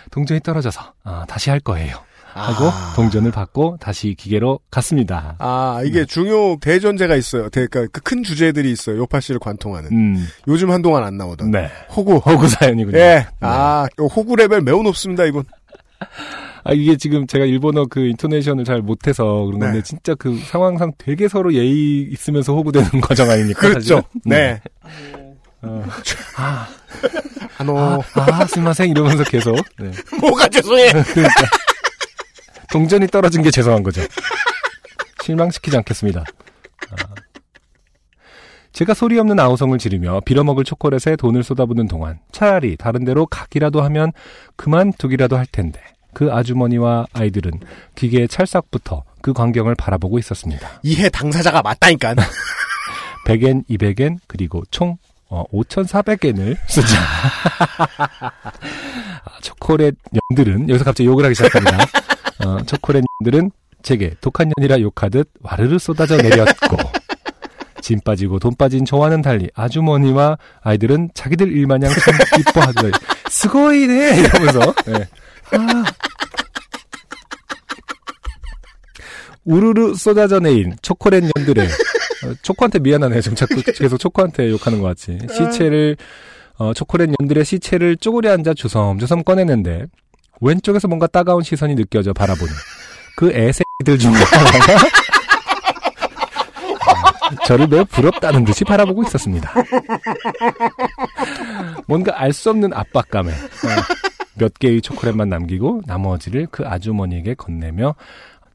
[SPEAKER 2] 동전이 떨어져서 아, 다시 할 거예요 하고
[SPEAKER 1] 아.
[SPEAKER 2] 동전을 받고 다시 기계로 갔습니다.
[SPEAKER 1] 아, 이게 중요 대전제가 있어요. 대- 그러니까 그 큰 주제들이 있어요. 요파 씨를 관통하는.
[SPEAKER 2] 음,
[SPEAKER 1] 요즘 한동안 안 나오던.
[SPEAKER 2] 네
[SPEAKER 1] 호구.
[SPEAKER 2] 호구 사연이군요.
[SPEAKER 1] 예. 아, 요 호구 레벨 매우 높습니다, 이분.
[SPEAKER 2] 아 이게 지금 제가 일본어 그 인토네이션을 잘 못해서 그런 건데
[SPEAKER 1] 네.
[SPEAKER 2] 진짜 그 상황상 되게 서로 예의 있으면서 호구되는 과정 아닙니까?
[SPEAKER 1] 그렇죠. 네.
[SPEAKER 2] 어. 아,
[SPEAKER 1] 한호.
[SPEAKER 2] 아, 아, 스미마셍 이러면서 계속. 네.
[SPEAKER 1] 뭐가 죄송해.
[SPEAKER 2] 그러니까. 동전이 떨어진 게 죄송한 거죠. 실망시키지 않겠습니다. 아. 제가 소리 없는 아우성을 지르며 빌어먹을 초콜릿에 돈을 쏟아붓는 동안 차라리 다른 데로 가기라도 하면 그만두기라도 할 텐데 그 아주머니와 아이들은 기계의 찰싹부터 그 광경을 바라보고 있었습니다.
[SPEAKER 1] 이해 당사자가 맞다니까.
[SPEAKER 2] 100엔, 200엔, 그리고 총 어, 5,400엔을 쓰자. 아, 초콜릿 년들은 여기서 갑자기 욕을 하기 시작합니다. 어, 초콜릿 년들은 제게 독한 년이라 욕하듯 와르르 쏟아져 내렸고 짐 빠지고 돈 빠진 저와는 달리 아주머니와 아이들은 자기들 일마냥 참 이뻐하더니 스고이네 이러면서 네. 아. 우르르 쏟아져 내린 초콜릿 년들의 어, 초코한테 미안하네요. 지금 자꾸 계속 초코한테 욕하는 것 같이. 시체를, 어, 초콜릿 년들의 시체를 쪼그려 앉아 주섬주섬 꺼내는데, 왼쪽에서 뭔가 따가운 시선이 느껴져 바라보는 그 애새들 중 하나가 저를 매우 부럽다는 듯이 바라보고 있었습니다. 뭔가 알 수 없는 압박감에 어, 몇 개의 초콜릿만 남기고 나머지를 그 아주머니에게 건네며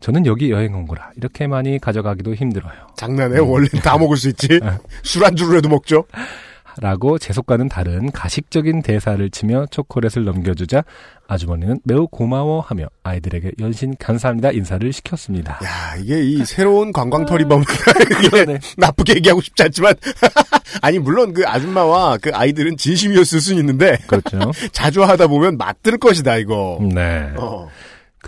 [SPEAKER 2] 저는 여기 여행 온 거라 이렇게 많이 가져가기도 힘들어요.
[SPEAKER 1] 장난해. 원래 다 먹을 수 있지. 술 안주로라도 먹죠.
[SPEAKER 2] 라고 제속과는 다른 가식적인 대사를 치며 초콜릿을 넘겨주자 아주머니는 매우 고마워하며 아이들에게 연신 감사합니다 인사를 시켰습니다.
[SPEAKER 1] 야, 이게 이 새로운 관광터리범.
[SPEAKER 2] 네.
[SPEAKER 1] 나쁘게 얘기하고 싶지 않지만. 아니, 물론 그 아줌마와 그 아이들은 진심이었을 수는 있는데,
[SPEAKER 2] 그렇죠.
[SPEAKER 1] 자주 하다 보면 맞들 것이다, 이거.
[SPEAKER 2] 네.
[SPEAKER 1] 어.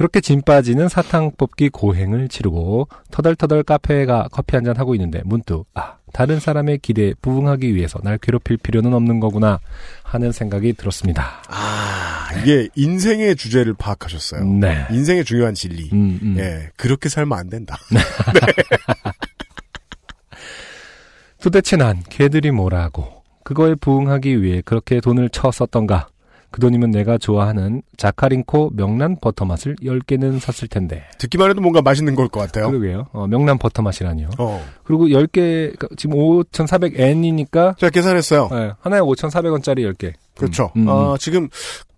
[SPEAKER 2] 그렇게 짐 빠지는 사탕 뽑기 고행을 치르고 터덜터덜 카페가 커피 한 잔 하고 있는데 문득 아 다른 사람의 기대에 부응하기 위해서 날 괴롭힐 필요는 없는 거구나 하는 생각이 들었습니다.
[SPEAKER 1] 아, 이게 인생의 주제를 파악하셨어요.
[SPEAKER 2] 네.
[SPEAKER 1] 인생의 중요한 진리.
[SPEAKER 2] 음, 음.
[SPEAKER 1] 예, 그렇게 살면 안 된다.
[SPEAKER 2] 도대체 난 걔들이 뭐라고 그거에 부응하기 위해 그렇게 돈을 쳐 썼던가 그 돈이면 내가 좋아하는 자카린코 명란 버터 맛을 10개는 샀을 텐데
[SPEAKER 1] 듣기만 해도 뭔가 맛있는 걸 것 같아요.
[SPEAKER 2] 그러게요 어, 명란 버터 맛이라니요
[SPEAKER 1] 어.
[SPEAKER 2] 그리고 10개 지금 5,400엔이니까
[SPEAKER 1] 제가 계산했어요.
[SPEAKER 2] 네, 하나에 5,400원짜리 10개
[SPEAKER 1] 그렇죠.
[SPEAKER 2] 음, 음.
[SPEAKER 1] 어, 지금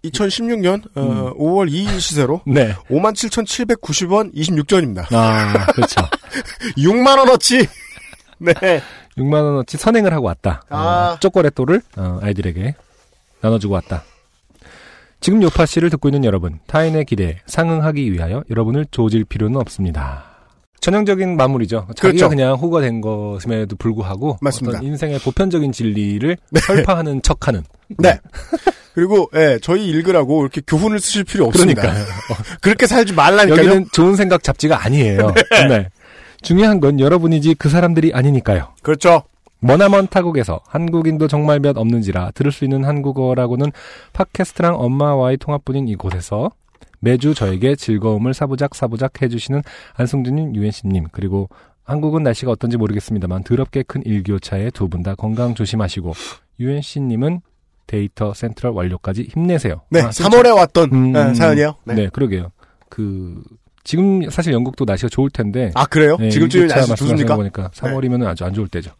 [SPEAKER 1] 2016년 어, 5월 2일 시세로
[SPEAKER 2] 네
[SPEAKER 1] 57,790원 26전입니다.
[SPEAKER 2] 아, 그렇죠.
[SPEAKER 1] 6만 원어치. 네.
[SPEAKER 2] 6만 원어치 선행을 하고 왔다.
[SPEAKER 1] 아.
[SPEAKER 2] 어, 초콜릿도를 어, 아이들에게 나눠주고 왔다. 지금 요파 씨를 듣고 있는 여러분, 타인의 기대에 상응하기 위하여 여러분을 조질 필요는 없습니다. 전형적인 마무리죠. 자기가
[SPEAKER 1] 그렇죠.
[SPEAKER 2] 그냥 호가 된 것임에도 불구하고
[SPEAKER 1] 맞습니다.
[SPEAKER 2] 어떤 인생의 보편적인 진리를 설파하는 척하는.
[SPEAKER 1] 네. 그리고 예, 저희 읽으라고 이렇게 교훈을 쓰실 필요 없습니다.
[SPEAKER 2] 그러니까요.
[SPEAKER 1] 그렇게 살지 말라니까요.
[SPEAKER 2] 여기는 좋은 생각 잡지가 아니에요. 네. 중요한 건 여러분이지 그 사람들이 아니니까요.
[SPEAKER 1] 그렇죠.
[SPEAKER 2] 머나먼 타국에서 한국인도 정말 몇 없는지라 들을 수 있는 한국어라고는 팟캐스트랑 엄마와의 통화뿐인 이곳에서 매주 저에게 즐거움을 사부작 사부작 해주시는 안승준님, 유엔씨님 그리고 한국은 날씨가 어떤지 모르겠습니다만 더럽게 큰 일교차에 두 분 다 건강 조심하시고 유엔씨님은 데이터 센트럴 완료까지 힘내세요.
[SPEAKER 1] 네,
[SPEAKER 2] 아,
[SPEAKER 1] 3월에 왔던
[SPEAKER 2] 음,
[SPEAKER 1] 예, 사연이에요. 네.
[SPEAKER 2] 네. 그러게요. 그 지금 사실 영국도 날씨가 좋을 텐데
[SPEAKER 1] 아 그래요?
[SPEAKER 2] 네,
[SPEAKER 1] 지금쯤 날씨 좋습니까?
[SPEAKER 2] 거 보니까 3월이면 아주 안 좋을 때죠.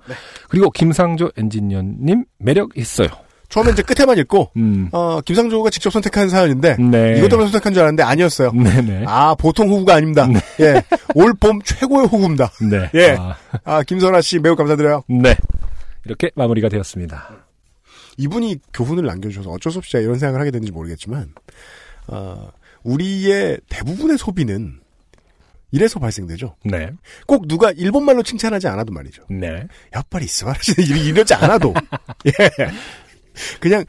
[SPEAKER 2] 그리고 김상조 엔지니어님 매력 있어요.
[SPEAKER 1] 처음에 이제 끝에만 읽고
[SPEAKER 2] 음.
[SPEAKER 1] 어, 김상조가 직접 선택한 사연인데
[SPEAKER 2] 네.
[SPEAKER 1] 이것 때문에 선택한 줄 알았는데 아니었어요.
[SPEAKER 2] 네네.
[SPEAKER 1] 아 보통 호구가 아닙니다. 예, 올 봄 최고의 호구입니다.
[SPEAKER 2] 네.
[SPEAKER 1] 예.
[SPEAKER 2] 아,
[SPEAKER 1] 아 김선아 씨 매우 감사드려요.
[SPEAKER 2] 네. 이렇게 마무리가 되었습니다.
[SPEAKER 1] 이분이 교훈을 남겨주셔서 어쩔 수 없이 이런 생각을 하게 됐는지 모르겠지만 어, 우리의 대부분의 소비는 이래서 발생되죠.
[SPEAKER 2] 네.
[SPEAKER 1] 꼭 누가 일본말로 칭찬하지 않아도 말이죠.
[SPEAKER 2] 네.
[SPEAKER 1] 야빨리 스바라시는 이러지 않아도 예 그냥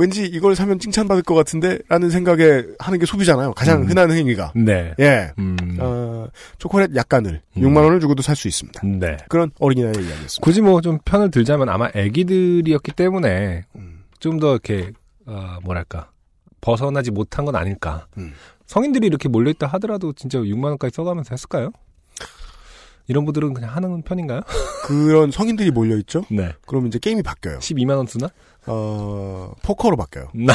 [SPEAKER 1] 왠지 이걸 사면 칭찬받을 것 같은데 라는 생각에 하는 게 소비잖아요. 가장
[SPEAKER 2] 음.
[SPEAKER 1] 흔한 행위가
[SPEAKER 2] 네.
[SPEAKER 1] 예
[SPEAKER 2] 음.
[SPEAKER 1] 어, 초콜릿 약간을
[SPEAKER 2] 음.
[SPEAKER 1] 6만 원을 주고도 살 수 있습니다.
[SPEAKER 2] 네.
[SPEAKER 1] 그런 어린이날의 이야기였습니다.
[SPEAKER 2] 굳이 뭐 좀 편을 들자면 아마 애기들이었기 때문에
[SPEAKER 1] 음.
[SPEAKER 2] 좀더 이렇게 어, 뭐랄까 벗어나지 못한 건 아닐까.
[SPEAKER 1] 음.
[SPEAKER 2] 성인들이 이렇게 몰려있다 하더라도 진짜 6만 원까지 써가면서 했을까요? 이런 분들은 그냥 하는 편인가요?
[SPEAKER 1] 그런 성인들이 몰려 있죠.
[SPEAKER 2] 네.
[SPEAKER 1] 그럼 이제 게임이 바뀌어요.
[SPEAKER 2] 12만 원 쓰나?
[SPEAKER 1] 어 포커로 바뀌어요.
[SPEAKER 2] 나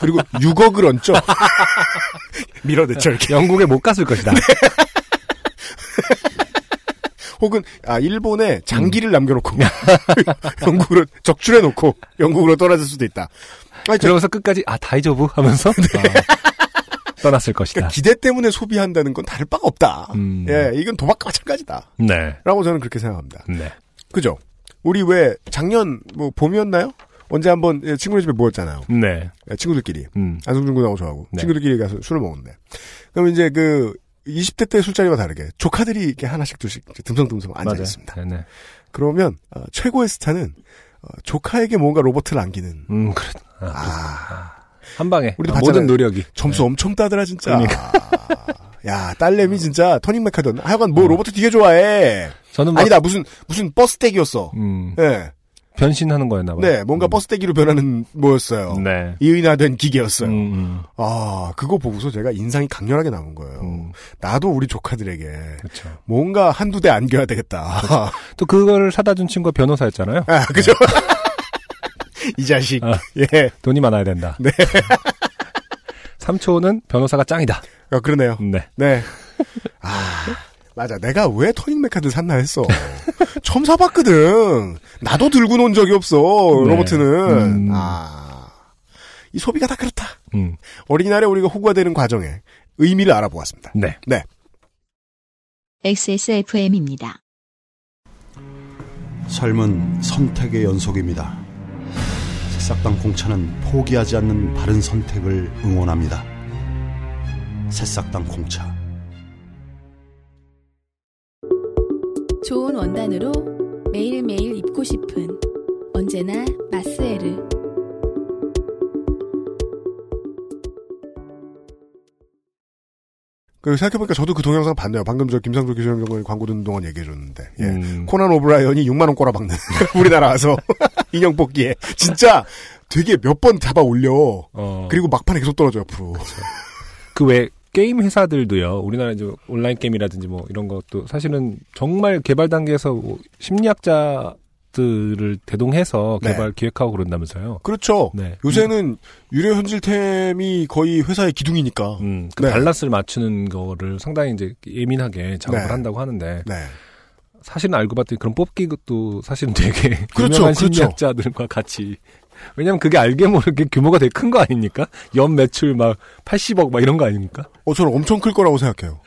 [SPEAKER 1] 그리고 6억을 얹죠. 밀어넣죠 이렇게.
[SPEAKER 2] 영국에 못 갔을 것이다.
[SPEAKER 1] 혹은 아 일본에 장기를 남겨놓고 영국으로 적출해놓고 영국으로 떨어질 수도 있다. 아, 저,
[SPEAKER 2] 그러면서 끝까지 아 다이저브 하면서 아, 떠났을 것이다.
[SPEAKER 1] 그러니까 기대 때문에 소비한다는 건 다를 바가 없다.
[SPEAKER 2] 음.
[SPEAKER 1] 예, 이건 도박과 마찬가지다.
[SPEAKER 2] 네.
[SPEAKER 1] 라고 저는 그렇게 생각합니다.
[SPEAKER 2] 네.
[SPEAKER 1] 그죠? 우리 왜 작년 뭐 봄이었나요? 언제 한번 예, 친구네 집에 모였잖아요.
[SPEAKER 2] 네.
[SPEAKER 1] 예, 친구들끼리
[SPEAKER 2] 음.
[SPEAKER 1] 안승준 군하고 저하고
[SPEAKER 2] 네.
[SPEAKER 1] 친구들끼리 가서 술을 먹었는데 그럼 이제 그 20대 때 술자리와 다르게 조카들이 이렇게 하나씩 둘씩 듬성듬성 앉아. 있습니다.
[SPEAKER 2] 네, 네.
[SPEAKER 1] 그러면 어, 최고의 스타는 어, 조카에게 뭔가 로봇을 안기는
[SPEAKER 2] 음, 그래. 아,
[SPEAKER 1] 아
[SPEAKER 2] 한 방에
[SPEAKER 1] 우리도
[SPEAKER 2] 아. 모든 노력이
[SPEAKER 1] 점수 엄청 따더라 진짜.
[SPEAKER 2] 그러니까.
[SPEAKER 1] 야 딸내미 진짜 터닝메카드. 하여간 뭐
[SPEAKER 2] 어.
[SPEAKER 1] 로봇 되게 좋아해.
[SPEAKER 2] 저는 막
[SPEAKER 1] 아니다 무슨 무슨 버스 떼기였어.
[SPEAKER 2] 음,
[SPEAKER 1] 네,
[SPEAKER 2] 변신하는 거였나 봐요.
[SPEAKER 1] 네 뭔가 버스 떼기로 변하는 뭐였어요.
[SPEAKER 2] 네.
[SPEAKER 1] 이의나된 기계였어요.
[SPEAKER 2] 음, 음,
[SPEAKER 1] 아 그거 보고서 제가 인상이 강렬하게 남은 거예요.
[SPEAKER 2] 음,
[SPEAKER 1] 나도 우리 조카들에게
[SPEAKER 2] 그렇죠.
[SPEAKER 1] 뭔가 한두 대 안겨야 되겠다.
[SPEAKER 2] 또 그걸 사다 준 친구가 변호사였잖아요.
[SPEAKER 1] 아 그죠? 이 자식.
[SPEAKER 2] 아.
[SPEAKER 1] 예.
[SPEAKER 2] 돈이 많아야 된다.
[SPEAKER 1] 네.
[SPEAKER 2] 삼촌은 변호사가 짱이다.
[SPEAKER 1] 아, 그러네요.
[SPEAKER 2] 네.
[SPEAKER 1] 네. 아, 맞아. 내가 왜 터닝메카드 샀나 했어. 처음 사봤거든. 나도 들고 논 적이 없어,
[SPEAKER 2] 네.
[SPEAKER 1] 로버트는.
[SPEAKER 2] 음.
[SPEAKER 1] 아. 이 소비가 다 그렇다.
[SPEAKER 2] 음,
[SPEAKER 1] 어린이날에 우리가 호구가 되는 과정에 의미를 알아보았습니다.
[SPEAKER 2] 네.
[SPEAKER 1] 네.
[SPEAKER 3] XSFM입니다.
[SPEAKER 5] 삶은 선택의 연속입니다. 새싹당 공차는 포기하지 않는 바른 선택을 응원합니다. 새싹당 공차.
[SPEAKER 10] 좋은 원단으로 매일매일 입고 싶은 언제나 마스에르
[SPEAKER 1] 그 생각해보니까 저도 그 동영상 봤네요. 방금 저 김상조 기술행정관이 광고 듣는 동안 얘기해줬는데. 예.
[SPEAKER 2] 음,
[SPEAKER 1] 코난 오브라이언이 6만 원 꼬라박는. 우리나라 와서. 인형 뽑기에. 진짜 되게 몇 번 잡아 올려.
[SPEAKER 2] 어,
[SPEAKER 1] 그리고 막판에 계속 떨어져, 옆으로.
[SPEAKER 2] 그 왜 게임 회사들도요. 우리나라 이제 온라인 게임이라든지 뭐 이런 것도 사실은 정말 개발 단계에서 뭐 심리학자 들을 대동해서
[SPEAKER 1] 네.
[SPEAKER 2] 개발 기획하고 그런다면서요.
[SPEAKER 1] 그렇죠.
[SPEAKER 2] 네.
[SPEAKER 1] 요새는 유료 현질템이 거의 회사의 기둥이니까.
[SPEAKER 2] 음, 그
[SPEAKER 1] 네.
[SPEAKER 2] 밸런스를 맞추는 거를 상당히 이제 예민하게 작업을
[SPEAKER 1] 네.
[SPEAKER 2] 한다고 하는데
[SPEAKER 1] 네.
[SPEAKER 2] 사실은 알고 봤더니 그런 뽑기 것도 사실은 되게
[SPEAKER 1] 그렇죠,
[SPEAKER 2] 유명한
[SPEAKER 1] 그렇죠.
[SPEAKER 2] 심리학자들과 같이 왜냐면 그게 알게 모르게 규모가 되게 큰 거 아닙니까? 연 매출 막 80억 막 이런 거 아닙니까?
[SPEAKER 1] 어, 저는 엄청 클 거라고 생각해요.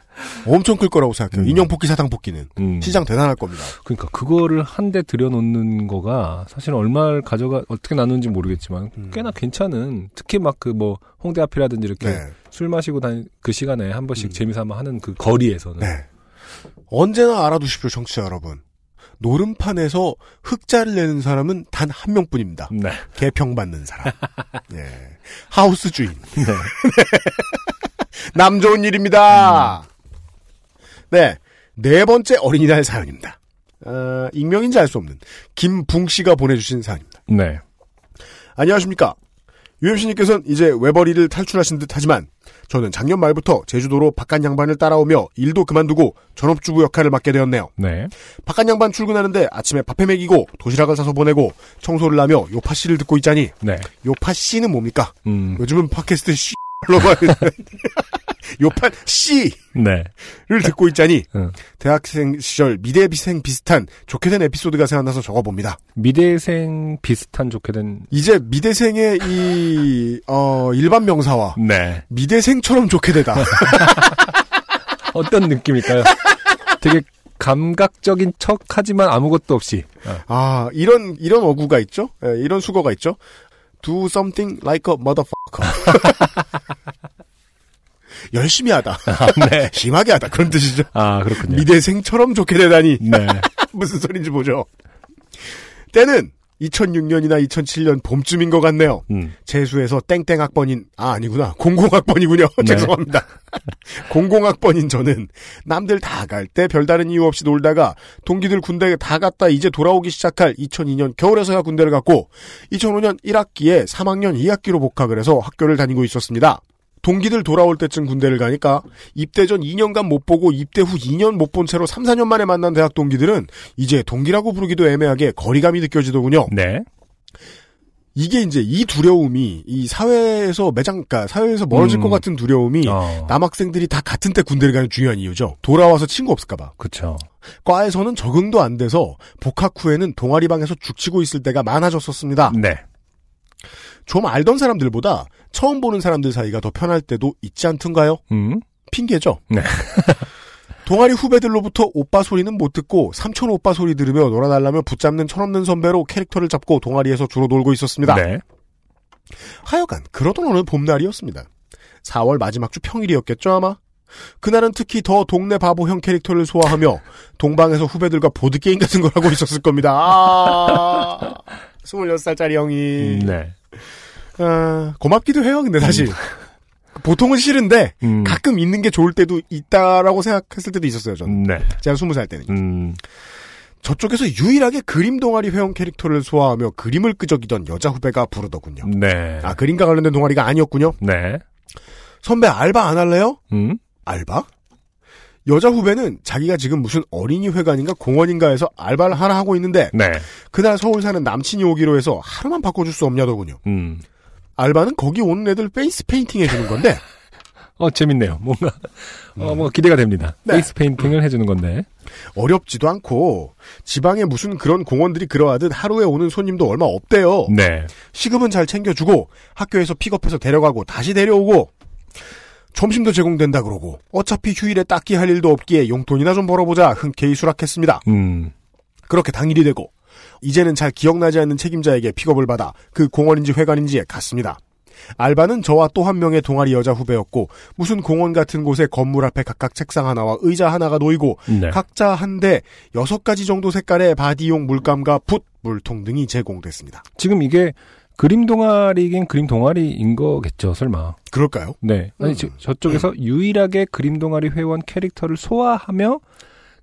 [SPEAKER 1] 엄청 클 거라고 생각해요.
[SPEAKER 2] 음.
[SPEAKER 1] 인형 뽑기, 사탕 뽑기는.
[SPEAKER 2] 음.
[SPEAKER 1] 시장 대단할 겁니다.
[SPEAKER 2] 그러니까 그거를 한 대 들여놓는 거가 사실 얼마를 가져가 어떻게 나누는지 모르겠지만
[SPEAKER 1] 음.
[SPEAKER 2] 꽤나 괜찮은 특히 막 그 뭐 홍대 앞이라든지 이렇게
[SPEAKER 1] 네.
[SPEAKER 2] 술 마시고 다니 그 시간에 한 번씩
[SPEAKER 1] 음.
[SPEAKER 2] 재미삼아 하는 그 거리에서는
[SPEAKER 1] 네. 언제나 알아두십시오, 청취자 여러분. 노름판에서 흑자를 내는 사람은 단 한 명뿐입니다.
[SPEAKER 2] 네.
[SPEAKER 1] 개평받는 사람. 예. 하우스 주인.
[SPEAKER 2] 네.
[SPEAKER 1] 남 좋은 일입니다. 네. 네 번째 어린이날 사연입니다. 어, 익명인지 알 수 없는 김붕 씨가 보내주신 사연입니다.
[SPEAKER 2] 네.
[SPEAKER 1] 안녕하십니까. UMC님께서는 이제 외벌이를 탈출하신 듯 하지만 저는 작년 말부터 제주도로 바깥 양반을 따라오며 일도 그만두고 전업주부 역할을 맡게 되었네요.
[SPEAKER 2] 네.
[SPEAKER 1] 바깥 양반 출근하는데 아침에 밥해 먹이고 도시락을 사서 보내고 청소를 하며 요파 씨를 듣고 있자니
[SPEAKER 2] 네.
[SPEAKER 1] 요파 씨는 뭡니까?
[SPEAKER 2] 음.
[SPEAKER 1] 요즘은 팟캐스트 씨로 말 요판 C를
[SPEAKER 2] 네.
[SPEAKER 1] 듣고 있자니
[SPEAKER 2] 응.
[SPEAKER 1] 대학생 시절 미대생 비슷한 좋게 된 에피소드가 생각나서 적어봅니다.
[SPEAKER 2] 미대생 비슷한 좋게 된.
[SPEAKER 1] 이제 미대생의 이 어, 일반 명사와
[SPEAKER 2] 네.
[SPEAKER 1] 미대생처럼 좋게 되다.
[SPEAKER 2] 어떤 느낌일까요? 되게 감각적인 척 하지만 아무것도 없이.
[SPEAKER 1] 아 이런 이런 어구가 있죠. 예, 이런 수거가 있죠. Do something like a motherfucker. 열심히 하다.
[SPEAKER 2] 네.
[SPEAKER 1] 심하게 하다. 그런 뜻이죠.
[SPEAKER 2] 아 그렇군요.
[SPEAKER 1] 미대생처럼 좋게 되다니.
[SPEAKER 2] 네.
[SPEAKER 1] 무슨 소린지 보죠. 때는 2006년이나 2007년 봄쯤인 것 같네요.
[SPEAKER 2] 음.
[SPEAKER 1] 재수에서 땡땡 학번인 아 아니구나 공공 학번이군요.
[SPEAKER 2] 네.
[SPEAKER 1] 죄송합니다. 공공 학번인 저는 남들 다 갈 때 별다른 이유 없이 놀다가 동기들 군대 다 갔다 이제 돌아오기 시작할 2002년 겨울에서야 군대를 갔고 2005년 1학기에 3학년 2학기로 복학을 해서 학교를 다니고 있었습니다. 동기들 돌아올 때쯤 군대를 가니까 입대 전 2년간 못 보고 입대 후 2년 못 본 채로 3, 4년 만에 만난 대학 동기들은 이제 동기라고 부르기도 애매하게 거리감이 느껴지더군요.
[SPEAKER 2] 네.
[SPEAKER 1] 이게 이제 이 두려움이 이 사회에서 매장, 그러니까 사회에서 멀어질
[SPEAKER 2] 음.
[SPEAKER 1] 것 같은 두려움이
[SPEAKER 2] 어.
[SPEAKER 1] 남학생들이 다 같은 때 군대를 가는 중요한 이유죠. 돌아와서 친구 없을까봐.
[SPEAKER 2] 그쵸.
[SPEAKER 1] 과에서는 적응도 안 돼서 복학 후에는 동아리 방에서 죽치고 있을 때가 많아졌었습니다.
[SPEAKER 2] 네.
[SPEAKER 1] 좀 알던 사람들보다 처음 보는 사람들 사이가 더 편할 때도 있지 않던가요?
[SPEAKER 2] 음.
[SPEAKER 1] 핑계죠.
[SPEAKER 2] 네.
[SPEAKER 1] 동아리 후배들로부터 오빠 소리는 못 듣고 삼촌 오빠 소리 들으며 놀아달라며 붙잡는 철없는 선배로 캐릭터를 잡고 동아리에서 주로 놀고 있었습니다.
[SPEAKER 2] 네.
[SPEAKER 1] 하여간 그러던 어느 봄날이었습니다. 4월 마지막 주 평일이었겠죠 아마? 그날은 특히 더 동네 바보형 캐릭터를 소화하며 동방에서 후배들과 보드게임 같은 걸 하고 있었을 겁니다. 아, 26살짜리 형이.
[SPEAKER 2] 네.
[SPEAKER 1] 아, 고맙기도 해요, 근데 사실. 보통은 싫은데,
[SPEAKER 2] 음.
[SPEAKER 1] 가끔 있는 게 좋을 때도 있다라고 생각했을 때도 있었어요, 저는.
[SPEAKER 2] 네.
[SPEAKER 1] 제가 20살 때는.
[SPEAKER 2] 음.
[SPEAKER 1] 저쪽에서 유일하게 그림 동아리 회원 캐릭터를 소화하며 그림을 끄적이던 여자 후배가 부르더군요.
[SPEAKER 2] 네.
[SPEAKER 1] 아, 그림과 관련된 동아리가 아니었군요.
[SPEAKER 2] 네.
[SPEAKER 1] 선배 알바 안 할래요?
[SPEAKER 2] 음.
[SPEAKER 1] 알바? 여자 후배는 자기가 지금 무슨 어린이 회관인가 공원인가에서 알바를 하나 하고 있는데
[SPEAKER 2] 네.
[SPEAKER 1] 그날 서울 사는 남친이 오기로 해서 하루만 바꿔줄 수 없냐더군요.
[SPEAKER 2] 음.
[SPEAKER 1] 알바는 거기 오는 애들 페이스 페인팅 해주는 건데
[SPEAKER 2] 어, 재밌네요. 뭔가, 어, 뭐, 기대가 됩니다.
[SPEAKER 1] 네.
[SPEAKER 2] 페이스 페인팅을 해주는 건데.
[SPEAKER 1] 어렵지도 않고 지방에 무슨 그런 공원들이 그러하듯 하루에 오는 손님도 얼마 없대요.
[SPEAKER 2] 네.
[SPEAKER 1] 시급은 잘 챙겨주고 학교에서 픽업해서 데려가고 다시 데려오고 점심도 제공된다 그러고 어차피 휴일에 딱히 할 일도 없기에 용돈이나 좀 벌어보자 흔쾌히 수락했습니다.
[SPEAKER 2] 음.
[SPEAKER 1] 그렇게 당일이 되고 이제는 잘 기억나지 않는 책임자에게 픽업을 받아 그 공원인지 회관인지에 갔습니다. 알바는 저와 또 한 명의 동아리 여자 후배였고 무슨 공원 같은 곳에 건물 앞에 각각 책상 하나와 의자 하나가 놓이고
[SPEAKER 2] 네.
[SPEAKER 1] 각자 한 대 여섯 가지 정도 색깔의 바디용 물감과 붓, 물통 등이 제공됐습니다.
[SPEAKER 2] 지금 이게 그림 동아리긴 그림 동아리인 거겠죠, 설마.
[SPEAKER 1] 그럴까요?
[SPEAKER 2] 네. 아니,
[SPEAKER 1] 음.
[SPEAKER 2] 저, 저쪽에서 유일하게 그림 동아리 회원 캐릭터를 소화하며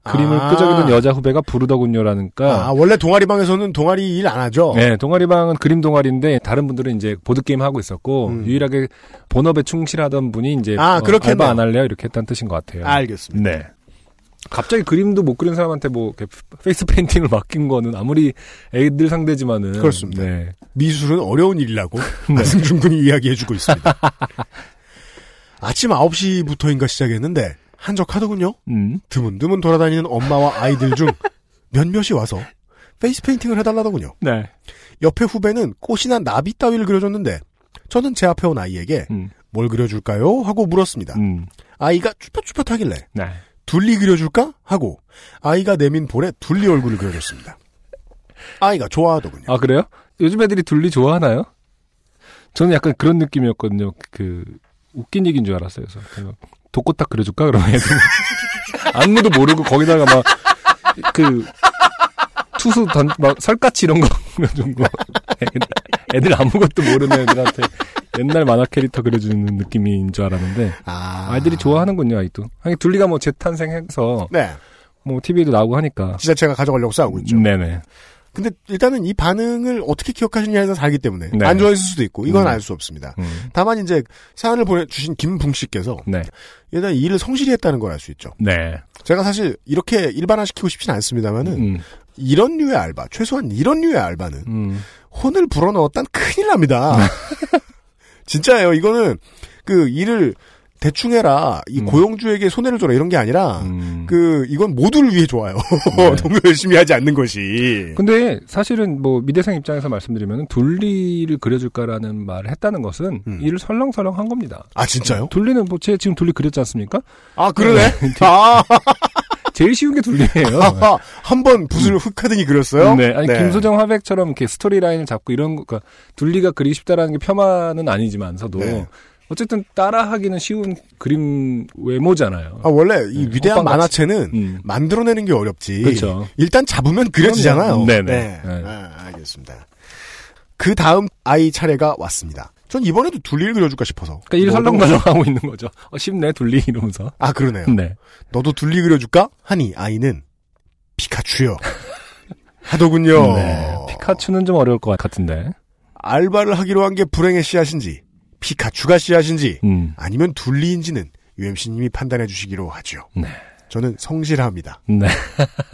[SPEAKER 2] 그림을
[SPEAKER 1] 아.
[SPEAKER 2] 끄적이던 여자 후배가 부르더군요라니까.
[SPEAKER 1] 아, 원래 동아리방에서는 동아리 일 안 하죠?
[SPEAKER 2] 네, 동아리방은 그림 동아리인데 다른 분들은 이제 보드 게임 하고 있었고
[SPEAKER 1] 음.
[SPEAKER 2] 유일하게 본업에 충실하던 분이 이제
[SPEAKER 1] 아,
[SPEAKER 2] 어,
[SPEAKER 1] 그렇겠네요.
[SPEAKER 2] 알바 안 할래요 이렇게 했다는 뜻인 것 같아요.
[SPEAKER 1] 알겠습니다.
[SPEAKER 2] 네. 갑자기 그림도 못 그린 사람한테 뭐 페이스 페인팅을 맡긴 거는 아무리 애들 상대지만은
[SPEAKER 1] 그렇습니다.
[SPEAKER 2] 네.
[SPEAKER 1] 미술은 어려운 일이라고
[SPEAKER 2] 네.
[SPEAKER 1] 안승준 군이 이야기해주고 있습니다. 아침 9시부터인가 시작했는데 한적하더군요.
[SPEAKER 2] 음.
[SPEAKER 1] 드문드문 돌아다니는 엄마와 아이들 중 몇몇이 와서 페이스 페인팅을 해달라더군요.
[SPEAKER 2] 네.
[SPEAKER 1] 옆에 후배는 꽃이나 나비 따위를 그려줬는데 저는 제 앞에 온 아이에게
[SPEAKER 2] 음.
[SPEAKER 1] 뭘 그려줄까요? 하고 물었습니다.
[SPEAKER 2] 음.
[SPEAKER 1] 아이가 쭈뼛쭈뼛하길래
[SPEAKER 2] 네.
[SPEAKER 1] 둘리 그려줄까? 하고 아이가 내민 볼에 둘리 얼굴을 그려줬습니다. 아이가 좋아하더군요.
[SPEAKER 2] 아 그래요? 요즘 애들이 둘리 좋아하나요? 저는 약간 그런 느낌이었거든요. 그 웃긴 얘기인 줄 알았어요. 그래서 독꽃딱 그려줄까? 그러면 애들 안무도 모르고 거기다가 막 그 투수 던막 설까치 이런 거 그려준 거 애들, 애들 아무것도 모르는 애들한테 옛날 만화 캐릭터 그려주는 느낌인 줄 알았는데
[SPEAKER 1] 아,
[SPEAKER 2] 아이들이 좋아하는군요 아이도. 하긴 둘리가 뭐 재탄생해서
[SPEAKER 1] 네.
[SPEAKER 2] 뭐 TV에도 나오고 하니까.
[SPEAKER 1] 지자체가 가져가려고 싸우고 있죠.
[SPEAKER 2] 네네.
[SPEAKER 1] 근데 일단은 이 반응을 어떻게 기억하시느냐에 따라 다르기 때문에
[SPEAKER 2] 네.
[SPEAKER 1] 안 좋아했을 수도 있고 이건
[SPEAKER 2] 음.
[SPEAKER 1] 알수 없습니다.
[SPEAKER 2] 음.
[SPEAKER 1] 다만 이제 사연을 보내주신 김붕 씨께서
[SPEAKER 2] 네.
[SPEAKER 1] 일단 일을 성실히 했다는 걸 알 수 있죠.
[SPEAKER 2] 네.
[SPEAKER 1] 제가 사실 이렇게 일반화시키고 싶진 않습니다만은
[SPEAKER 2] 음.
[SPEAKER 1] 이런 류의 알바, 최소한 이런 류의 알바는
[SPEAKER 2] 음.
[SPEAKER 1] 혼을 불어넣었단 큰일 납니다. 진짜예요. 이거는 그 일을 대충 해라. 이
[SPEAKER 2] 음.
[SPEAKER 1] 고용주에게 손해를 줘라 이런 게 아니라
[SPEAKER 2] 음.
[SPEAKER 1] 그 이건 모두를 위해 좋아요.
[SPEAKER 2] 네.
[SPEAKER 1] 너무 열심히 하지 않는 것이.
[SPEAKER 2] 근데 사실은 뭐 미대생 입장에서 말씀드리면 둘리를 그려줄까라는 말을 했다는 것은
[SPEAKER 1] 음.
[SPEAKER 2] 이를 설렁설렁 한 겁니다.
[SPEAKER 1] 아 진짜요?
[SPEAKER 2] 둘리는 뭐 제 지금 둘리 그렸지 않습니까?
[SPEAKER 1] 아 그러네.
[SPEAKER 2] 네.
[SPEAKER 1] 아,
[SPEAKER 2] 제일 쉬운 게 둘리예요.
[SPEAKER 1] 한번 붓을 흙 하더니 그렸어요.
[SPEAKER 2] 네, 아니 김소정 화백처럼 이렇게 스토리 라인을 잡고 이런 거, 그러니까 둘리가 그리기 쉽다라는 게 폄하는 아니지만서도
[SPEAKER 1] 네.
[SPEAKER 2] 어쨌든 따라하기는 쉬운 그림 외모잖아요.
[SPEAKER 1] 아 원래 이
[SPEAKER 2] 네,
[SPEAKER 1] 위대한. 만화체는
[SPEAKER 2] 음.
[SPEAKER 1] 만들어내는 게 어렵지.
[SPEAKER 2] 그렇죠.
[SPEAKER 1] 일단 잡으면
[SPEAKER 2] 그려지잖아요. 네네.
[SPEAKER 1] 네.
[SPEAKER 2] 네.
[SPEAKER 1] 아, 알겠습니다. 그 다음 아이 차례가 왔습니다. 전 이번에도 둘리를 그려줄까 싶어서.
[SPEAKER 2] 그러니까 이를
[SPEAKER 1] 너도-
[SPEAKER 2] 설렁설렁 하고 있는 거죠. 어, 쉽네 둘리 이러면서.
[SPEAKER 1] 아 그러네요.
[SPEAKER 2] 네.
[SPEAKER 1] 너도 둘리 그려줄까? 하니 아이는 피카츄요. 하더군요.
[SPEAKER 2] 네. 피카츄는 좀 어려울 것 같은데.
[SPEAKER 1] 알바를 하기로 한 게 불행의 씨앗인지 피카츄가 씨앗인지
[SPEAKER 2] 음.
[SPEAKER 1] 아니면 둘리인지는 UMC님이 판단해 주시기로 하죠.
[SPEAKER 2] 네.
[SPEAKER 1] 저는 성실합니다.
[SPEAKER 2] 네.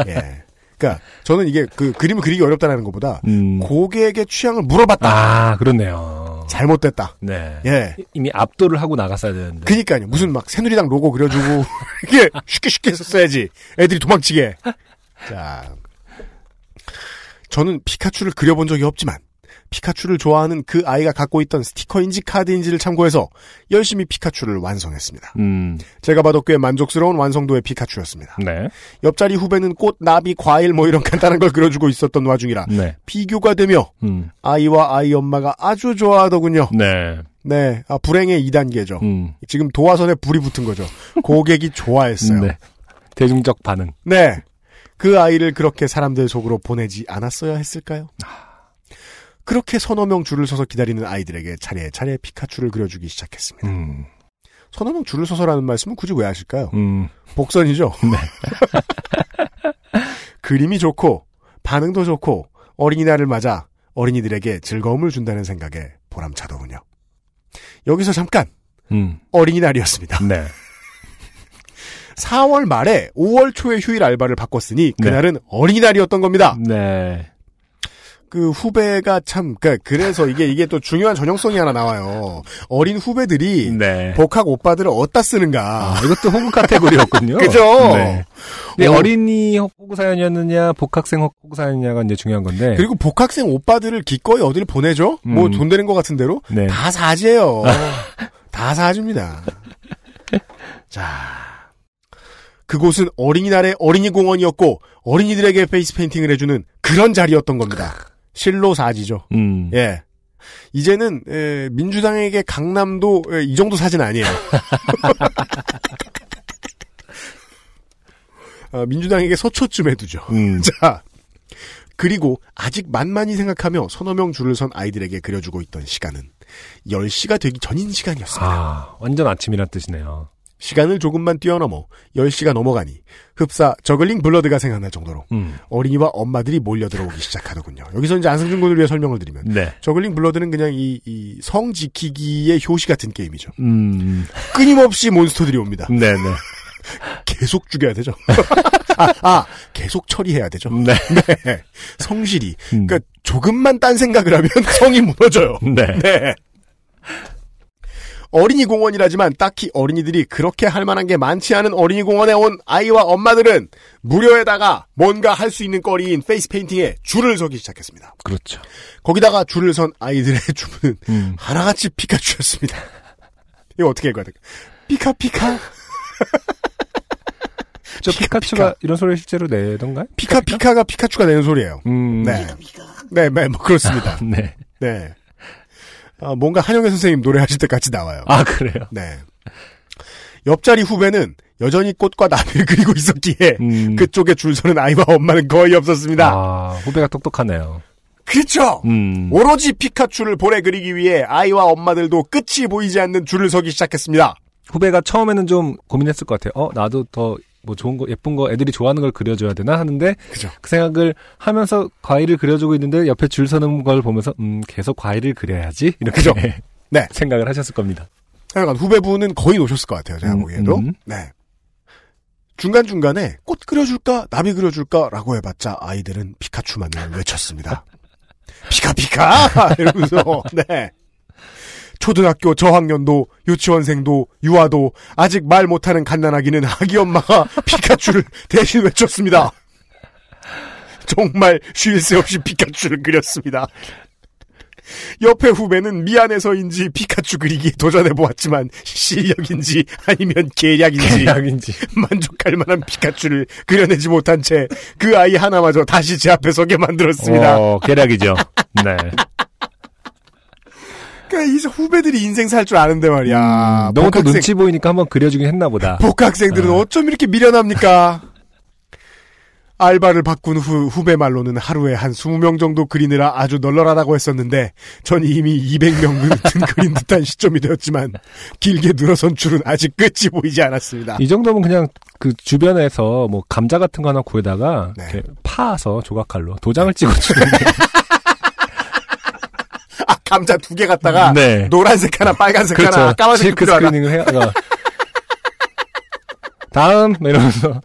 [SPEAKER 1] 예. 그러니까 저는 이게 그 그림을 그리기 어렵다는 것보다
[SPEAKER 2] 음.
[SPEAKER 1] 고객의 취향을 물어봤다.
[SPEAKER 2] 아, 그렇네요.
[SPEAKER 1] 잘못됐다.
[SPEAKER 2] 네.
[SPEAKER 1] 예.
[SPEAKER 2] 이미 압도를 하고 나갔어야 되는데.
[SPEAKER 1] 그니까요. 무슨 막 새누리당 로고 그려주고 이게 쉽게 쉽게 했었어야지. 애들이 도망치게. 자, 저는 피카츄를 그려본 적이 없지만 피카츄를 좋아하는 그 아이가 갖고 있던 스티커인지 카드인지를 참고해서 열심히 피카츄를 완성했습니다.
[SPEAKER 2] 음.
[SPEAKER 1] 제가 봐도 꽤 만족스러운 완성도의 피카츄였습니다.
[SPEAKER 2] 네.
[SPEAKER 1] 옆자리 후배는 꽃, 나비, 과일 뭐 이런 간단한 걸 그려주고 있었던 와중이라
[SPEAKER 2] 네.
[SPEAKER 1] 비교가 되며
[SPEAKER 2] 음.
[SPEAKER 1] 아이와 아이 엄마가 아주 좋아하더군요.
[SPEAKER 2] 네.
[SPEAKER 1] 네, 아, 불행의 2단계죠.
[SPEAKER 2] 음.
[SPEAKER 1] 지금 도화선에 불이 붙은 거죠. 고객이 좋아했어요. 네.
[SPEAKER 2] 네. 대중적 반응.
[SPEAKER 1] 그 아이를 그렇게 사람들 속으로 보내지 않았어야 했을까요? 그렇게 서너 명 줄을 서서 기다리는 아이들에게 차례차례 피카츄를 그려주기 시작했습니다.
[SPEAKER 2] 음.
[SPEAKER 1] 서너 명 줄을 서서라는 말씀은 굳이 왜 하실까요?
[SPEAKER 2] 음.
[SPEAKER 1] 복선이죠? 그림이 좋고, 반응도 좋고, 어린이날을 맞아 어린이들에게 즐거움을 준다는 생각에 보람차더군요. 여기서 잠깐,
[SPEAKER 2] 음.
[SPEAKER 1] 어린이날이었습니다.
[SPEAKER 2] 네.
[SPEAKER 1] 4월 말에 5월 초에 휴일 알바를 바꿨으니
[SPEAKER 2] 네.
[SPEAKER 1] 그날은 어린이날이었던 겁니다.
[SPEAKER 2] 네.
[SPEAKER 1] 그 후배가 참, 그래서 이게, 이게 또 중요한 전형성이 하나 나와요. 어린 후배들이
[SPEAKER 2] 네.
[SPEAKER 1] 복학 오빠들을 어디다 쓰는가.
[SPEAKER 2] 아, 이것도 호구 카테고리였군요.
[SPEAKER 1] 그죠?
[SPEAKER 2] 네. 근데
[SPEAKER 1] 어.
[SPEAKER 2] 어린이 호구 사연이었느냐, 복학생 호구 사연이냐가 이제 중요한 건데.
[SPEAKER 1] 그리고 복학생 오빠들을 기꺼이 어디를 보내죠? 뭐
[SPEAKER 2] 음.
[SPEAKER 1] 돈 되는 것 같은 대로?
[SPEAKER 2] 네.
[SPEAKER 1] 다 사지예요. 다 사줍니다. 자. 그곳은 어린이날의 어린이 공원이었고 어린이들에게 페이스 페인팅을 해주는 그런 자리였던 겁니다. 실로 사지죠.
[SPEAKER 2] 음.
[SPEAKER 1] 예. 이제는 에, 민주당에게 강남도 에, 이 정도 사진 아니에요. 어, 민주당에게 서초쯤 해두죠.
[SPEAKER 2] 음.
[SPEAKER 1] 자, 그리고 아직 만만히 생각하며 서너 명 줄을 선 아이들에게 그려주고 있던 시간은 10시가 되기 전인 시간이었습니다.
[SPEAKER 2] 아, 완전 아침이란 뜻이네요.
[SPEAKER 1] 시간을 조금만 뛰어넘어 10시가 넘어가니 흡사 저글링 블러드가 생각날 정도로
[SPEAKER 2] 음.
[SPEAKER 1] 어린이와 엄마들이 몰려 들어오기 시작하더군요. 여기서 이제 안승준 군을 위해 설명을 드리면
[SPEAKER 2] 네.
[SPEAKER 1] 저글링 블러드는 그냥 이, 이 성 지키기의 효시 같은 게임이죠.
[SPEAKER 2] 음.
[SPEAKER 1] 끊임없이 몬스터들이 옵니다.
[SPEAKER 2] 네네.
[SPEAKER 1] 계속 죽여야 되죠. 아, 아, 계속 처리해야 되죠.
[SPEAKER 2] 네.
[SPEAKER 1] 네. 성실히.
[SPEAKER 2] 음.
[SPEAKER 1] 그러니까 조금만 딴 생각을 하면 성이 무너져요.
[SPEAKER 2] 네.
[SPEAKER 1] 네. 어린이 공원이라지만 딱히 어린이들이 그렇게 할 만한 게 많지 않은 어린이 공원에 온 아이와 엄마들은 무료에다가 뭔가 할 수 있는 거리인 페이스 페인팅에 줄을 서기 시작했습니다.
[SPEAKER 2] 그렇죠.
[SPEAKER 1] 거기다가 줄을 선 아이들의 주문은
[SPEAKER 2] 음.
[SPEAKER 1] 하나같이 피카츄였습니다. 이거 어떻게 읽어야 될까? 피카 피카
[SPEAKER 2] 저 피카츄가 이런 소리를 실제로 내던가요?
[SPEAKER 1] 피카 피카가 피카츄가 내는 소리예요.
[SPEAKER 2] 음.
[SPEAKER 1] 네. 네, 네, 뭐 그렇습니다.
[SPEAKER 2] 네.
[SPEAKER 1] 네. 아, 뭔가 한영애 선생님 노래하실 때 같이 나와요.
[SPEAKER 2] 아, 그래요?
[SPEAKER 1] 네. 옆자리 후배는 여전히 꽃과 나비를 그리고 있었기에
[SPEAKER 2] 음.
[SPEAKER 1] 그쪽에 줄 서는 아이와 엄마는 거의 없었습니다.
[SPEAKER 2] 아, 후배가 똑똑하네요.
[SPEAKER 1] 그렇죠.
[SPEAKER 2] 음.
[SPEAKER 1] 오로지 피카츄를 볼에 그리기 위해 아이와 엄마들도 끝이 보이지 않는 줄을 서기 시작했습니다.
[SPEAKER 2] 후배가 처음에는 좀 고민했을 것 같아요. 어, 나도 더 뭐 좋은 거, 예쁜 거, 애들이 좋아하는 걸 그려줘야 되나 하는데,
[SPEAKER 1] 그죠.
[SPEAKER 2] 그 생각을 하면서 과일을 그려주고 있는데, 옆에 줄 서는 걸 보면서, 음, 계속 과일을 그려야지? 이렇게
[SPEAKER 1] 그죠. 네.
[SPEAKER 2] 생각을 하셨을 겁니다.
[SPEAKER 1] 하여간 후배분은 거의 놓으셨을 것 같아요. 제가
[SPEAKER 2] 음,
[SPEAKER 1] 보기에도.
[SPEAKER 2] 음.
[SPEAKER 1] 네. 중간 중간에 꽃 그려줄까? 나비 그려줄까? 라고 해봤자 아이들은 피카츄만을 외쳤습니다. 피카 피카! 이러면서, 네. 초등학교 저학년도 유치원생도 유아도 아직 말 못하는 갓난아기는 아기 엄마가 피카츄를 대신 외쳤습니다. 정말 쉴 새 없이 피카츄를 그렸습니다. 옆에 후배는 미안해서인지 피카츄 그리기에 도전해 보았지만 실력인지 아니면 계략인지,
[SPEAKER 2] 계략인지.
[SPEAKER 1] 만족할 만한 피카츄를 그려내지 못한 채 그 아이 하나마저 다시 제 앞에 서게 만들었습니다.
[SPEAKER 2] 어, 계략이죠. 네.
[SPEAKER 1] 그러니까 이 후배들이 인생 살 줄 아는데 말이야.
[SPEAKER 2] 음, 너무 또
[SPEAKER 1] 복학생-
[SPEAKER 2] 눈치 보이니까 한번 그려주긴 했나 보다.
[SPEAKER 1] 복학생들은 어쩜 이렇게 미련합니까? 알바를 바꾼 후 후배 말로는 하루에 한 20명 정도 그리느라 아주 널널하다고 했었는데 전 이미 200명 든 그린 듯한 시점이 되었지만 길게 늘어선 줄은 아직 끝이 보이지 않았습니다.
[SPEAKER 2] 이 정도면 그냥 그 주변에서 뭐 감자 같은 거 하나 구해다가
[SPEAKER 1] 네.
[SPEAKER 2] 파서 조각칼로 도장을 찍어주는
[SPEAKER 1] 아 감자 두 개 갖다가
[SPEAKER 2] 네.
[SPEAKER 1] 노란색 하나 빨간색 하나
[SPEAKER 2] 그렇죠.
[SPEAKER 1] 까만색
[SPEAKER 2] 실크. 스크리닝을 해. 어. 다음 이러면서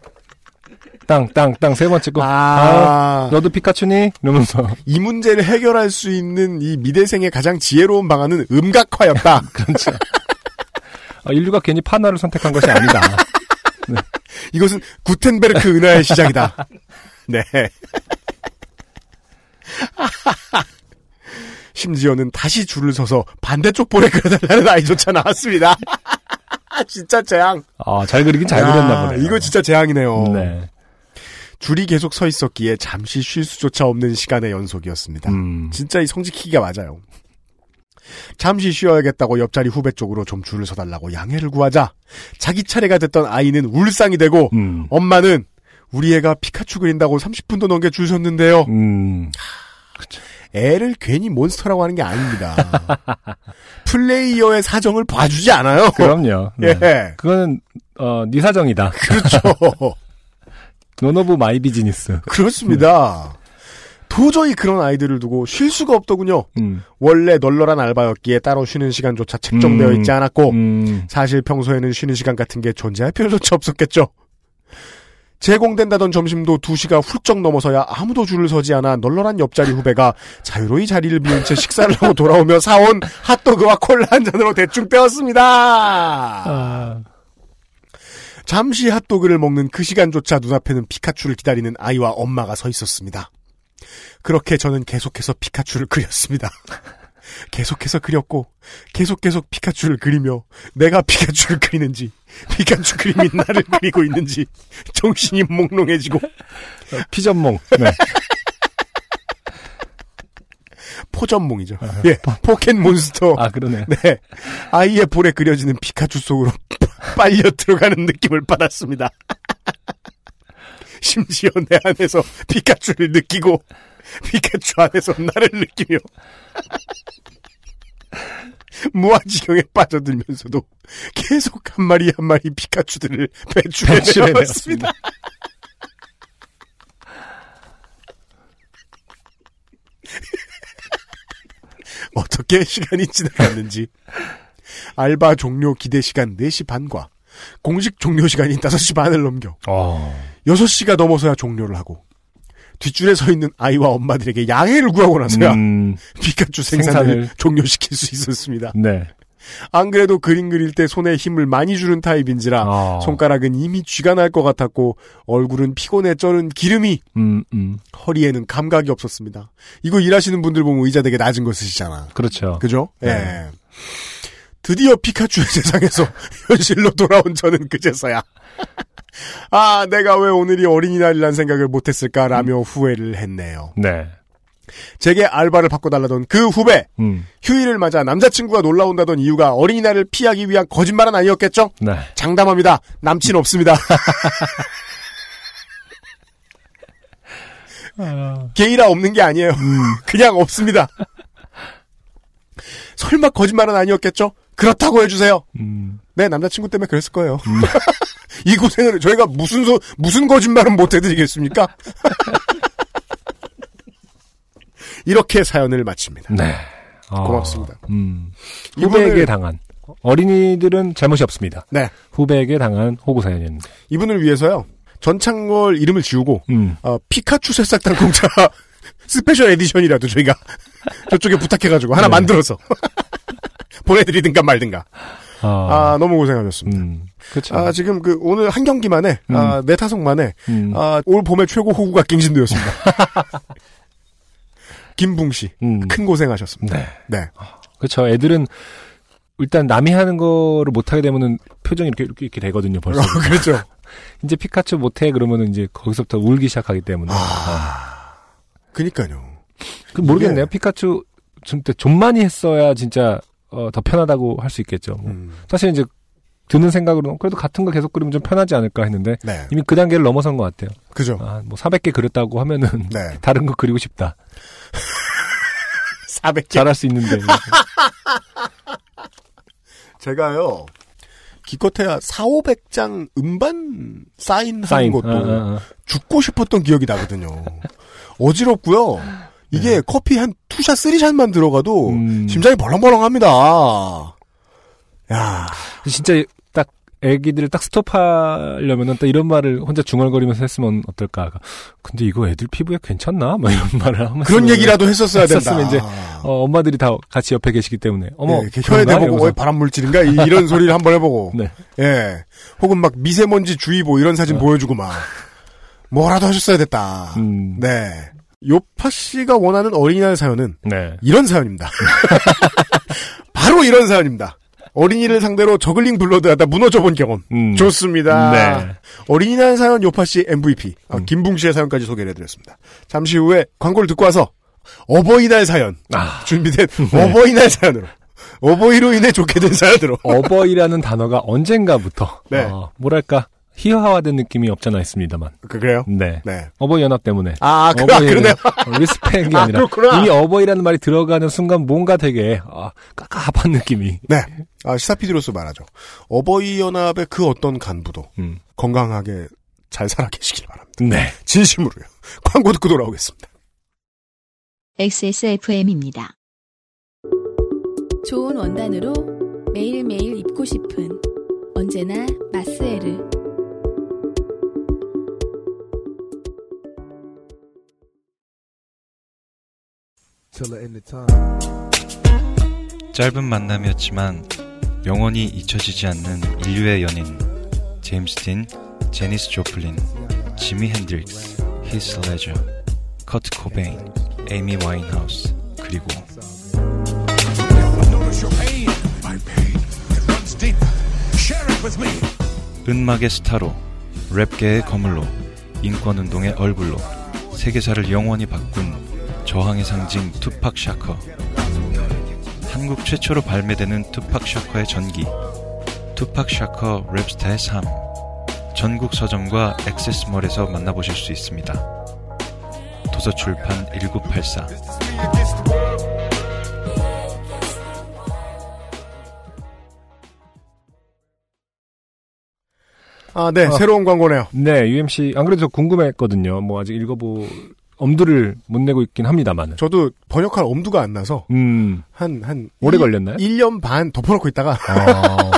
[SPEAKER 2] 땅 땅 땅 세 번 찍고
[SPEAKER 1] 아.
[SPEAKER 2] 너도 피카츄니 이러면서
[SPEAKER 1] 이 문제를 해결할 수 있는 이 미대생의 가장 지혜로운 방안은 음각화였다.
[SPEAKER 2] 그렇죠. 아, 인류가 괜히 파나를 선택한 것이 아니다.
[SPEAKER 1] 이것은 구텐베르크 은하의 시작이다. 네. 심지어는 다시 줄을 서서 반대쪽 볼에 그려달라는 아이조차 나왔습니다. 진짜 재앙.
[SPEAKER 2] 아, 잘 그리긴 잘
[SPEAKER 1] 야,
[SPEAKER 2] 그렸나 보네요.
[SPEAKER 1] 이거 진짜 재앙이네요.
[SPEAKER 2] 네.
[SPEAKER 1] 줄이 계속 서 있었기에 잠시 쉴 수조차 없는 시간의 연속이었습니다.
[SPEAKER 2] 음.
[SPEAKER 1] 진짜 이 성지키기가 맞아요. 잠시 쉬어야겠다고 옆자리 후배 쪽으로 좀 줄을 서달라고 양해를 구하자 자기 차례가 됐던 아이는 울상이 되고
[SPEAKER 2] 음.
[SPEAKER 1] 엄마는 우리 애가 피카츄 그린다고 30분도 넘게 줄 섰는데요.
[SPEAKER 2] 음.
[SPEAKER 1] 애를 괜히 몬스터라고 하는 게 아닙니다. 플레이어의 사정을 봐주지 않아요.
[SPEAKER 2] 그럼요. 네.
[SPEAKER 1] 예.
[SPEAKER 2] 그거는 어, 네 사정이다.
[SPEAKER 1] 그렇죠.
[SPEAKER 2] none of my business.
[SPEAKER 1] 그렇습니다. 도저히 그런 아이들을 두고 쉴 수가 없더군요.
[SPEAKER 2] 음.
[SPEAKER 1] 원래 널널한 알바였기에 따로 쉬는 시간조차 책정되어
[SPEAKER 2] 음.
[SPEAKER 1] 있지 않았고
[SPEAKER 2] 음.
[SPEAKER 1] 사실 평소에는 쉬는 시간 같은 게 존재할 필요조차 없었겠죠. 제공된다던 점심도 2시가 훌쩍 넘어서야 아무도 줄을 서지 않아 널널한 옆자리 후배가 자유로이 자리를 비운 채 식사를 하고 돌아오며 사온 핫도그와 콜라 한 잔으로 대충 때웠습니다.
[SPEAKER 2] 아,
[SPEAKER 1] 잠시 핫도그를 먹는 그 시간조차 눈앞에는 피카츄를 기다리는 아이와 엄마가 서 있었습니다. 그렇게 저는 계속해서 피카츄를 그렸습니다. 계속해서 그렸고 계속 계속 피카츄를 그리며 내가 피카츄를 그리는지 피카츄 그림이 나를 그리고 있는지 정신이 몽롱해지고
[SPEAKER 2] 피접몽. 네.
[SPEAKER 1] 포접몽이죠. 예, 포켓 몬스터.
[SPEAKER 2] 아, 그러네.
[SPEAKER 1] 네, 아이의 볼에 그려지는 피카츄 속으로 빨려 들어가는 느낌을 받았습니다. 심지어 내 안에서 피카츄를 느끼고 피카츄 안에서 나를 느끼며 무아지경에 빠져들면서도 계속 한 마리 한 마리 피카츄들을 배출해.
[SPEAKER 2] 내었습니다.
[SPEAKER 1] 어떻게 시간이 지나갔는지 알바 종료 기대 시간 4시 반과 공식 종료 시간인 5시 반을 넘겨
[SPEAKER 2] 어.
[SPEAKER 1] 6시가 넘어서야 종료를 하고 뒷줄에 서 있는 아이와 엄마들에게 양해를 구하고 나서야
[SPEAKER 2] 음,
[SPEAKER 1] 피카츄 생산을,
[SPEAKER 2] 생산을.
[SPEAKER 1] 종료시킬 수 있었습니다.
[SPEAKER 2] 네.
[SPEAKER 1] 안 그래도 그림 그릴 때 손에 힘을 많이 주는 타입인지라
[SPEAKER 2] 어.
[SPEAKER 1] 손가락은 이미 쥐가 날 것 같았고 얼굴은 피곤해 쩔은 기름이
[SPEAKER 2] 음, 음.
[SPEAKER 1] 허리에는 감각이 없었습니다. 이거 일하시는 분들 보면 의자 되게 낮은 거 쓰시잖아.
[SPEAKER 2] 그렇죠.
[SPEAKER 1] 그죠?
[SPEAKER 2] 네.
[SPEAKER 1] 예. 드디어 피카츄의 세상에서 현실로 돌아온 저는 그제서야 아 내가 왜 오늘이 어린이날이란 생각을 못했을까라며 후회를 했네요.
[SPEAKER 2] 네.
[SPEAKER 1] 제게 알바를 바꿔달라던 그 후배
[SPEAKER 2] 음.
[SPEAKER 1] 휴일을 맞아 남자친구가 놀러 온다던 이유가 어린이날을 피하기 위한 거짓말은 아니었겠죠?
[SPEAKER 2] 네.
[SPEAKER 1] 장담합니다. 남친 없습니다. 게이라 없는 게 아니에요. 그냥 없습니다. 설마 거짓말은 아니었겠죠? 그렇다고 해주세요.
[SPEAKER 2] 음.
[SPEAKER 1] 네, 남자친구 때문에 그랬을 거예요. 이 고생을 저희가 무슨 소, 무슨 거짓말은 못 해드리겠습니까? 이렇게 사연을 마칩니다.
[SPEAKER 2] 네. 어,
[SPEAKER 1] 고맙습니다.
[SPEAKER 2] 음.
[SPEAKER 1] 이분을-
[SPEAKER 2] 후배에게 당한 어린이들은 잘못이 없습니다.
[SPEAKER 1] 네.
[SPEAKER 2] 후배에게 당한 호구 사연이었는데.
[SPEAKER 1] 이분을 위해서요. 전창걸 이름을 지우고
[SPEAKER 2] 음.
[SPEAKER 1] 어, 피카츄 새싹당 공차 special edition이라도 저희가 저쪽에 부탁해가지고 하나
[SPEAKER 2] 네.
[SPEAKER 1] 만들어서 보내드리든가 말든가.
[SPEAKER 2] 아,
[SPEAKER 1] 아, 너무 고생하셨습니다.
[SPEAKER 2] 음, 그렇죠.
[SPEAKER 1] 아, 지금 그 오늘 한 경기만에
[SPEAKER 2] 음.
[SPEAKER 1] 아, 네 타석 만에
[SPEAKER 2] 음,
[SPEAKER 1] 아, 올 봄의 최고 호구가 갱신되었습니다. 김붕 씨,
[SPEAKER 2] 음.
[SPEAKER 1] 큰 고생하셨습니다.
[SPEAKER 2] 네.
[SPEAKER 1] 네.
[SPEAKER 2] 그렇죠. 애들은 일단 남이 하는 거를 못 하게 되면은 표정이 이렇게 이렇게, 이렇게 되거든요. 벌써.
[SPEAKER 1] 어, 그렇죠.
[SPEAKER 2] 이제 피카츄 못해 그러면은 이제 거기서부터 울기 시작하기 때문에.
[SPEAKER 1] 아, 그니까요.
[SPEAKER 2] 그 모르겠네요. 피카츄 진짜 좀 많이 했어야 진짜 어, 더 편하다고 할 수 있겠죠. 뭐.
[SPEAKER 1] 음,
[SPEAKER 2] 사실 이제 드는 생각으로는 그래도 같은 거 계속 그리면 좀 편하지 않을까 했는데
[SPEAKER 1] 네.
[SPEAKER 2] 이미 그 단계를 넘어선 것 같아요.
[SPEAKER 1] 그죠.
[SPEAKER 2] 아, 뭐 400개 그렸다고 하면은
[SPEAKER 1] 네.
[SPEAKER 2] 다른 거 그리고 싶다.
[SPEAKER 1] 400개.
[SPEAKER 2] 잘할 수 있는데.
[SPEAKER 1] 제가요, 기껏해야 4, 500장 음반 사인하는
[SPEAKER 2] 사인.
[SPEAKER 1] 것도
[SPEAKER 2] 어, 어, 어.
[SPEAKER 1] 죽고 싶었던 기억이 나거든요. 어지럽고요. 이게 커피 한 two shot, three shot만 들어가도
[SPEAKER 2] 음.
[SPEAKER 1] 심장이 벌렁벌렁합니다. 야,
[SPEAKER 2] 진짜 딱 애기들을 딱 스톱하려면은 딱 이런 말을 혼자 중얼거리면서 했으면 어떨까. 근데 이거 애들 피부에 괜찮나? 막 이런 말을 하면서
[SPEAKER 1] 그런 얘기라도 했었어야 된다.
[SPEAKER 2] 했었으면 이제 어, 엄마들이 다 같이 옆에 계시기 때문에 어머
[SPEAKER 1] 예, 이렇게 혀에? 대보고. 왜 발암 물질인가 이- 이런 소리를 한번 해보고
[SPEAKER 2] 네.
[SPEAKER 1] 예 혹은 막 미세먼지 주의보 이런 사진 보여주고 막 뭐라도 하셨어야 됐다
[SPEAKER 2] 음,
[SPEAKER 1] 네 요파 씨가 원하는 어린이날 사연은
[SPEAKER 2] 네.
[SPEAKER 1] 이런 사연입니다. 바로 이런 사연입니다. 어린이를 상대로 저글링 블러드 하다 무너져본 경험.
[SPEAKER 2] 음.
[SPEAKER 1] 좋습니다.
[SPEAKER 2] 네.
[SPEAKER 1] 어린이날 사연 요파 씨 MVP 어,
[SPEAKER 2] 음.
[SPEAKER 1] 김붕 씨의 사연까지 소개를 해드렸습니다. 잠시 후에 광고를 듣고 와서 어버이날 사연
[SPEAKER 2] 아,
[SPEAKER 1] 준비된 어버이날 사연으로 어버이로 인해 좋게 된 사연으로.
[SPEAKER 2] 어버이라는 단어가 언젠가부터.
[SPEAKER 1] 네.
[SPEAKER 2] 어, 뭐랄까 희화화된 느낌이 없잖아 있습니다만.
[SPEAKER 1] 그, 그래요?
[SPEAKER 2] 네.
[SPEAKER 1] 네.
[SPEAKER 2] 어버이 연합 때문에.
[SPEAKER 1] 아, 그, 아 그러네요.
[SPEAKER 2] 리스펙이
[SPEAKER 1] 아,
[SPEAKER 2] 아니라
[SPEAKER 1] 그렇구나.
[SPEAKER 2] 이미 어버이라는 말이 들어가는 순간 뭔가 되게 아, 깝깝한 느낌이.
[SPEAKER 1] 네. 아, 시사 PD로서 말하죠. 어버이 연합의 그 어떤 간부도
[SPEAKER 2] 음.
[SPEAKER 1] 건강하게 잘 살아 계시길 바랍니다.
[SPEAKER 2] 네.
[SPEAKER 1] 진심으로요. 광고 듣고 돌아오겠습니다.
[SPEAKER 3] XSFM입니다.
[SPEAKER 10] 좋은 원단으로 매일매일 입고 싶은 언제나 마스에르.
[SPEAKER 11] 짧은 만남이었지만 영원히 잊혀지지 않는 인류의 연인 제임스 딘, 제니스 조플린, 지미 핸드릭스, 히스 레저, 커트 코베인, 에이미 와인하우스 그리고 은막의 스타로 랩계의 거물로 인권운동의 얼굴로 세계사를 영원히 바꾼 저항의 상징 투팍 샤커 한국 최초로 발매되는 투팍 샤커의 전기 투팍 샤커 랩스타의 삶 전국 서점과 액세스몰에서 만나보실 수 있습니다. 도서출판 1984
[SPEAKER 1] 아, 네.
[SPEAKER 2] 어.
[SPEAKER 1] 새로운 광고네요.
[SPEAKER 2] 네, UMC 안 그래도 저 궁금했거든요. 뭐 아직 읽어보 엄두를 못 내고 있긴 합니다만.
[SPEAKER 1] 저도 번역할 엄두가 안 나서
[SPEAKER 2] 음,
[SPEAKER 1] 한, 한.
[SPEAKER 2] 오래
[SPEAKER 1] 일-
[SPEAKER 2] 걸렸나요?
[SPEAKER 1] 1년 반 덮어놓고 있다가
[SPEAKER 2] 아,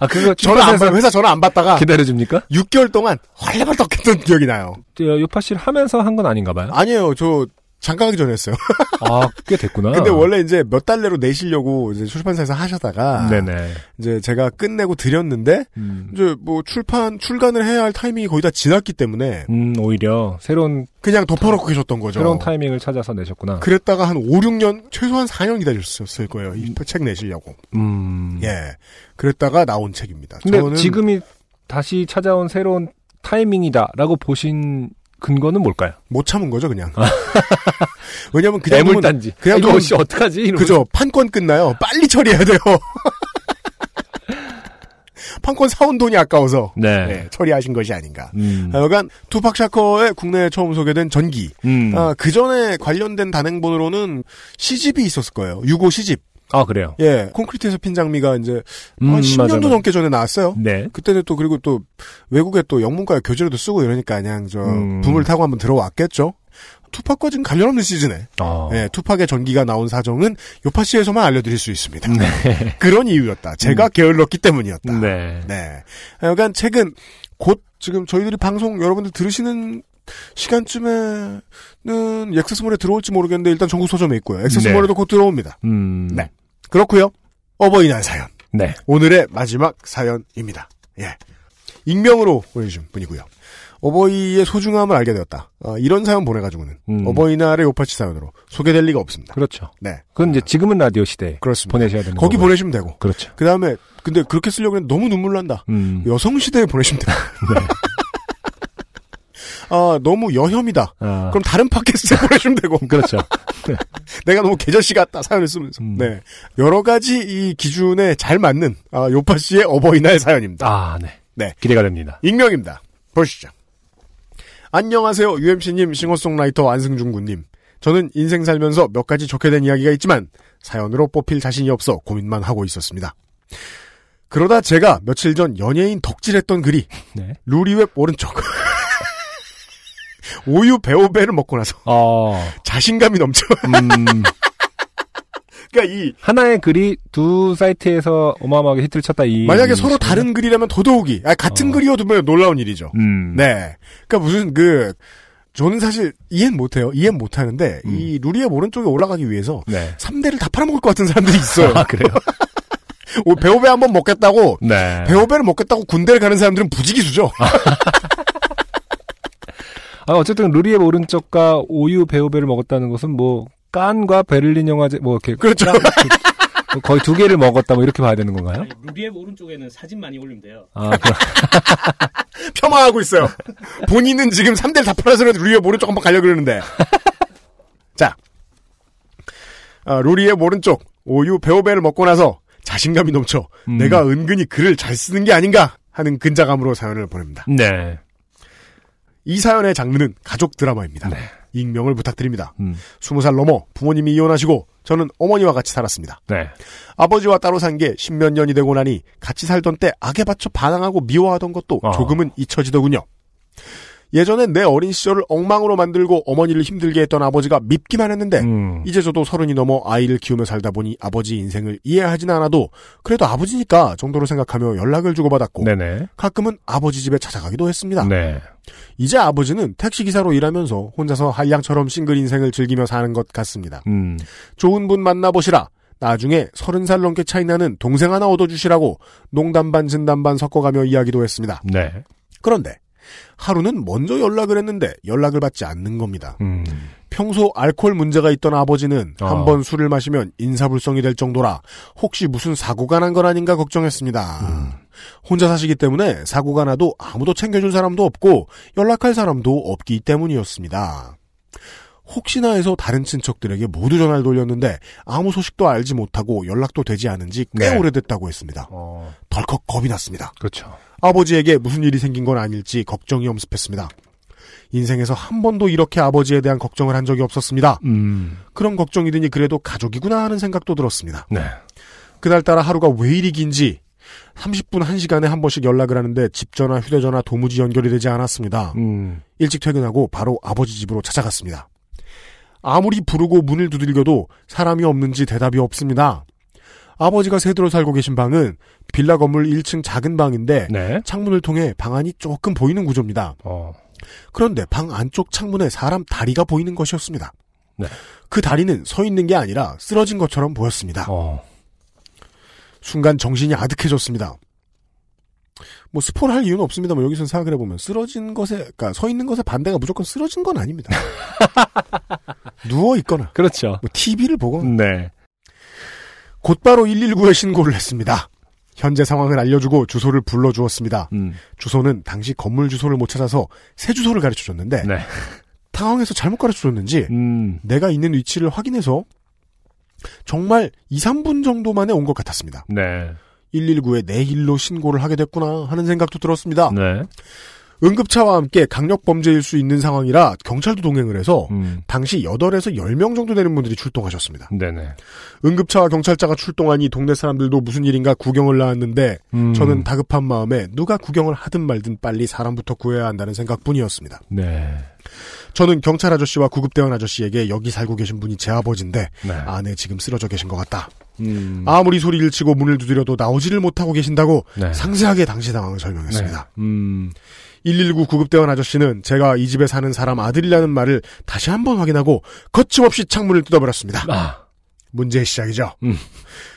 [SPEAKER 2] 아 그거
[SPEAKER 1] 전화 안 받, 회사 전화 안 받다가
[SPEAKER 2] 기다려줍니까?
[SPEAKER 1] 6개월 동안 헐레벌떡했던 기억이 나요.
[SPEAKER 2] 저 요파씨를 하면서 한 건 아닌가 봐요.
[SPEAKER 1] 아니에요. 저 잠깐 하기 전에 했어요.
[SPEAKER 2] 아, 꽤 됐구나.
[SPEAKER 1] 근데 원래 이제 몇 달 내로 내시려고 이제 출판사에서 하셨다가
[SPEAKER 2] 네네.
[SPEAKER 1] 이제 제가 끝내고 드렸는데
[SPEAKER 2] 음,
[SPEAKER 1] 이제 뭐 출판 출간을 해야 할 타이밍이 거의 다 지났기 때문에
[SPEAKER 2] 음, 오히려 새로운
[SPEAKER 1] 그냥 덮어놓고 계셨던 거죠.
[SPEAKER 2] 새로운 타이밍을 찾아서 내셨구나.
[SPEAKER 1] 그랬다가 한 5, 6년 최소한 4년 기다렸을 거예요. 이 책 내시려고.
[SPEAKER 2] 음.
[SPEAKER 1] 예. 그랬다가 나온 책입니다.
[SPEAKER 2] 근데
[SPEAKER 1] 저는
[SPEAKER 2] 지금이 다시 찾아온 새로운 타이밍이다라고 보신 근거는 뭘까요?
[SPEAKER 1] 못 참은 거죠, 그냥. 왜냐면 그냥
[SPEAKER 2] 애물단지.
[SPEAKER 1] 그냥
[SPEAKER 2] 이거 씨 어떡하지? 이러면서.
[SPEAKER 1] 그죠. 판권 끝나요. 빨리 처리해야 돼요. 판권 사온 돈이 아까워서
[SPEAKER 2] 네.
[SPEAKER 1] 네, 처리하신 것이 아닌가.
[SPEAKER 2] 음.
[SPEAKER 1] 하여간 투팍 샤커의 국내에 처음 소개된 전기.
[SPEAKER 2] 음.
[SPEAKER 1] 아, 그 전에 관련된 단행본으로는 시집이 있었을 거예요. 유고 시집.
[SPEAKER 2] 아, 그래요.
[SPEAKER 1] 예, 콘크리트에서 핀 장미가 이제
[SPEAKER 2] 음,
[SPEAKER 1] 한 10년도
[SPEAKER 2] 맞아, 맞아.
[SPEAKER 1] 넘게 전에 나왔어요.
[SPEAKER 2] 네.
[SPEAKER 1] 그때는 또 그리고 또 외국에 또 영문과 교재로도 쓰고 이러니까 그냥 저
[SPEAKER 2] 음.
[SPEAKER 1] 붐을 타고 한번 들어왔겠죠. 투팍과 지금 관련 없는 시즌에
[SPEAKER 2] 어.
[SPEAKER 1] 예, 투팍의 전기가 나온 사정은 요파시에서만 알려드릴 수 있습니다.
[SPEAKER 2] 네.
[SPEAKER 1] 그런 이유였다. 제가 게을렀기 때문이었다.
[SPEAKER 2] 네.
[SPEAKER 1] 네. 하여간 책은 곧 지금 저희들이 방송 여러분들 들으시는 시간쯤에는 엑세스몰에 들어올지 모르겠는데 일단 전국 서점에 있고요. 엑세스몰에도 곧 들어옵니다.
[SPEAKER 2] 음.
[SPEAKER 1] 네. 그렇고요. 어버이날 사연.
[SPEAKER 2] 네.
[SPEAKER 1] 오늘의 마지막 사연입니다. 예. 익명으로 보내주신 분이고요. 어버이의 소중함을 알게 되었다. 어, 이런 사연 보내가지고는
[SPEAKER 2] 음.
[SPEAKER 1] 어버이날의 요파치 사연으로 소개될 리가 없습니다.
[SPEAKER 2] 그렇죠.
[SPEAKER 1] 네.
[SPEAKER 2] 그건 이제 지금은 라디오 시대
[SPEAKER 1] 그렇습니다.
[SPEAKER 2] 보내셔야 되는
[SPEAKER 1] 거기
[SPEAKER 2] 거고요.
[SPEAKER 1] 보내시면 되고.
[SPEAKER 2] 그렇죠.
[SPEAKER 1] 그 다음에 근데 그렇게 쓰려고 했는데 너무 눈물 난다.
[SPEAKER 2] 음.
[SPEAKER 1] 여성 시대에 보내시면 돼요. 아 너무 여혐이다.
[SPEAKER 2] 아,
[SPEAKER 1] 그럼 다른 팟캐스트에 보내시면 되고.
[SPEAKER 2] 그렇죠.
[SPEAKER 1] 내가 너무 계절씨 같다 사연을 쓰면서.
[SPEAKER 2] 음.
[SPEAKER 1] 네 여러 가지 이 기준에 잘 맞는 아, 요파 씨의 어버이날 사연입니다.
[SPEAKER 2] 아, 네.
[SPEAKER 1] 네.
[SPEAKER 2] 기대가 됩니다.
[SPEAKER 1] 익명입니다. 보시죠. 안녕하세요 UMC님 싱어송라이터 안승준 군님. 저는 인생 살면서 몇 가지 좋게 된 이야기가 있지만 사연으로 뽑힐 자신이 없어 고민만 하고 있었습니다. 그러다 제가 며칠 전 연예인 덕질했던 글이
[SPEAKER 2] 네.
[SPEAKER 1] 루리웹 오른쪽 오유 배오배를 먹고 나서
[SPEAKER 2] 어,
[SPEAKER 1] 자신감이 넘쳐.
[SPEAKER 2] 음,
[SPEAKER 1] 그러니까 이
[SPEAKER 2] 하나의 글이 두 사이트에서 어마어마하게 히트를 쳤다 이.
[SPEAKER 1] 만약에 서로 다른 글이라면 더더욱이 아, 같은
[SPEAKER 2] 어.
[SPEAKER 1] 글이어도 뭐 놀라운 일이죠.
[SPEAKER 2] 음.
[SPEAKER 1] 네. 그러니까 무슨 그 저는 사실 이해는 못해요. 이해는 못하는데
[SPEAKER 2] 음.
[SPEAKER 1] 이 루리의 오른쪽에 올라가기 위해서
[SPEAKER 2] 네.
[SPEAKER 1] 3대를 다 팔아먹을 것 같은 사람들이 있어요.
[SPEAKER 2] 아, 그래요?
[SPEAKER 1] 오, 배우배 한번 먹겠다고
[SPEAKER 2] 네.
[SPEAKER 1] 배우배를 먹겠다고 군대를 가는 사람들은 부지기수죠.
[SPEAKER 2] 아, 어쨌든 루리의 오른쪽과 오유 배우배를 먹었다는 것은 뭐 깐과 베를린 영화제 뭐 이렇게
[SPEAKER 1] 그렇죠.
[SPEAKER 2] 깐, 그, 뭐 거의 두 개를 먹었다 뭐 이렇게 봐야 되는 건가요?
[SPEAKER 9] 아니, 루리앱 오른쪽에는 사진 많이 올리면 돼요.
[SPEAKER 2] 아, 그,
[SPEAKER 1] 폄하하고 있어요. 본인은 지금 3대를 다 팔아서 루리의 오른쪽 한번 가려고 그러는데. 자. 아, 루리의 오른쪽 오유 배우배를 먹고 나서 자신감이 넘쳐
[SPEAKER 2] 음.
[SPEAKER 1] 내가 은근히 글을 잘 쓰는 게 아닌가 하는 근자감으로 사연을 보냅니다.
[SPEAKER 2] 네.
[SPEAKER 1] 이 사연의 장르는 가족 드라마입니다.
[SPEAKER 2] 네.
[SPEAKER 1] 익명을 부탁드립니다.
[SPEAKER 2] 음.
[SPEAKER 1] 20살 넘어 부모님이 이혼하시고 저는 어머니와 같이 살았습니다.
[SPEAKER 2] 네.
[SPEAKER 1] 아버지와 따로 산 게 십몇 년이 되고 나니 같이 살던 때 악에 받쳐 반항하고 미워하던 것도
[SPEAKER 2] 어.
[SPEAKER 1] 조금은 잊혀지더군요. 예전엔 내 어린 시절을 엉망으로 만들고 어머니를 힘들게 했던 아버지가 밉기만 했는데
[SPEAKER 2] 음.
[SPEAKER 1] 이제 저도 서른이 넘어 아이를 키우며 살다 보니 아버지 인생을 이해하진 않아도 그래도 아버지니까 정도로 생각하며 연락을 주고받았고
[SPEAKER 2] 네네.
[SPEAKER 1] 가끔은 아버지 집에 찾아가기도 했습니다.
[SPEAKER 2] 네.
[SPEAKER 1] 이제 아버지는 택시기사로 일하면서 혼자서 한량처럼 싱글 인생을 즐기며 사는 것 같습니다.
[SPEAKER 2] 음.
[SPEAKER 1] 좋은 분 만나보시라. 나중에 서른 살 넘게 차이나는 동생 하나 얻어주시라고 농담 반 진담 반 섞어가며 이야기도 했습니다.
[SPEAKER 2] 네.
[SPEAKER 1] 그런데 하루는 먼저 연락을 했는데 연락을 받지 않는 겁니다.
[SPEAKER 2] 음.
[SPEAKER 1] 평소 알코올 문제가 있던 아버지는
[SPEAKER 2] 어.
[SPEAKER 1] 한번 술을 마시면 인사불성이 될 정도라 혹시 무슨 사고가 난 건 아닌가 걱정했습니다.
[SPEAKER 2] 음.
[SPEAKER 1] 혼자 사시기 때문에 사고가 나도 아무도 챙겨줄 사람도 없고 연락할 사람도 없기 때문이었습니다. 혹시나 해서 다른 친척들에게 모두 전화를 돌렸는데 아무 소식도 알지 못하고 연락도 되지 않은 지꽤
[SPEAKER 2] 네.
[SPEAKER 1] 오래됐다고 했습니다.
[SPEAKER 2] 어.
[SPEAKER 1] 덜컥 겁이 났습니다.
[SPEAKER 2] 그렇죠.
[SPEAKER 1] 아버지에게 무슨 일이 생긴 건 아닐지 걱정이 엄습했습니다. 인생에서 한 번도 이렇게 아버지에 대한 걱정을 한 적이 없었습니다.
[SPEAKER 2] 음.
[SPEAKER 1] 그런 걱정이 드니 그래도 가족이구나 하는 생각도 들었습니다.
[SPEAKER 2] 네.
[SPEAKER 1] 그날따라 하루가 왜 이리 긴지 30분 1시간에 한 번씩 연락을 하는데 집 전화, 휴대전화 도무지 연결이 되지 않았습니다.
[SPEAKER 2] 음.
[SPEAKER 1] 일찍 퇴근하고 바로 아버지 집으로 찾아갔습니다. 아무리 부르고 문을 두들겨도 사람이 없는지 대답이 없습니다. 아버지가 세대로 살고 계신 방은 빌라 건물 1층 작은 방인데
[SPEAKER 2] 네.
[SPEAKER 1] 창문을 통해 방 안이 조금 보이는 구조입니다.
[SPEAKER 2] 어.
[SPEAKER 1] 그런데 방 안쪽 창문에 사람 다리가 보이는 것이었습니다.
[SPEAKER 2] 네.
[SPEAKER 1] 그 다리는 서 있는 게 아니라 쓰러진 것처럼 보였습니다.
[SPEAKER 2] 어.
[SPEAKER 1] 순간 정신이 아득해졌습니다. 뭐 스포를 할 이유는 없습니다만 여기서 생각을 해보면 쓰러진 것에 그러니까 서 있는 것에 반대가 무조건 쓰러진 건 아닙니다. 누워 있거나
[SPEAKER 2] 그렇죠.
[SPEAKER 1] 뭐 TV를 보거나
[SPEAKER 2] 네.
[SPEAKER 1] 곧바로 119에 신고를 했습니다. 현재 상황을 알려주고 주소를 불러주었습니다.
[SPEAKER 2] 음.
[SPEAKER 1] 주소는 당시 건물 주소를 못 찾아서 새 주소를 가르쳐줬는데
[SPEAKER 2] 네.
[SPEAKER 1] 당황해서 잘못 가르쳐줬는지
[SPEAKER 2] 음.
[SPEAKER 1] 내가 있는 위치를 확인해서 정말 2, 3분 정도 만에 온 것 같았습니다.
[SPEAKER 2] 네.
[SPEAKER 1] 119에 내 일로 신고를 하게 됐구나 하는 생각도 들었습니다.
[SPEAKER 2] 네.
[SPEAKER 1] 응급차와 함께 강력 범죄일 수 있는 상황이라 경찰도 동행을 해서
[SPEAKER 2] 음.
[SPEAKER 1] 당시 8에서 10명 정도 되는 분들이 출동하셨습니다.
[SPEAKER 2] 네네.
[SPEAKER 1] 응급차와 경찰차가 출동하니 동네 사람들도 무슨 일인가 구경을 나왔는데
[SPEAKER 2] 음.
[SPEAKER 1] 저는 다급한 마음에 누가 구경을 하든 말든 빨리 사람부터 구해야 한다는 생각뿐이었습니다.
[SPEAKER 2] 네.
[SPEAKER 1] 저는 경찰 아저씨와 구급대원 아저씨에게 여기 살고 계신 분이 제 아버지인데
[SPEAKER 2] 네.
[SPEAKER 1] 안에 지금 쓰러져 계신 것 같다.
[SPEAKER 2] 음.
[SPEAKER 1] 아무리 소리를 치고 문을 두드려도 나오지를 못하고 계신다고
[SPEAKER 2] 네.
[SPEAKER 1] 상세하게 당시 상황을 설명했습니다.
[SPEAKER 2] 네. 음.
[SPEAKER 1] 119 구급대원 아저씨는 제가 이 집에 사는 사람 아들이라는 말을 다시 한번 확인하고 거침없이 창문을 뜯어버렸습니다.
[SPEAKER 2] 아.
[SPEAKER 1] 문제의 시작이죠.
[SPEAKER 2] 음.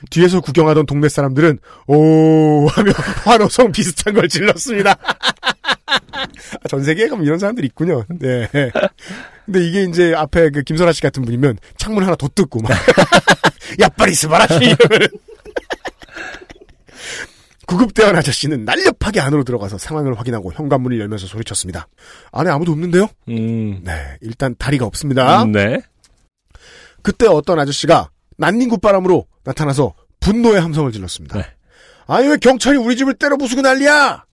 [SPEAKER 1] 뒤에서 구경하던 동네 사람들은 오 하며 환호성 비슷한 걸 질렀습니다. 아, 전 세계에 가면 이런 사람들이 있군요. 네. 근데 이게 이제 앞에 그 김선아 씨 같은 분이면 창문 하나 더 뜯고 막 야 빨리 스바라시 이러면 구급대원 아저씨는 날렵하게 안으로 들어가서 상황을 확인하고 현관문을 열면서 소리쳤습니다. 안에 아무도 없는데요?
[SPEAKER 2] 음.
[SPEAKER 1] 네, 일단 다리가 없습니다.
[SPEAKER 2] 음, 네.
[SPEAKER 1] 그때 어떤 아저씨가 난닝굿바람으로 나타나서 분노의 함성을 질렀습니다.
[SPEAKER 2] 네.
[SPEAKER 1] 아니 왜 경찰이 우리 집을 때려 부수고 난리야?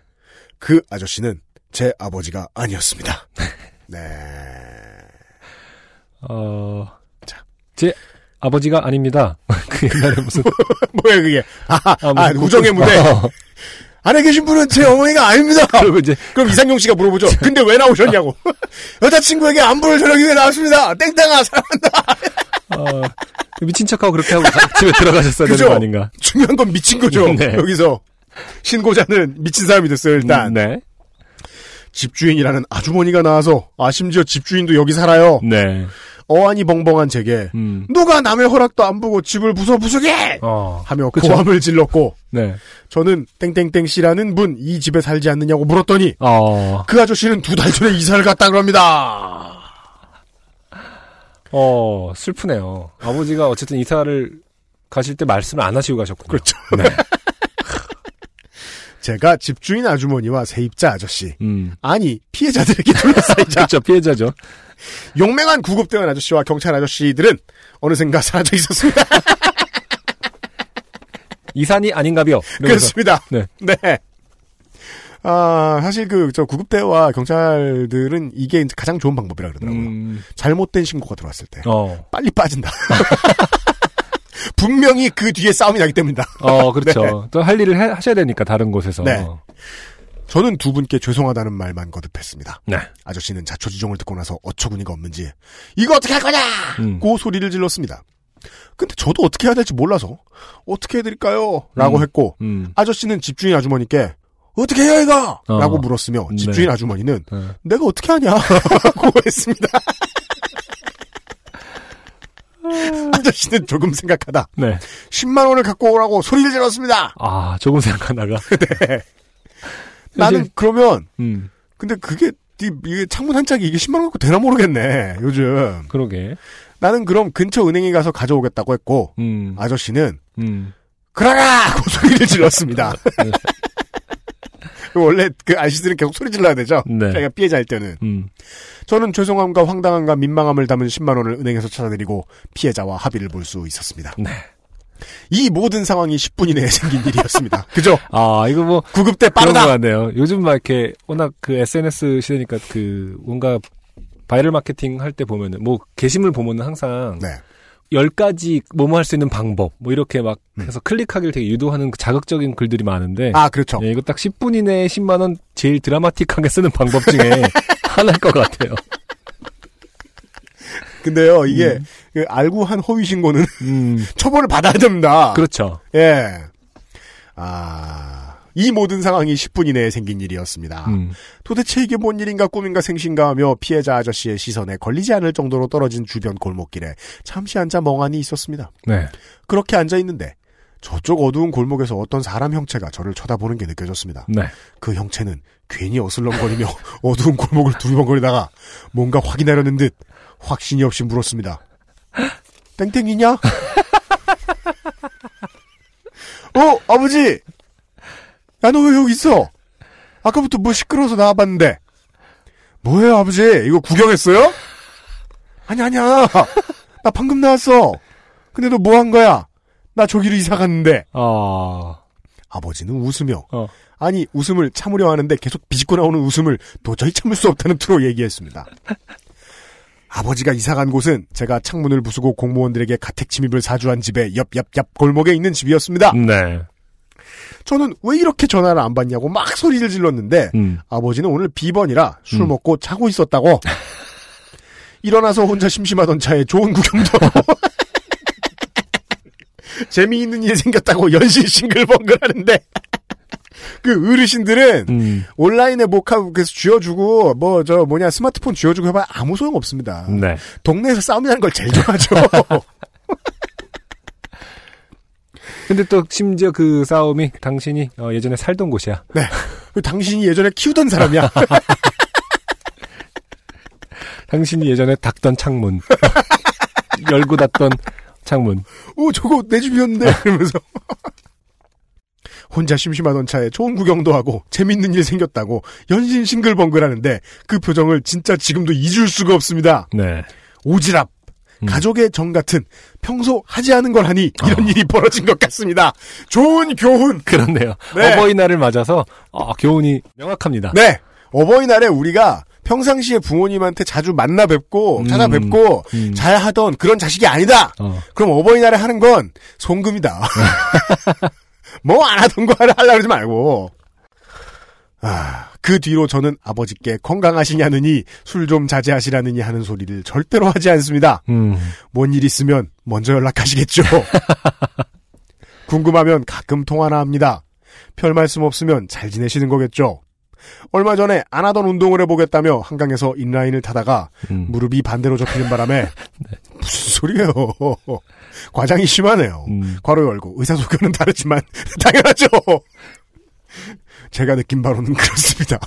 [SPEAKER 1] 그 아저씨는 제 아버지가 아니었습니다. 네.
[SPEAKER 2] 어, 제 아버지가 아닙니다. 그 옛날에 무슨
[SPEAKER 1] 뭐야 그게? 아, 아,
[SPEAKER 2] 무슨
[SPEAKER 1] 우정의
[SPEAKER 2] 곡-
[SPEAKER 1] 무대.
[SPEAKER 2] 어.
[SPEAKER 1] 안에 계신 분은 제 어머니가 아닙니다.
[SPEAKER 2] 그리고 이제
[SPEAKER 1] 그럼 이상용 씨가 물어보죠. 근데 왜 나오셨냐고. 여자친구에게 안부를 전하기 위해 나왔습니다. 땡땡아 사랑한다.
[SPEAKER 2] 어, 미친 척하고 그렇게 하고 가- 집에 들어가셨어야 되는? 거 아닌가?
[SPEAKER 1] 중요한 건 미친 거죠.
[SPEAKER 2] 네.
[SPEAKER 1] 여기서 신고자는 미친 사람이 됐어요. 일단
[SPEAKER 2] 네.
[SPEAKER 1] 집주인이라는 아주머니가 나와서 아 심지어 집주인도 여기 살아요.
[SPEAKER 2] 네.
[SPEAKER 1] 어안이 벙벙한 제게
[SPEAKER 2] 음.
[SPEAKER 1] 누가 남의 허락도 안 보고 집을 부숴 부수게
[SPEAKER 2] 어.
[SPEAKER 1] 하며
[SPEAKER 2] 그쵸.
[SPEAKER 1] 고함을 질렀고
[SPEAKER 2] 네.
[SPEAKER 1] 저는 땡땡땡 씨라는 분 이 집에 살지 않느냐고 물었더니
[SPEAKER 2] 어.
[SPEAKER 1] 그 아저씨는 두 달 전에 이사를 갔다 그럽니다.
[SPEAKER 2] 어, 슬프네요. 아버지가 어쨌든 이사를 가실 때 말씀을 안 하시고 가셨군요.
[SPEAKER 1] 그렇죠.
[SPEAKER 2] 네.
[SPEAKER 1] 제가 집주인 아주머니와 세입자 아저씨
[SPEAKER 2] 음.
[SPEAKER 1] 아니 피해자들에게 둘러싸이자
[SPEAKER 2] 그렇죠. 피해자죠.
[SPEAKER 1] 용맹한 구급대원 아저씨와 경찰 아저씨들은 어느샌가 사라져 있었습니다.
[SPEAKER 2] 이산이 아닌가벼. 이러면서.
[SPEAKER 1] 그렇습니다.
[SPEAKER 2] 네.
[SPEAKER 1] 네. 아, 사실 그, 저, 구급대와 경찰들은 이게 이제 가장 좋은 방법이라 그러더라고요.
[SPEAKER 2] 음.
[SPEAKER 1] 잘못된 신고가 들어왔을 때.
[SPEAKER 2] 어.
[SPEAKER 1] 빨리 빠진다. 분명히 그 뒤에 싸움이 나기 때문이다.
[SPEAKER 2] 어, 그렇죠.
[SPEAKER 1] 네.
[SPEAKER 2] 또할 일을 해- 하셔야 되니까 다른 곳에서.
[SPEAKER 1] 네. 저는 두 분께 죄송하다는 말만 거듭했습니다.
[SPEAKER 2] 네.
[SPEAKER 1] 아저씨는 자초지종을 듣고 나서 어처구니가 없는지 이거 어떻게 할 거냐!
[SPEAKER 2] 음.
[SPEAKER 1] 고 소리를 질렀습니다. 근데 저도 어떻게 해야 될지 몰라서 어떻게 해드릴까요? 라고
[SPEAKER 2] 음.
[SPEAKER 1] 했고
[SPEAKER 2] 음.
[SPEAKER 1] 아저씨는 집주인 아주머니께 어떻게 해야 이거?
[SPEAKER 2] 어.
[SPEAKER 1] 라고 물었으며 집주인
[SPEAKER 2] 네.
[SPEAKER 1] 아주머니는
[SPEAKER 2] 네.
[SPEAKER 1] 내가 어떻게 하냐? 고 했습니다. 아저씨는 조금 생각하다
[SPEAKER 2] 네.
[SPEAKER 1] 10만 원을 갖고 오라고 소리를 질렀습니다.
[SPEAKER 2] 아, 조금 생각하다가.
[SPEAKER 1] 나는 그러면
[SPEAKER 2] 음.
[SPEAKER 1] 근데 그게 이- 이게 창문 한 짝이 이게 10만 원 갖고 되나 모르겠네. 요즘.
[SPEAKER 2] 그러게.
[SPEAKER 1] 나는 그럼 근처 은행에 가서 가져오겠다고 했고
[SPEAKER 2] 음.
[SPEAKER 1] 아저씨는
[SPEAKER 2] 음.
[SPEAKER 1] 그러라! 고 소리를 질렀습니다. 원래 그 아저씨들은 계속 소리 질러야 되죠.
[SPEAKER 2] 네.
[SPEAKER 1] 자기가 피해자일 때는.
[SPEAKER 2] 음.
[SPEAKER 1] 저는 죄송함과 황당함과 민망함을 담은 10만 원을 은행에서 찾아드리고 피해자와 합의를 볼 수 있었습니다.
[SPEAKER 2] 네.
[SPEAKER 1] 이 모든 상황이 10분 이내에 생긴 일이었습니다. 그죠?
[SPEAKER 2] 아, 이거 뭐.
[SPEAKER 1] 구급 때
[SPEAKER 2] 그런 거
[SPEAKER 1] 빠르다.
[SPEAKER 2] 같네요. 요즘 막 이렇게 워낙 그 SNS 시대니까 그 뭔가 바이럴 마케팅 할 때 보면은 뭐 게시물 보면은 항상
[SPEAKER 1] 네.
[SPEAKER 2] 10가지 뭐뭐 할 수 있는 방법 뭐 이렇게 막 해서 클릭하기를 되게 유도하는 그 자극적인 글들이 많은데
[SPEAKER 1] 음. 아, 그렇죠.
[SPEAKER 2] 예, 이거 딱 10분 이내에 10만 원 제일 드라마틱하게 쓰는 방법 중에 하나일 것 같아요.
[SPEAKER 1] 근데요, 이게 그 알고 한 허위 신고는
[SPEAKER 2] 음,
[SPEAKER 1] 처벌을 받아야 됩니다.
[SPEAKER 2] 그렇죠.
[SPEAKER 1] 예. 아, 이 모든 상황이 10분 이내에 생긴 일이었습니다.
[SPEAKER 2] 음,
[SPEAKER 1] 도대체 이게 뭔 일인가 꿈인가 생신가 하며 피해자 아저씨의 시선에 걸리지 않을 정도로 떨어진 주변 골목길에 잠시 앉아 멍하니 있었습니다.
[SPEAKER 2] 네.
[SPEAKER 1] 그렇게 앉아 있는데 저쪽 어두운 골목에서 어떤 사람 형체가 저를 쳐다보는 게 느껴졌습니다.
[SPEAKER 2] 네.
[SPEAKER 1] 그 형체는 괜히 어슬렁거리며 어두운 골목을 두리번거리다가 뭔가 확인하려는 듯 확신이 없이 물었습니다. 땡땡이냐? 어, 아버지! 야, 너 왜 여기 있어? 아까부터 뭐 시끄러워서 나와봤는데. 뭐예요, 아버지? 이거 구경했어요? 아니, 아니야. 나 방금 나왔어. 근데 너 뭐 한 거야? 나 저기로 이사 갔는데.
[SPEAKER 2] 아,
[SPEAKER 1] 아버지는 웃으며
[SPEAKER 2] 어.
[SPEAKER 1] 아니 웃음을 참으려 하는데 계속 비집고 나오는 웃음을 도저히 참을 수 없다는 투로 얘기했습니다. 아버지가 이사 간 곳은 제가 창문을 부수고 공무원들에게 가택 침입을 사주한 집의 옆 옆 옆 골목에 있는 집이었습니다.
[SPEAKER 2] 네.
[SPEAKER 1] 저는 왜 이렇게 전화를 안 받냐고 막 소리를 질렀는데
[SPEAKER 2] 음,
[SPEAKER 1] 아버지는 오늘 비번이라 술
[SPEAKER 2] 음.
[SPEAKER 1] 먹고 자고 있었다고. 일어나서 혼자 심심하던 차에 좋은 구경도 재미있는 일이 생겼다고 연신 싱글벙글 하는데 그 어르신들은
[SPEAKER 2] 음,
[SPEAKER 1] 온라인에 목하고 그래서 쥐어주고 뭐 저 뭐냐 스마트폰 쥐어주고 해봐야 아무 소용 없습니다.
[SPEAKER 2] 네.
[SPEAKER 1] 동네에서 싸움이라는 걸 제일 좋아하죠.
[SPEAKER 2] 근데 또 심지어 그 싸움이 당신이 어, 예전에 살던 곳이야.
[SPEAKER 1] 네. 그 당신이 예전에 키우던 사람이야.
[SPEAKER 2] 당신이 예전에 닫던 창문. 열고 닫던 창문.
[SPEAKER 1] 오, 저거 내 집이었는데. 이러면서. 혼자 심심하던 차에 좋은 구경도 하고 재밌는 일 생겼다고 연신 싱글벙글하는데 그 표정을 진짜 지금도 잊을 수가 없습니다.
[SPEAKER 2] 네.
[SPEAKER 1] 오지랖. 가족의 정 같은 평소 하지 않은 걸 하니 이런 일이 벌어진 것 같습니다. 좋은 교훈.
[SPEAKER 2] 그렇네요.
[SPEAKER 1] 네.
[SPEAKER 2] 어버이날을 맞아서 어, 교훈이 명확합니다.
[SPEAKER 1] 네. 어버이날에 우리가 평상시에 부모님한테 자주 만나 뵙고 찾아뵙고
[SPEAKER 2] 음.
[SPEAKER 1] 잘 하던 그런 자식이 아니다.
[SPEAKER 2] 어.
[SPEAKER 1] 그럼 어버이날에 하는 건 송금이다. 뭐 안 하던 거 하려 그러지 말고. 아, 그 뒤로 저는 아버지께 건강하시냐느니 술 좀 자제하시라느니 하는 소리를 절대로 하지 않습니다.
[SPEAKER 2] 음.
[SPEAKER 1] 뭔일 있으면 먼저 연락하시겠죠. 궁금하면 가끔 통화나 합니다. 별 말씀 없으면 잘 지내시는 거겠죠. 얼마 전에 안 하던 운동을 해보겠다며 한강에서 인라인을 타다가
[SPEAKER 2] 음.
[SPEAKER 1] 무릎이 반대로 접히는 바람에 무슨 소리예요. 과장이 심하네요.
[SPEAKER 2] 음.
[SPEAKER 1] 괄호 열고 의사소견은 다르지만 당연하죠. 제가 느낀 바로는 그렇습니다.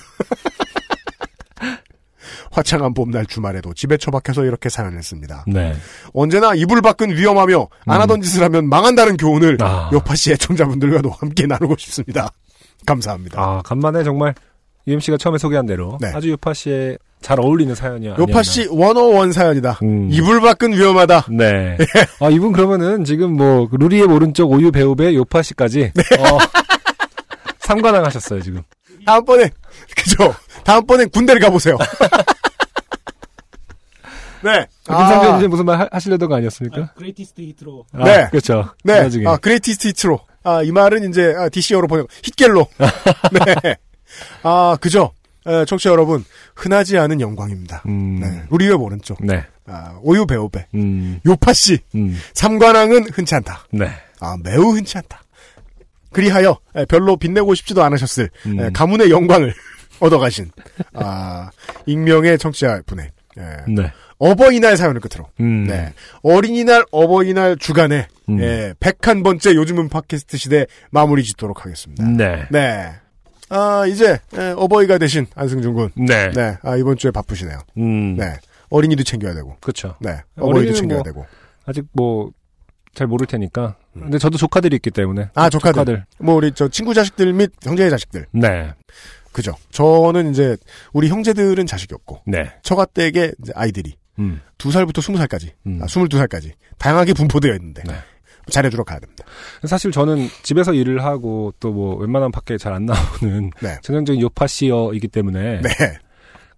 [SPEAKER 1] 화창한 봄날 주말에도 집에 처박혀서 이렇게 사연을 씁니다.
[SPEAKER 2] 네.
[SPEAKER 1] 언제나 이불 밖은 위험하며 안 하던 짓을 하면 망한다는 교훈을
[SPEAKER 2] 음. 아.
[SPEAKER 1] 요파 씨 애청자분들과도 함께 나누고 싶습니다. 감사합니다.
[SPEAKER 2] 아, 간만에 정말 UMC가 처음에 소개한 대로
[SPEAKER 1] 네.
[SPEAKER 2] 아주 요팟시에 잘 어울리는 사연이야.
[SPEAKER 1] 요팟시 one o one 사연이다.
[SPEAKER 2] 음.
[SPEAKER 1] 이불 밖은 위험하다.
[SPEAKER 2] 네. 아, 이분 그러면은 지금 뭐 루리웹 오른쪽 오유 베오베 요팟시까지
[SPEAKER 1] 네.
[SPEAKER 2] 어, 삼관왕 하셨어요, 지금.
[SPEAKER 1] 다음번에 그죠? 다음번엔 군대를 가보세요. 네.
[SPEAKER 2] 김상현 이제 무슨 말 하- 하시려던 거 아니었습니까?
[SPEAKER 9] greatest hit로.
[SPEAKER 2] 아,
[SPEAKER 1] 네.
[SPEAKER 2] 그렇죠.
[SPEAKER 1] 네.
[SPEAKER 2] 나중에.
[SPEAKER 1] 아, greatest hit로. 아, 이 말은 이제 아, DC어로 번역 힛갤로. 네. 아, 그죠? 에, 청취자 여러분, 흔하지 않은 영광입니다.
[SPEAKER 2] 음.
[SPEAKER 1] 네. 루리웹 오른쪽.
[SPEAKER 2] 네.
[SPEAKER 1] 아, 오유 베오베.
[SPEAKER 2] 음.
[SPEAKER 1] 요팟시.
[SPEAKER 2] 음.
[SPEAKER 1] 삼관왕은 흔치 않다.
[SPEAKER 2] 네.
[SPEAKER 1] 아, 매우 흔치 않다. 그리하여 에, 별로 빛내고 싶지도 않으셨을
[SPEAKER 2] 음.
[SPEAKER 1] 에, 가문의 영광을 얻어가신 아, 익명의 청취자 분의 에,
[SPEAKER 2] 네.
[SPEAKER 1] 어버이날 사연을 끝으로
[SPEAKER 2] 음.
[SPEAKER 1] 네. 어린이날 어버이날 주간에
[SPEAKER 2] 음.
[SPEAKER 1] 예, 101번째 요즘은 팟캐스트 시대 마무리 짓도록 하겠습니다.
[SPEAKER 2] 네.
[SPEAKER 1] 네. 아, 이제 에, 어버이가 되신 안승준 군.
[SPEAKER 2] 네.
[SPEAKER 1] 네. 아, 이번 주에 바쁘시네요.
[SPEAKER 2] 음.
[SPEAKER 1] 네. 어린이도 챙겨야 되고.
[SPEAKER 2] 그렇죠.
[SPEAKER 1] 네. 어버이도 챙겨야
[SPEAKER 2] 뭐
[SPEAKER 1] 되고.
[SPEAKER 2] 아직 뭐 잘 모를 테니까. 근데 저도 조카들이 있기 때문에.
[SPEAKER 1] 아, 조카들. 뭐 우리 저 친구 자식들 및 형제의 자식들.
[SPEAKER 2] 네.
[SPEAKER 1] 그죠. 저는 이제 우리 형제들은 자식이 없고
[SPEAKER 2] 네.
[SPEAKER 1] 처가댁에 아이들이
[SPEAKER 2] 음.
[SPEAKER 1] 두 살부터 스무 살까지,
[SPEAKER 2] 음.
[SPEAKER 1] 아, 스물두 살까지 다양하게 분포되어 있는데
[SPEAKER 2] 네.
[SPEAKER 1] 잘해주러 가야 됩니다.
[SPEAKER 2] 사실 저는 집에서 일을 하고 또 뭐 웬만하면 밖에 잘 안 나오는
[SPEAKER 1] 네.
[SPEAKER 2] 전형적인 요파시어이기 때문에
[SPEAKER 1] 네.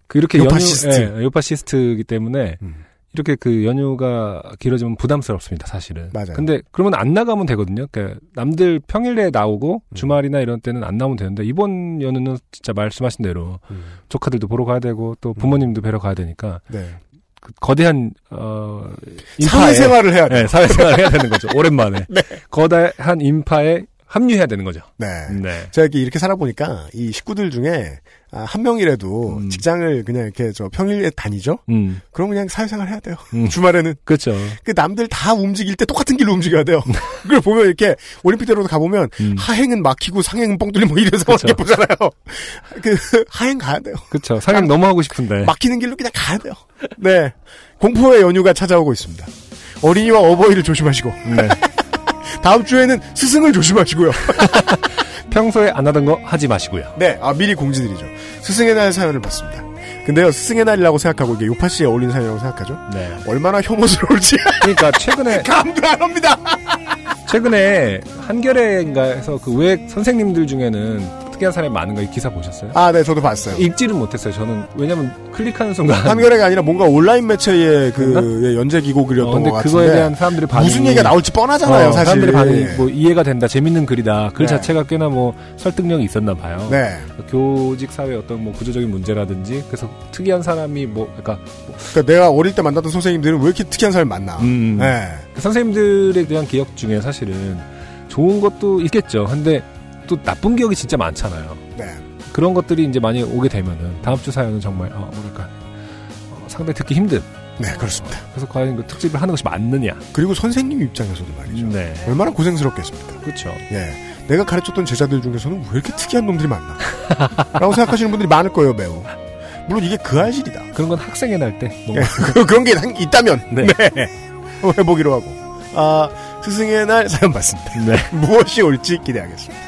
[SPEAKER 2] 그 이렇게
[SPEAKER 1] 요파시스트.
[SPEAKER 2] 연휴, 예, 요파시스트이기 때문에
[SPEAKER 1] 음.
[SPEAKER 2] 이렇게 그 연휴가 길어지면 부담스럽습니다, 사실은.
[SPEAKER 1] 맞아요.
[SPEAKER 2] 근데 그러면 안 나가면 되거든요. 그러니까 남들 평일에 나오고
[SPEAKER 1] 음.
[SPEAKER 2] 주말이나 이런 때는 안 나오면 되는데 이번 연휴는 진짜 말씀하신 대로
[SPEAKER 1] 음.
[SPEAKER 2] 조카들도 보러 가야 되고 또 부모님도 뵈러 가야 되니까
[SPEAKER 1] 네.
[SPEAKER 2] 그 거대한 어 인파에
[SPEAKER 1] 사회생활을 해야 돼요.
[SPEAKER 2] 네, 사회생활을 해야 되는 거죠. 오랜만에
[SPEAKER 1] 네.
[SPEAKER 2] 거대한 인파에 합류해야 되는 거죠.
[SPEAKER 1] 네.
[SPEAKER 2] 네.
[SPEAKER 1] 제가 이렇게, 살아보니까 이 식구들 중에 아, 한 명이라도
[SPEAKER 2] 음.
[SPEAKER 1] 직장을 그냥 이렇게 저 평일에 다니죠?
[SPEAKER 2] 음,
[SPEAKER 1] 그럼 그냥 사회생활 해야 돼요.
[SPEAKER 2] 음.
[SPEAKER 1] 주말에는.
[SPEAKER 2] 그렇죠.
[SPEAKER 1] 그 남들 다 움직일 때 똑같은 길로 움직여야 돼요. 그걸 보면 이렇게 올림픽대로도 가보면
[SPEAKER 2] 음.
[SPEAKER 1] 하행은 막히고 상행은 뻥 뚫리고 뭐 이래서
[SPEAKER 2] 그쵸.
[SPEAKER 1] 이렇게 보잖아요. 그 하행 가야 돼요.
[SPEAKER 2] 그렇죠. 상영 너무 하고 싶은데.
[SPEAKER 1] 막히는 길로 그냥 가야 돼요. 네. 공포의 연휴가 찾아오고 있습니다. 어린이와 어버이를 조심하시고
[SPEAKER 2] 네.
[SPEAKER 1] 다음 주에는 스승을 조심하시고요.
[SPEAKER 2] 평소에 안 하던 거 하지 마시고요.
[SPEAKER 1] 네, 아, 미리 공지드리죠. 스승의 날 사연을 봤습니다. 근데요, 스승의 날이라고 생각하고 이게 요파 씨에 어울리는 사연이라고 생각하죠?
[SPEAKER 2] 네.
[SPEAKER 1] 얼마나 혐오스러울지
[SPEAKER 2] 그러니까 최근에
[SPEAKER 1] 감도 안 옵니다.
[SPEAKER 2] 최근에 한겨레인가 해서 그 외 선생님들 중에는 특이한 사람이 많은 거 이 기사 보셨어요?
[SPEAKER 1] 아, 네, 저도 봤어요.
[SPEAKER 2] 읽지를 못했어요. 저는 왜냐면 클릭하는 순간
[SPEAKER 1] 한겨레가 아니라 뭔가 온라인 매체의 그 예, 연재 기고글이었던
[SPEAKER 2] 어, 근데
[SPEAKER 1] 것 같은데
[SPEAKER 2] 그거에 대한 사람들의 반응이
[SPEAKER 1] 무슨 얘기가 나올지 뻔하잖아요,
[SPEAKER 2] 어,
[SPEAKER 1] 사실.
[SPEAKER 2] 사람들의 반응이 뭐 이해가 된다, 재밌는 글이다. 글
[SPEAKER 1] 네.
[SPEAKER 2] 자체가 꽤나 뭐 설득력이 있었나 봐요.
[SPEAKER 1] 네.
[SPEAKER 2] 교직 사회 어떤 뭐 구조적인 문제라든지 그래서 특이한 사람이 뭐 그러니까
[SPEAKER 1] 그러니까 내가 어릴 때 만났던 선생님들은 왜 이렇게 특이한 사람을 만나?
[SPEAKER 2] 음,
[SPEAKER 1] 네.
[SPEAKER 2] 그 선생님들에 대한 기억 중에 사실은 좋은 것도 있겠죠. 근데 또 나쁜 기억이 진짜 많잖아요.
[SPEAKER 1] 네.
[SPEAKER 2] 그런 것들이 이제 많이 오게 되면은 다음 주 사연은 정말 어, 뭐랄까 어, 상당히 듣기 힘든
[SPEAKER 1] 네, 그렇습니다.
[SPEAKER 2] 그래서 과연 그 특집을 하는 것이 맞느냐.
[SPEAKER 1] 그리고 선생님 입장에서도 말이죠.
[SPEAKER 2] 네.
[SPEAKER 1] 얼마나 고생스럽겠습니까?
[SPEAKER 2] 그렇죠.
[SPEAKER 1] 예. 내가 가르쳤던 제자들 중에서는 왜 이렇게 특이한 놈들이 많나? 라고 생각하시는 분들이 많을 거예요, 매우. 물론 이게 그 알실이다.
[SPEAKER 2] 그런 건 학생회 날 때. 뭔가
[SPEAKER 1] 예, 그- 그런 게 한- 있다면.
[SPEAKER 2] 네.
[SPEAKER 1] 네. 해보기로 하고. 아, 스승의 날 사연 받습니다.
[SPEAKER 2] 네.
[SPEAKER 1] 무엇이 올지 기대하겠습니다.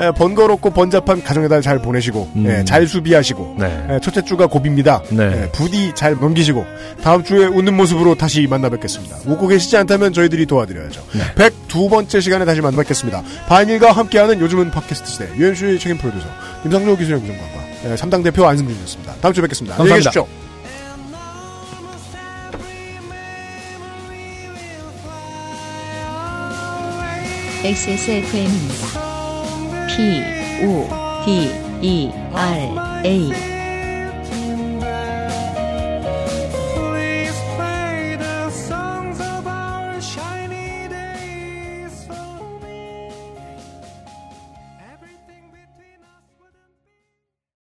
[SPEAKER 1] 예, 번거롭고 번잡한 가정의 달 잘 보내시고,
[SPEAKER 2] 음.
[SPEAKER 1] 예, 잘 수비하시고,
[SPEAKER 2] 네.
[SPEAKER 1] 예, 첫째 주가 고비입니다.
[SPEAKER 2] 네.
[SPEAKER 1] 예, 부디 잘 넘기시고, 다음 주에 웃는 모습으로 다시 만나 뵙겠습니다. 웃고 계시지 않다면 저희들이 도와드려야죠.
[SPEAKER 2] 네.
[SPEAKER 1] 102번째 시간에 다시 만나 뵙겠습니다. 바인일과 함께하는 요즘은 팟캐스트 시대, 유엔슈의 책임 프로듀서, 김상조 기술연구정관과 예, 3당 대표 안승준이었습니다. 다음 주에 뵙겠습니다. 안녕히
[SPEAKER 2] 감사합니다.
[SPEAKER 1] 계십시오.
[SPEAKER 3] XSFM입니다. P, O, D, E, R, A.